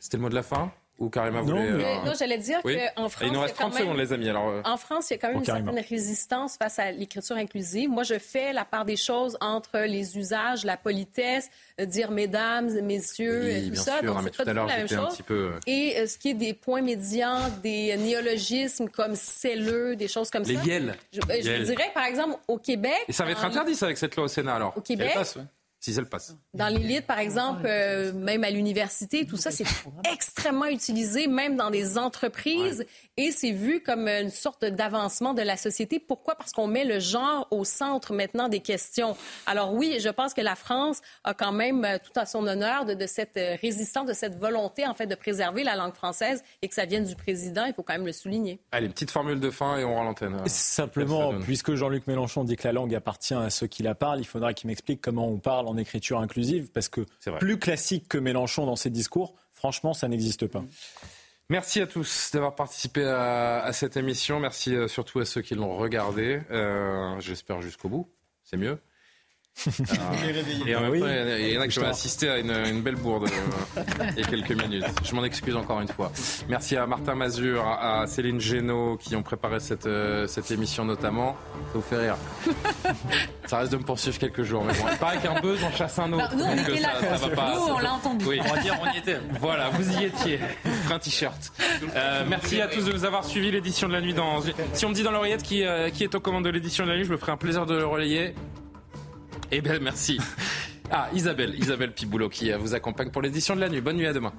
A: C'était le mot de la fin Ou Karima
M: Non,
A: voulait.
M: mais-
A: euh,
I: Non, j'allais dire
A: oui
I: qu'en France.
A: Et il nous
I: il y a
A: reste
I: quand
A: 30
I: même-
A: secondes, les amis. Alors, euh,
I: En France, il y a quand même une
A: carrément.
I: certaine résistance face à l'écriture inclusive. Moi, je fais la part des choses entre les usages, la politesse, euh, dire mesdames, messieurs,
A: Oui,
I: et tout
A: bien
I: ça.
A: sûr,
I: Donc,
A: hein, mais tout à l'heure, j'étais un petit peu,
I: Et euh, ce qui est des points médians, des néologismes comme celleux, des choses comme
A: Les
I: ça. Je, euh, je
A: Yels.
I: dirais, par exemple, au Québec.
A: Et ça va être
I: en-
A: interdit, ça, avec cette loi au Sénat, alors
I: Au Québec?
A: Passe, ouais. Si elle passe.
I: Dans l'élite, par exemple, euh, même à l'université, tout ça, c'est extrêmement utilisé, même dans des entreprises, et c'est vu comme une sorte d'avancement de la société. Pourquoi? Parce qu'on met le genre au centre maintenant des questions. Alors oui, je pense que la France a quand même tout à son honneur de, de cette euh, résistance, de cette volonté, en fait, de préserver la langue française et que ça vienne du président. Il faut quand même le souligner.
A: Allez, petite formule de fin et on rend l'antenne.
G: Simplement, puisque Jean-Luc Mélenchon dit que la langue appartient à ceux qui la parlent, il faudra qu'il m'explique comment on parle en en écriture inclusive, parce que plus classique que Mélenchon dans ses discours, franchement, ça n'existe pas.
A: Merci à tous d'avoir participé à, cette émission. Merci euh, surtout à ceux qui l'ont regardé. Euh, j'espère jusqu'au bout. C'est mieux. Et en même temps, il y en a qui ont assisté à une, belle bourde euh, il y a quelques minutes. Je m'en excuse encore une fois. Merci à Martin Mazur, à Céline Génaud qui ont préparé cette, euh, cette émission notamment. Ça vous fait rire. ça reste de me poursuivre quelques jours. Mais bon, il paraît qu'un buzz en chasse un autre.
H: nous, on était là.
A: Ça, va pas,
H: nous, on l'a entendu.
T: On va dire, on y était.
A: Voilà, vous y étiez. un t-shirt. Euh, merci à tous de nous avoir suivi l'édition de la nuit. Dans... Si on me dit dans l'oreillette qui, qui est aux commandes de l'édition de la nuit, je me ferai un plaisir de le relayer. Eh bien, merci. Ah, Isabelle, Isabelle Piboulot qui vous accompagne pour l'édition de la nuit. Bonne nuit à demain.